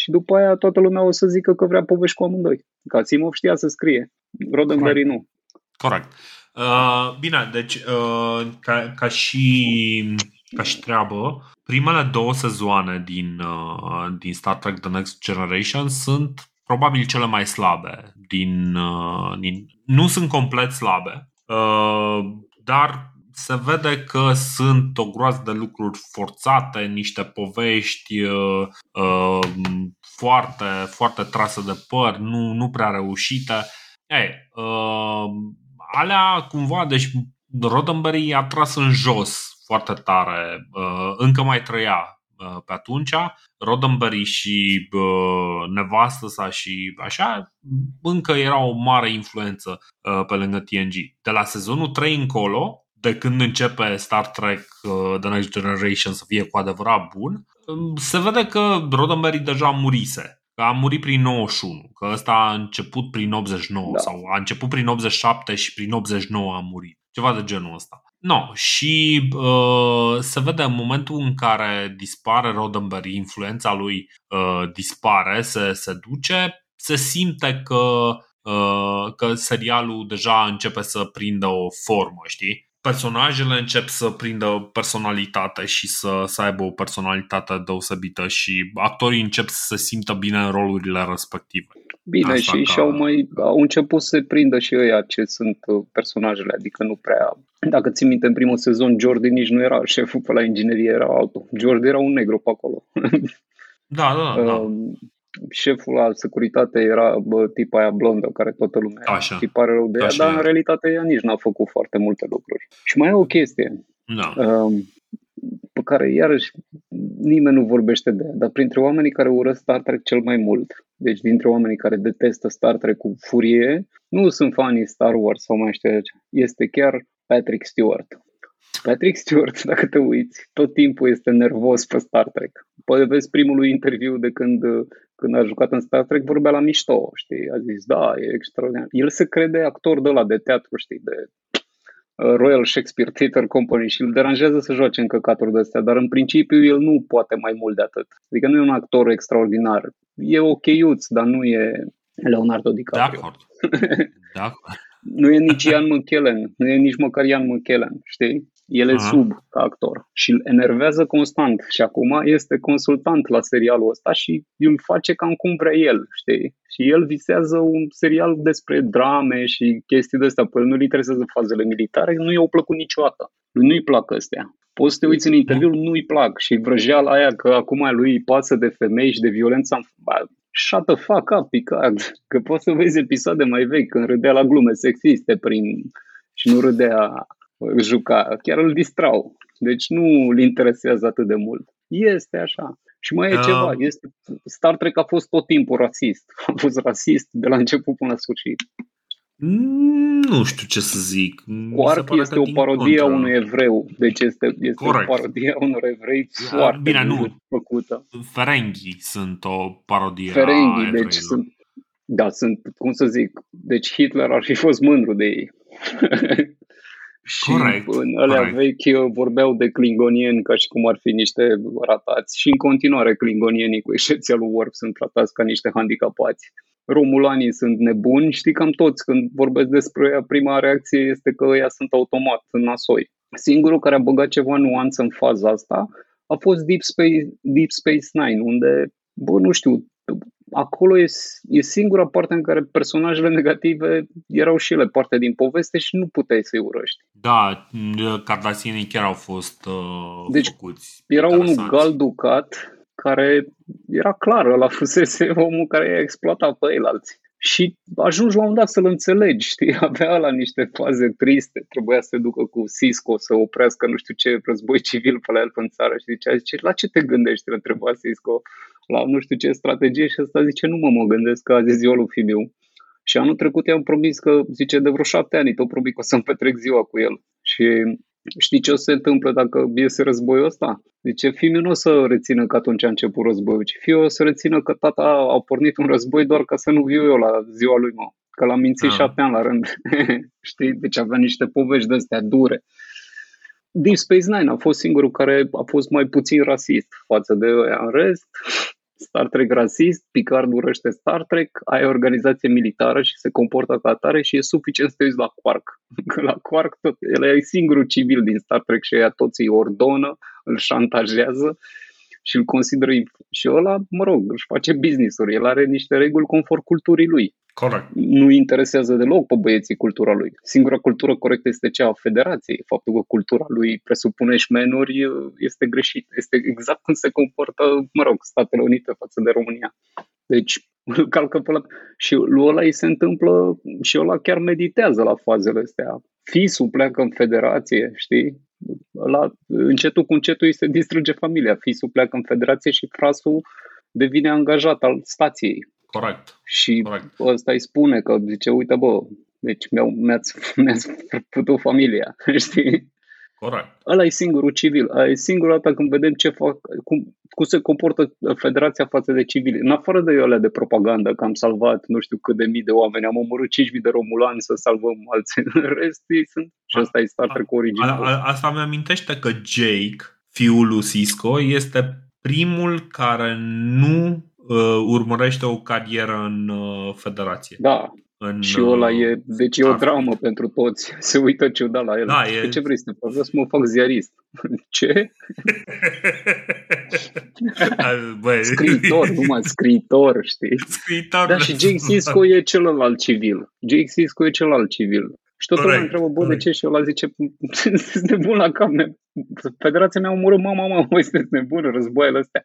și după aia toată lumea o să zică că vrea povești cu amândoi. Că Asimov știa să scrie. Roddenberry nu. Corect. Uh, bine, deci uh, ca, ca, și, ca și treabă, primele două sezoane din, uh, din Star Trek The Next Generation sunt probabil cele mai slabe. Din, uh, din, nu sunt complet slabe, dar se vede că sunt o groază de lucruri forțate, niște povești uh, uh, foarte, foarte trase de păr, nu, nu prea reușite. Ei, uh, alea cumva, deci Roddenberry a tras în jos foarte tare, uh, încă mai trăia uh, pe atunci. Roddenberry și uh, nevastă sa și așa încă era o mare influență uh, pe lângă TNG. De la sezonul 3 încolo, de când începe Star Trek uh, The Next Generation să fie cu adevărat bun, um, se vede că Roddenberry deja murise. Că a murit prin 91, că ăsta a început prin 89 da. sau a început prin 87 și prin 89 a murit. Ceva de genul ăsta. No, și uh, se vede în momentul în care dispare Roddenberry, influența lui uh, dispare, se, se duce, se simte că, uh, că serialul deja începe să prindă o formă, știi? Personajele încep să prindă personalitate și să, să aibă o personalitate deosebită și actorii încep să se simtă bine în rolurile respective. Bine, Asta și, ca... și au, mai, au început să prindă și ăia ce sunt uh, personajele, adică nu prea... Dacă ții minte, în primul sezon, Jordi nici nu era șeful pe la inginerie, era altul. Jordi era un negru pe acolo. Da, da, da. Um, șeful al securitate era bă, tipa aia blondă, care toată lumea Așa. îi pare rău de ea, Așa dar în realitate ea nici n-a făcut foarte multe lucruri. Și mai e o chestie da. um, pe care iarăși nimeni nu vorbește de ea, dar printre oamenii care urăsc Star Trek cel mai mult, deci dintre oamenii care detestă Star Trek cu furie, nu sunt fanii Star Wars sau mai știu ce, este chiar Patrick Stewart. Patrick Stewart, dacă te uiți, tot timpul este nervos pe Star Trek. Poate vezi primul interviu de când, când a jucat în Star Trek, vorbea la mișto, știi? A zis, da, e extraordinar. El se crede actor de la de teatru, știi, de uh, Royal Shakespeare Theatre Company și îl deranjează să joace în căcaturi de astea, dar în principiu el nu poate mai mult de atât. Adică nu e un actor extraordinar. E ok, dar nu e Leonardo DiCaprio. De acord. De acord. nu e nici Ian McKellen, nu e nici măcar Ian McKellen, știi? El e sub ca actor și îl enervează constant și acum este consultant la serialul ăsta și îl face cam cum vrea el, știi? Și el visează un serial despre drame și chestii de astea. Păi nu-l interesează fazele militare, nu i-au plăcut niciodată. Lui nu-i plac astea. Poți să te uiți în interviu, nu-i plac. Și vrăjeala aia că acum lui îi pasă de femei și de violență. Ba, shut the fuck up, Picard. Că poți să vezi episoade mai vechi când râdea la glume sexiste prin... și nu râdea juca, chiar îl distrau. Deci nu îl interesează atât de mult. Este așa. Și mai e uh. ceva, este, Star Trek a fost tot timpul rasist. A fost rasist de la început până la sfârșit. Nu știu ce să zic. Quark este o parodie a unui evreu. Deci este, este Corect. o parodie a unor evrei foarte Bine, nu. făcută. Ferenghi sunt o parodie Ferenghi, a deci sunt, da, sunt, cum să zic, deci Hitler ar fi fost mândru de ei. Și corect, în alea corect. vechi vorbeau de klingonieni ca și cum ar fi niște ratați. Și în continuare klingonienii, cu excepția lui Worf, sunt tratați ca niște handicapați. Romulanii sunt nebuni, știi cam toți când vorbesc despre ea, prima reacție este că ăia sunt automat în nasoi. Singurul care a băgat ceva nuanță în faza asta a fost Deep Space, Deep Space Nine, unde, bă, nu știu, acolo e, e singura parte în care personajele negative erau și ele parte din poveste și nu puteai să-i urăști. Da, Cardasienii chiar au fost uh, deci, făcuți. Era unul gal ducat care era clar, ăla fusese omul care i-a exploatat pe ei alții. Și ajungi la un dat să-l înțelegi, știi, avea la niște faze triste, trebuia să se ducă cu Cisco să oprească nu știu ce război civil pe la el în țară și zicea, zice, la ce te gândești, îl întreba Cisco, la nu știu ce strategie și ăsta zice, nu mă mă gândesc că a zis ziua lui Fibiu. Și anul trecut i-am promis că, zice, de vreo șapte ani tot promis că o să-mi petrec ziua cu el. Și știi ce o să se întâmplă dacă iese războiul ăsta? Zice, fiul nu o să rețină că atunci a început războiul, ci fiul o să rețină că tata a pornit un război doar ca să nu viu eu la ziua lui, mă. Că l-am mințit ah. șapte ani la rând. știi? Deci avea niște povești de astea dure. Deep Space Nine a fost singurul care a fost mai puțin rasist față de ăia. În rest, Star Trek rasist, Picard urăște Star Trek, ai organizație militară și se comportă ca atare și e suficient să te uiți la Quark. Că la Quark tot, el e singurul civil din Star Trek și ea toți îi ordonă, îl șantajează și îl consideră și ăla, mă rog, își face business-uri, el are niște reguli conform culturii lui. Corect. Nu interesează deloc pe băieții cultura lui. Singura cultură corectă este cea a federației. Faptul că cultura lui presupune șmenuri este greșit. Este exact cum se comportă, mă rog, Statele Unite față de România. Deci îl calcă pe la... Și lui ăla îi se întâmplă și ăla chiar meditează la fazele astea. Fisul pleacă în federație, știi? Ăla, încetul cu încetul îi se distruge familia. Fisul pleacă în federație și frasul devine angajat al stației. Corect. Și Corect. ăsta îi spune că zice, uite bă, deci mi-au, mi-ați, mi-ați putut familia, știi? Corect. Ăla e singurul civil. Ăla e singura dată când vedem ce fac, cum, cum se comportă federația față de civili. În afară de alea de propagandă, că am salvat nu știu cât de mii de oameni, am omorât 5.000 de romulani să salvăm alții. În rest, ei sunt... Și asta e Star Trek original. A, a, asta mi amintește că Jake, fiul lui Cisco, este primul care nu uh, urmărește o carieră în uh, federație. Da, În, și ăla uh, e, deci e o Star Trek. dramă pentru toți. Se uită ciudat la el. Da, Pe e- ce vrei să te fac? Vreau să mă fac ziarist. Ce? Bă, Scriitor, numai scriitor, știi? Scriitor. Da, și Jake Sisko e celălalt civil. Jake Sisko e celălalt civil. Și tot lumea Corect, întreabă, bă, de corect. ce? Și ăla zice, sunteți nebun la cap. ne- Federația mea a omorât mama, mama, voi sunteți nebuni, războaiele astea.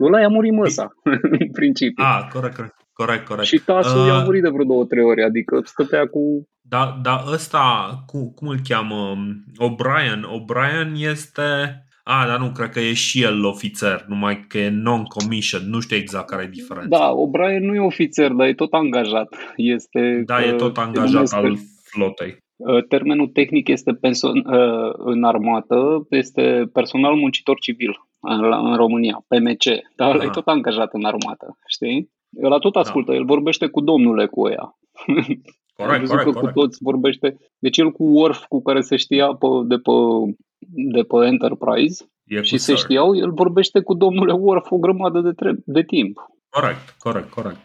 Ăla i-a murit măsa, în principiu. Ah, corect, corect. Corect, corect. Și tasul Uh, i-a murit de vreo două, trei ori, adică stătea cu... Da, da, ăsta, cum, cum îl cheamă? O'Brien. O'Brien este... A, dar nu, cred că e și el ofițer, numai că e non-commissioned, nu știu exact care e diferența. Da, O'Brien nu e ofițer, dar e tot angajat. Este, Da, e uh, tot se angajat numesc- al flotei. Uh, Termenul tehnic este pension, uh, în armată, este personal muncitor civil în, în România, PMC, dar ăla e Aha. tot angajat în armată, știi? Ăla tot ascultă, el vorbește cu domnule cu ea. Am Corect, văzut corect, că corect. cu toți vorbește. Deci el cu Worf, cu care se știa pe, de, pe, de pe Enterprise E și cu se Sir. știau, el vorbește cu domnule Worf o grămadă de, tre- de timp. Corect, corect, corect.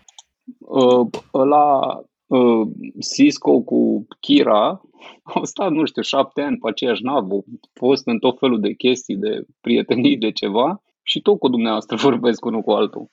uh, ăla uh, Cisco cu Kira au stat, nu știu, șapte ani pe aceeași navă, au fost în tot felul de chestii, de prietenii, de ceva și tot cu dumneavoastră vorbesc unul cu altul.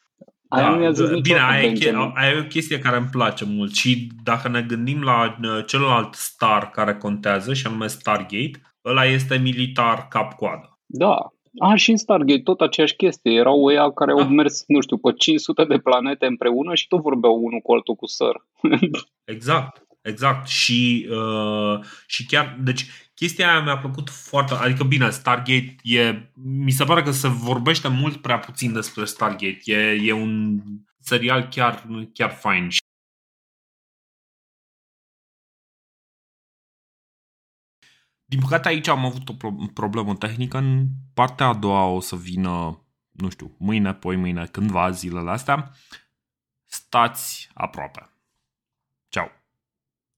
Aia nu i-a zis bine, niciodată aia e, che- Benjamin. aia e o chestie care îmi place mult și dacă ne gândim la uh, celălalt star care contează și anume Stargate, ăla este militar cap-coadă. Da. A, și în Stargate tot aceeași chestie. Erau ăia care au Da. mers, nu știu, pe 500 de planete împreună și tot vorbeau unul cu altul cu săr. Exact, exact. Și, uh, și chiar, deci chestia aia mi-a plăcut foarte, adică bine, Stargate e, mi se pare că se vorbește mult prea puțin despre Stargate. E, e un serial chiar, chiar fain. Din păcate aici am avut o pro- problemă tehnică. În partea a doua o să vină, nu știu, mâine, poi mâine, cândva zilele astea. Stați aproape. Ciao.